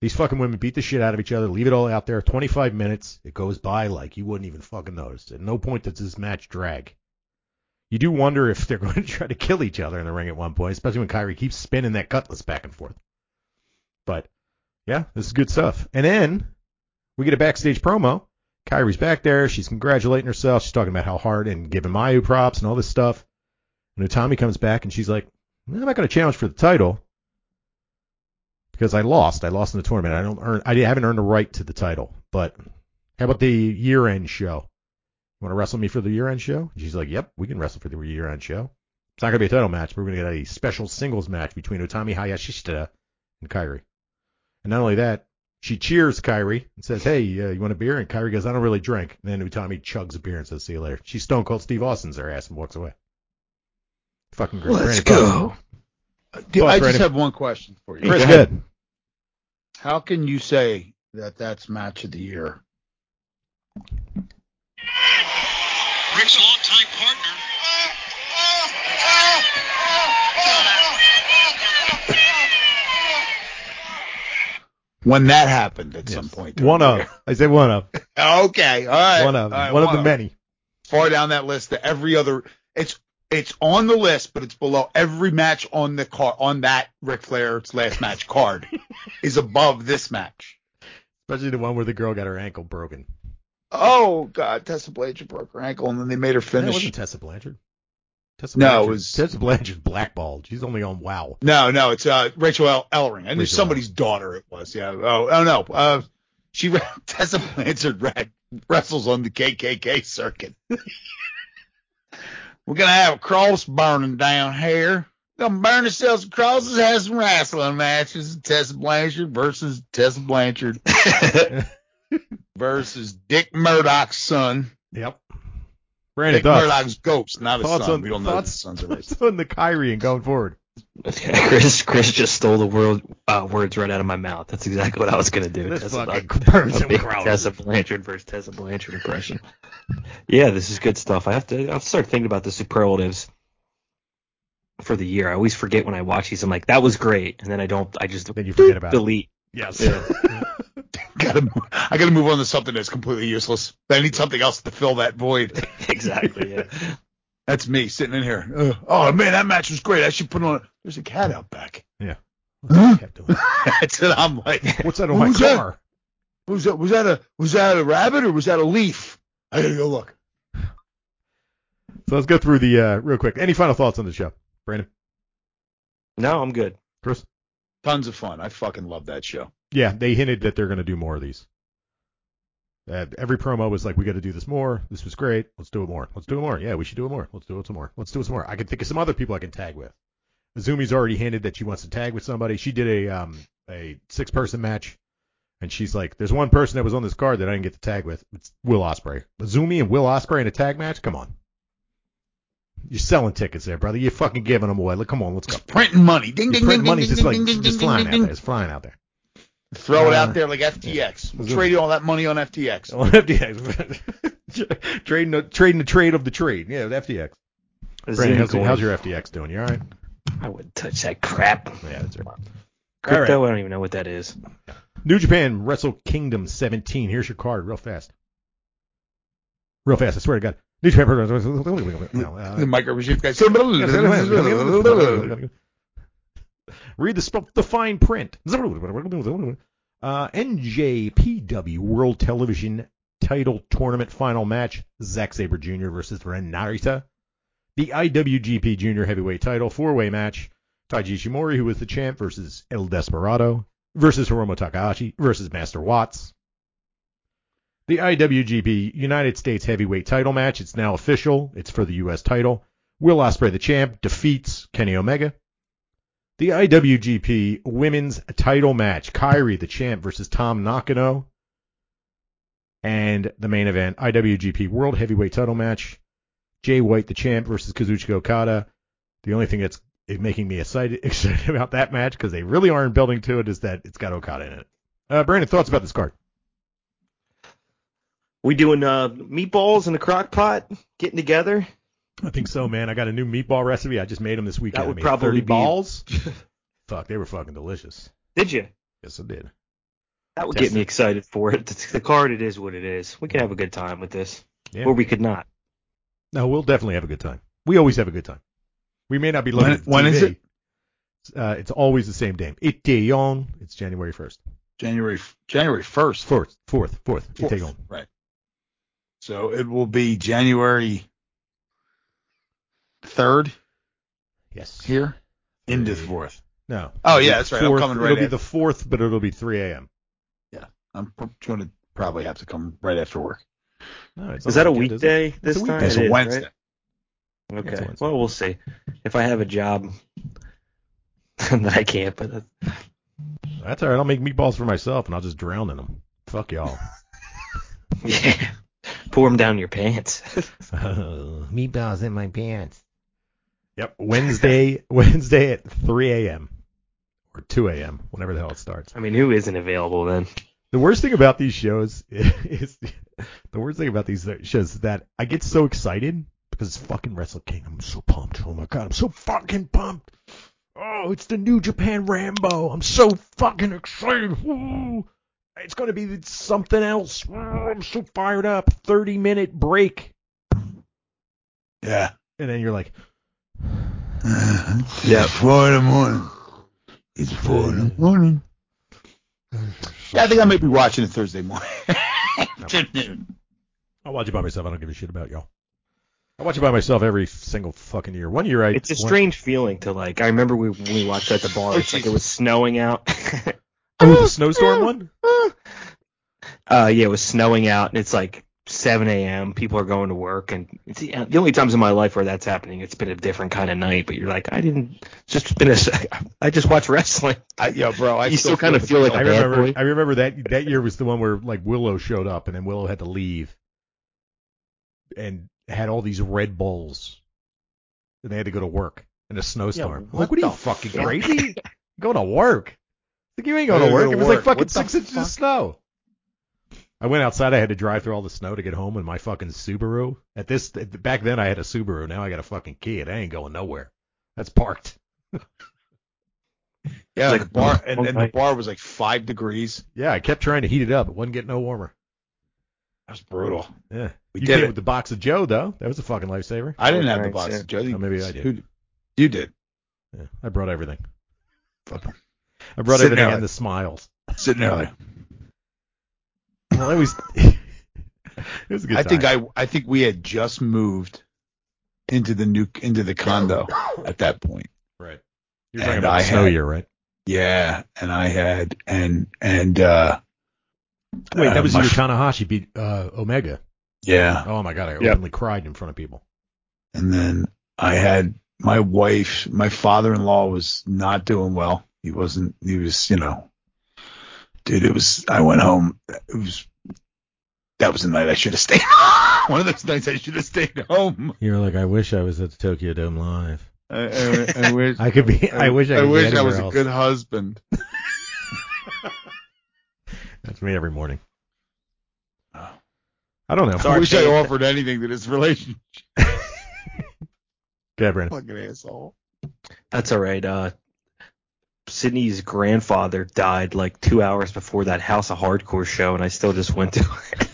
These fucking women beat the shit out of each other, leave it all out there. 25 minutes, it goes by like you wouldn't even fucking notice. At no point does this match drag. You do wonder if they're *laughs* going to try to kill each other in the ring at one point, especially when Kairi keeps spinning that cutlass back and forth. But yeah, this is good stuff. And then we get a backstage promo. Kairi's back there. She's congratulating herself. She's talking about how hard and giving Mayu props and all this stuff. And Utami comes back and she's like, I'm not going to challenge for the title because I lost. I lost in the tournament. I don't earn. I haven't earned a right to the title. But how about the year-end show? You want to wrestle me for the year-end show? And she's like, Yep, we can wrestle for the year-end show. It's not going to be a title match, but we're going to get a special singles match between Utami Hayashishita and Kairi. And not only that, she cheers Kairi and says, "Hey, uh, you want a beer?" And Kairi goes, "I don't really drink." And then Utami chugs a beer and says, "See you later." She's Stone Cold Steve Austin's her ass and walks away. Fucking great. Let's Brandon, go. Do- Well, I just Brandon- have one question for you. Chris, Go ahead. good. How can you say that that's match of the year? Rick's When that happened at Yes. some point. One of. I said one of. *laughs* Okay, all right. One of. right, one of the many. Far down that list to every other. It's it's on the list, but it's below every match on the car on that Ric Flair's last match card *laughs* is above this match. Especially the one where the girl got her ankle broken. Oh God, Tessa Blanchard broke her ankle, and then they made her finish. That wasn't Tessa Blanchard. Tessa No, it was- Tessa Blanchard's blackballed. She's only on WoW. No, no, it's uh, Rachel El- Ellering. I knew Rachel somebody's daughter it was. Yeah. Oh, oh no. Uh, she *laughs* Tessa Blanchard rag- wrestles on the KKK circuit. *laughs* We're gonna have a cross burning down here. Gonna burn ourselves crosses, have some wrestling matches. Tessa Blanchard versus Tessa Blanchard *laughs* versus Dick Murdoch's son. Yep. Brandon, Dick thoughts, Murdoch's ghost, not his thoughts son. on we don't know if thoughts, his son's a racist. thoughts on the Kairi and going forward. *laughs* Chris, Chris just stole the word, uh, words right out of my mouth. That's exactly what I was gonna do. This Tessa fucking Blanchard- person a big crowd. Tessa Blanchard versus Tessa Blanchard impression. yeah, this is good stuff. I have to. I have to start thinking about the superlatives for the year. I always forget when I watch these. I'm like, that was great, and then I don't. I just Then you forget about it. delete. Yes. Yeah. *laughs* gotta, I gotta move on to something that's completely useless. I need something else to fill that void. *laughs* exactly. Yeah. *laughs* That's me sitting in here. Uh, oh man, that match was great. I should put on. There's a cat out back. Yeah. Huh? Kept doing. *laughs* That's it. I'm like, What's that on my Who's that? was that? Was that a was that a rabbit or was that a leaf? I gotta go look. So let's go through the uh, real quick. Any final thoughts on the show, Brandon? No, I'm good. Chris? Tons of fun. I fucking love that show. Yeah, they hinted that they're going to do more of these. Uh, every promo was like, "We got to do this more. This was great. Let's do it more. Let's do it more. Yeah, we should do it more. Let's do it some more. Let's do it some more." I can think of some other people I can tag with. Azumi's already hinted that she wants to tag with somebody. She did a um a six person match, and she's like, "There's one person that was on this card that I didn't get to tag with. It's Will Ospreay. Azumi and Will Ospreay in a tag match. Come on." You're selling tickets there, brother. You're fucking giving them away. Look, come on, let's go. Just printing money. Ding, You're ding, printing ding, money ding, just ding, like ding, ding, just ding, flying ding, out ding. there. It's flying out there. Throw it Uh, out there like FTX. was Trading all that money on FTX. *laughs* On FTX. *laughs* trading the trading the trade of the trade. Yeah, with FTX. Brandon, how's, Zine how's coin. your FTX doing? You all right? I wouldn't touch that crap. Yeah, that's right. Crypto, I don't even know what that is. New Japan Wrestle Kingdom 17. Here's your card, real fast. Real fast, I swear to God. New Japan. *laughs* No, uh, The micro machine guy. Read the the fine print. Uh, NJPW World Television Title Tournament Final Match: Zack Sabre Jr. versus Ren Narita. The IWGP Junior Heavyweight Title Four Way Match: Taiji Ishimori, who was the champ, versus El Desperado versus Hiromu Takahashi versus Master Wato. The IWGP United States Heavyweight Title match. It's now official. It's for the U.S. title. Will Ospreay, the champ, defeats Kenny Omega. The IWGP Women's Title match. Kairi, the champ, versus Tam Nakano. And the main event, IWGP World Heavyweight Title match. Jay White, the champ, versus Kazuchika Okada. The only thing that's making me excited, *laughs* excited about that match, because they really aren't building to it, is that it's got Okada in it. Uh, Brandon, thoughts about this card? We doing uh, meatballs in a crock pot, getting together. I think so, man. I got a new meatball recipe. I just made them this weekend. That would I made probably 30 be- balls. *laughs* Fuck, they were fucking delicious. Did you? Yes, I did. That would Test get me it. excited for it. The, the card, it is what it is. We can have a good time with this, Yeah. or we could not. No, we'll definitely have a good time. We always have a good time. We may not be looking When- at the when TV. is it? Uh, it's always the same day. Itaeon. It's January 1st. January January first. Fourth, fourth, fourth. Fourth. Itaeon. Right. So it will be January third Yes. here into Three. fourth. No. Oh, It'll yeah, that's the right. I'm coming right It'll be in. the fourth, but it'll be 3 a.m. Yeah, I'm going to probably have to come right after work. No, it's Is that a like it? weekday this It's a time? weekday. It's It a is, Wednesday. right? it's a Okay. Wednesday. Well, we'll see. If I have a job, *laughs* that I can't. But uh, That's all right. I'll make meatballs for myself, and I'll just drown in them. Fuck y'all. *laughs* yeah, pour them down your pants. *laughs* meatballs in my pants. Yep. Wednesday, *laughs* Wednesday at 3 a.m. or 2 a.m. Whenever the hell it starts. I mean, who isn't available then? The worst thing about these shows *laughs* is the worst thing about these shows is that I get so excited because it's fucking Wrestle King. I'm so pumped. Oh my god, I'm so fucking pumped. Oh, it's the New Japan Rambo. I'm so fucking excited. Woo. It's gonna be something else. Woo, I'm so fired up. 30 minute break, Yeah. and then you're like, yeah. Four in the morning. It's four in the morning. Yeah, I think I may be watching it Thursday morning. *laughs* Afternoon. I'll watch it by myself. I don't give a shit about y'all. I watch it by myself every single fucking year. One year I It's a one- strange feeling to like. I remember we when we watched at the bar. It's like it was snowing out. *laughs* Oh, the snowstorm one. *laughs* Uh, yeah, it was snowing out, and it's like 7 a.m. People are going to work, and it's the the only times in my life where that's happening. It's been a different kind of night, but you're like, I didn't. Just been a. *laughs* I just watched wrestling. I, yo, bro, I You still kinda feel like I a bad remember. boy. I remember that that year was the one where like Willow showed up, and then Willow had to leave, and had all these Red Bulls, and they had to go to work in a snowstorm. Yeah, I'm like, what are you fucking fuck? crazy? go to work. Like you ain't going to go work. It was like fucking What six inches fuck? of snow. I went outside. I had to drive through all the snow to get home in my fucking Subaru. At this back then, I had a Subaru. Now I got a fucking Kia. I ain't going nowhere. That's parked. *laughs* Yeah, Like the bar, and, and the bar was like five degrees. Yeah, I kept trying to heat it up. It wasn't getting no warmer. That was brutal. Yeah. We you did came it. with the box of Joe though. That was a fucking lifesaver. I didn't have the box. yeah. Joe. Oh, maybe I did. Who, you did. Yeah, I brought everything. I brought Sitting everything and the smiles. Sitting there like, Well, I was *laughs* It was a good I think. I I think we had just moved into the new into the condo at that point. right. You're talking And about I the snow had- year, right? Yeah, and I had and and uh Wait, that uh, was my the year f- Tanahashi beat uh, Omega. yeah, Oh my god, I Yep. openly cried in front of people. and then I had my wife, my father-in-law was not doing well. He wasn't. He was, you know, dude. It was. I went home. It was. That was the night I should have stayed. *laughs* One of those nights I should have stayed home. You're like, I wish I was at the Tokyo Dome live. I, I, I wish. *laughs* I could be. I, wish I. I Could wish be I was anywhere a good husband. *laughs* That's me every morning. Oh. I don't know. Sorry. I wish I offered anything to this relationship. Yeah, Brandon. Fucking asshole. That's all right. Uh, Sydney's grandfather died like two hours before that House of Hardcore show, and I still just went to it.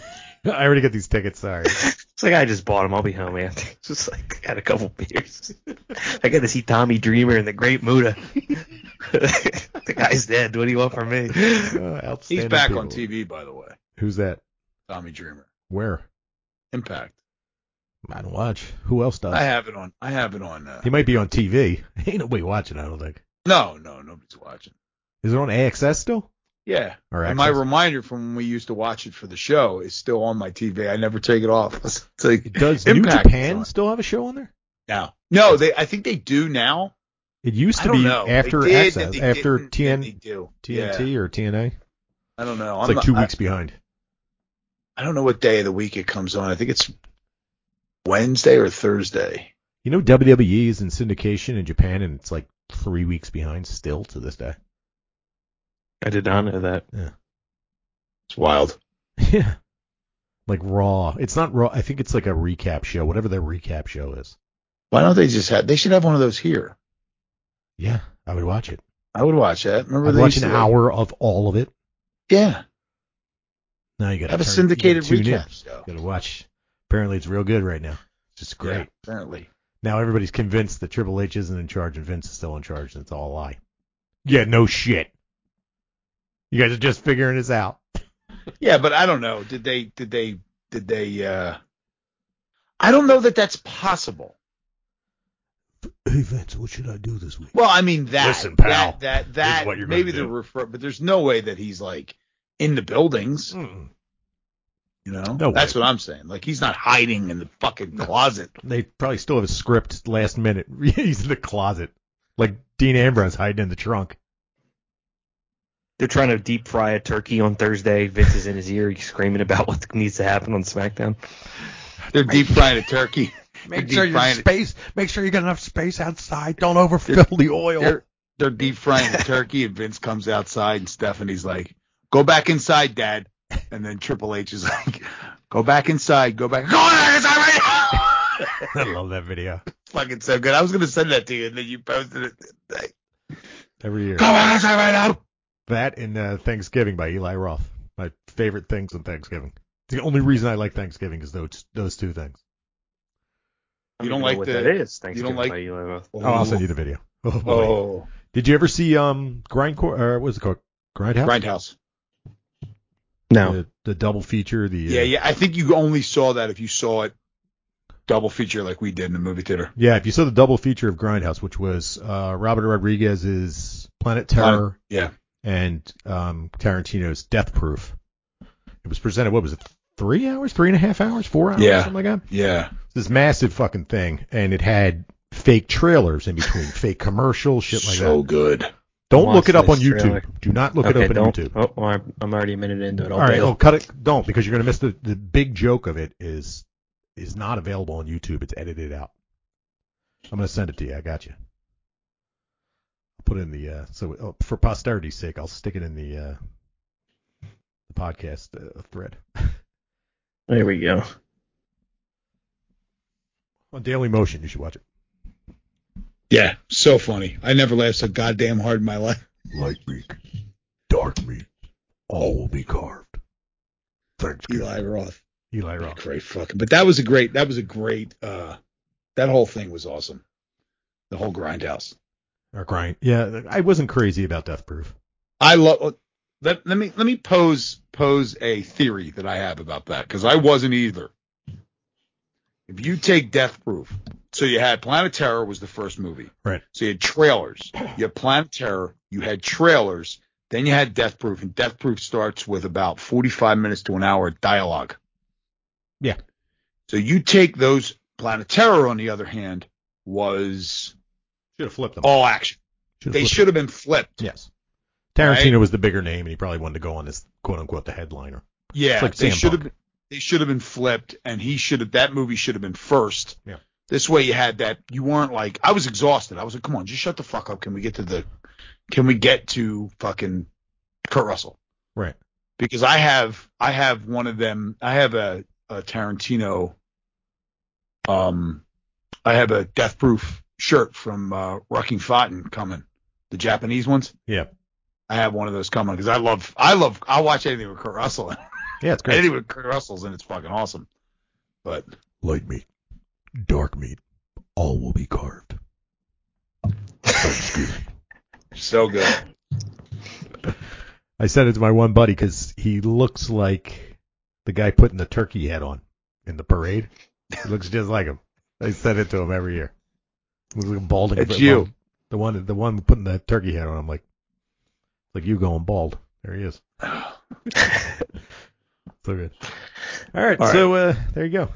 I already got these tickets. Sorry. *laughs* It's like I just bought them. I'll be home after. It's *laughs* just like I had a couple beers. *laughs* I got to see Tommy Dreamer and the Great Muta. the guy's dead. What do you want from me? Uh, He's back people. on TV, by the way. Who's that? Tommy Dreamer. Where? Impact. I don't watch. Who else does? I have it on. I have it on. Uh, He might be on TV. Ain't nobody watching. I don't think. no, no, nobody's watching. Is it on AXS still? Yeah. Or And my reminder from when we used to watch it for the show is still on my TV. I never take it off. *laughs* It's like Does Impact New Japan still have a show on there? now. No, they. I think they do now. It used to be know. after did, Access, after TN. TNT Yeah. or TNA. I don't know. It's I'm like two not- weeks behind. I, I don't know what day of the week it comes on. I think it's Wednesday or Thursday. You know, WWE is in syndication in Japan, and it's like three weeks behind still to this day. I did not know that. Yeah. It's wild. *laughs* Yeah. Like Raw. It's not Raw. I think it's like a recap show, whatever their recap show is. Why don't they just have? They should have one of those here. Yeah, I would watch it. I would watch that. Remember I'd they watch an hour of all of it. Yeah. Now you got to Have a syndicated recap show. Got to watch. Apparently, it's real good right now. It's just great. Yeah, apparently. Now everybody's convinced that Triple H isn't in charge and Vince is still in charge, and it's all a lie. Yeah, no shit. You guys are just figuring this out. Yeah, but I don't know. Did they? Did they? Did they? uh I don't know that that's possible. Hey Vince, what should I do this week? Well, I mean that. Listen, pal, That that this that. is what you're gonna maybe do. the refer, but there's no way that he's like in the buildings. Mm-mm. You know, No that's way. what I'm saying. Like he's not hiding in the fucking closet. They probably still have a script last minute. *laughs* He's in the closet, like Dean Ambrose hiding in the trunk. They're trying to deep fry a turkey on Thursday. Vince is in his ear he's screaming about what needs to happen on SmackDown. They're deep frying a turkey. *laughs* Make sure deep your frying it. space. Make sure you got enough space outside. Don't overfill the oil. They're they're deep frying a turkey, and Vince comes outside, and Stephanie's like, "Go back inside, Dad." And then Triple H is like, "Go back inside. Go back. *laughs* Go back inside right now." *laughs* I love that video Fucking so good. I was gonna send that to you, and then you posted it. Every year. Go back inside right now. That and uh, Thanksgiving by Eli Roth. My favorite things on Thanksgiving. The only reason I like Thanksgiving is those those two things. You don't I like know what the- that is. Thanks you don't like- by Eli Roth. Oh, I'll send you the video. *laughs* Oh, boy. Oh, Did you ever see um Grindcore or what was it called? Grindhouse? Grindhouse. No. The, the double feature. The Yeah, uh, yeah. I think you only saw that if you saw it double feature like we did in the movie theater. Yeah, if you saw the double feature of Grindhouse, which was uh, Robert Rodriguez's Planet Terror Yeah. And um, Tarantino's Death Proof, it was presented. What was it? Three hours, three and a half hours, four hours, Yeah. something like that. Yeah. This massive fucking thing, and it had fake trailers in between, *laughs* fake commercials, shit like so that. So good. Don't look it up on YouTube. trailer. Do not look okay, it up on don't. YouTube. Oh, well, I'm- I'm already a minute into it. I'll All right, bail. well, cut it. Don't because you're gonna miss the the big joke of it is is not available on YouTube. It's edited out. I'm gonna send it to you. I got you. I'll put it in the uh, so oh, for posterity's sake, I'll stick it in the uh, the podcast uh, thread *laughs* There we go. on Daily Motion. You should watch it. Yeah. So funny. I never laughed so goddamn hard in my life. Light meat, dark meat, all will be carved. Thanks, Eli Roth. Eli Roth. Great fucking. But that was a great. That was a great. uh That whole thing was awesome. The whole grindhouse. Or grind. Yeah, I wasn't crazy about Death Proof. I love. let, let me let me pose pose a theory that I have about that because I wasn't either. If you take Death Proof, so you had Planet Terror was the first movie, Right. So you had trailers. You had Planet Terror. You had trailers. Then you had Death Proof, and Death Proof starts with about 45 minutes to an hour of dialogue. Yeah. So you take those. Planet Terror, on the other hand, was Should have flipped them. all action. Should've They should have been flipped. Yes. Tarantino Right? was the bigger name, and he probably wanted to go on as quote unquote the headliner. Yeah, like they should have been they should have been flipped, and he should have that movie should have been first. Yeah. This way, you had that. You weren't like I was exhausted. I was like, come on, just shut the fuck up. Can we get to the? Can we get to fucking Kurt Russell? Right. Because I have I have one of them. I have a, a Tarantino. Um, I have a Death Proof shirt from uh, Rucking Fountain coming, the Japanese ones. Yeah. I have one of those coming because I love I love I'll watch anything with Kurt Russell. Yeah, it's *laughs* great. Anything with Kurt Russell's in it's fucking awesome. But Light meat, dark meat, all will be carved. so good. I sent it to my one buddy because he looks like the guy putting the turkey head on in the parade. He looks just like him. I send it to him every year. Looks like a balding. It's you. one- The one, the one putting the turkey head on. I'm like, like you going bald. There he is. *sighs* so good. All right, All so uh, there you go.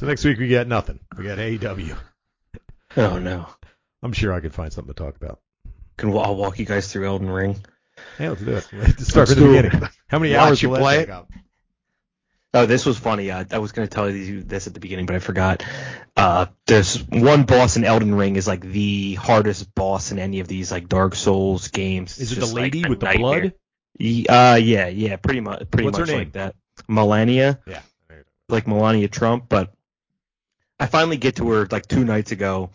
So next week we got nothing. We got AEW. Oh no. I'm sure I could find something to talk about. Can I'll walk you guys through Elden Ring. Hey, let's do it. Let's start Let's from the beginning. How many Watch hours you play it. up? Oh, this was funny. Uh, I was going to tell you this at the beginning, but I forgot. Uh, there's one boss in Elden Ring is like the hardest boss in any of these like Dark Souls games. Is it the like, lady a with the nightmare. blood? Uh, yeah, yeah, pretty much, pretty What's her much name? like that. Melania, Yeah. like Melania Trump, but I finally get to her like two nights ago,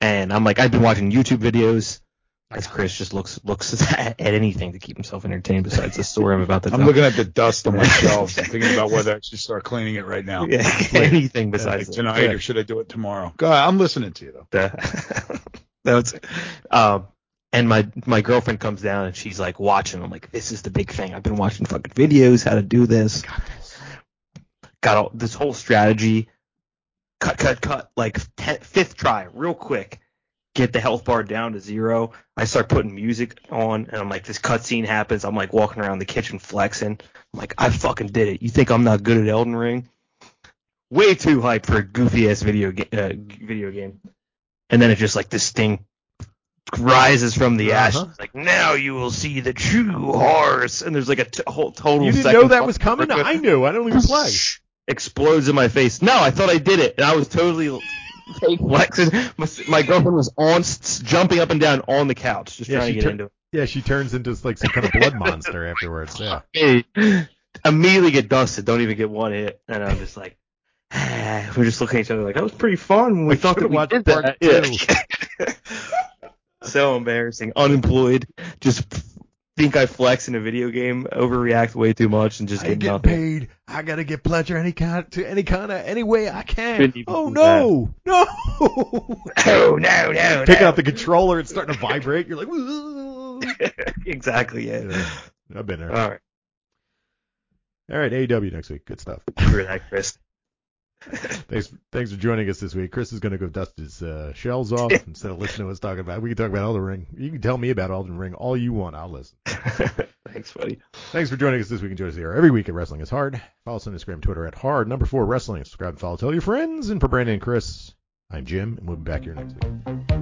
and I'm like, I've been watching YouTube videos. As Chris just looks looks *laughs* at anything to keep himself entertained besides the story I'm about to I'm tell. looking at the dust on my *laughs* shelves. I'm thinking about whether I should start cleaning it right now. Yeah, anything besides that. tonight or should I do it tomorrow? Go ahead. I'm listening to you though. The- *laughs* That's um and my my girlfriend comes down and she's like watching. I'm like, this is the big thing. I've been watching fucking videos how to do this. Got all, this whole strategy. Cut, cut, cut. Like fifth try, real quick. Get the health bar down to zero. I start putting music on, and I'm like, this cutscene happens. I'm like walking around the kitchen flexing. I'm like, I fucking did it. You think I'm not good at Elden Ring? Way too hype for a goofy ass video ga- uh, video game. And then it just like this thing rises from the Uh-huh. ashes. Like now you will see the true horse. And there's like a t- whole total. You didn't know that was coming? I knew. I don't even play. *laughs* Explodes in my face. No, I thought I did it, and I was totally fake flexing. *laughs* My, my girlfriend was on, jumping up and down on the couch, just Yeah, trying to she get tur- into Yeah, she turns into like some kind of blood monster afterwards. Yeah. *laughs* Hey, immediately get dusted. Don't even get one hit, and I'm just like. *sighs* We're just looking at each other like that was pretty fun when we thought that we watched did that. Yeah. *laughs* so embarrassing. Unemployed. Just think I flex in a video game, overreact way too much, and just I get get nothing. paid. I gotta get pleasure any kind to any kind of any way I can. Oh do no, *laughs* oh, no! No, no, no, Pick no. out the controller, it's starting to vibrate. You're like, *laughs* exactly. Yeah. I've been there. All right. All right, AEW next week. Good stuff. Screw that, Chris. *laughs* Thanks, thanks for joining us this week. Chris is gonna go dust his uh, shells off instead of listening to us talking about. We can talk about Elden Ring. You can tell me about Elden Ring all you want. I'll listen. *laughs* Thanks, buddy. Thanks for joining us this week join us here every week at Wrestling is Hard. Follow us on Instagram, Twitter at Hard Number Four Wrestling. Subscribe and follow. Tell your friends. And for Brandon and Chris, I'm Jim, and we'll be back here next week.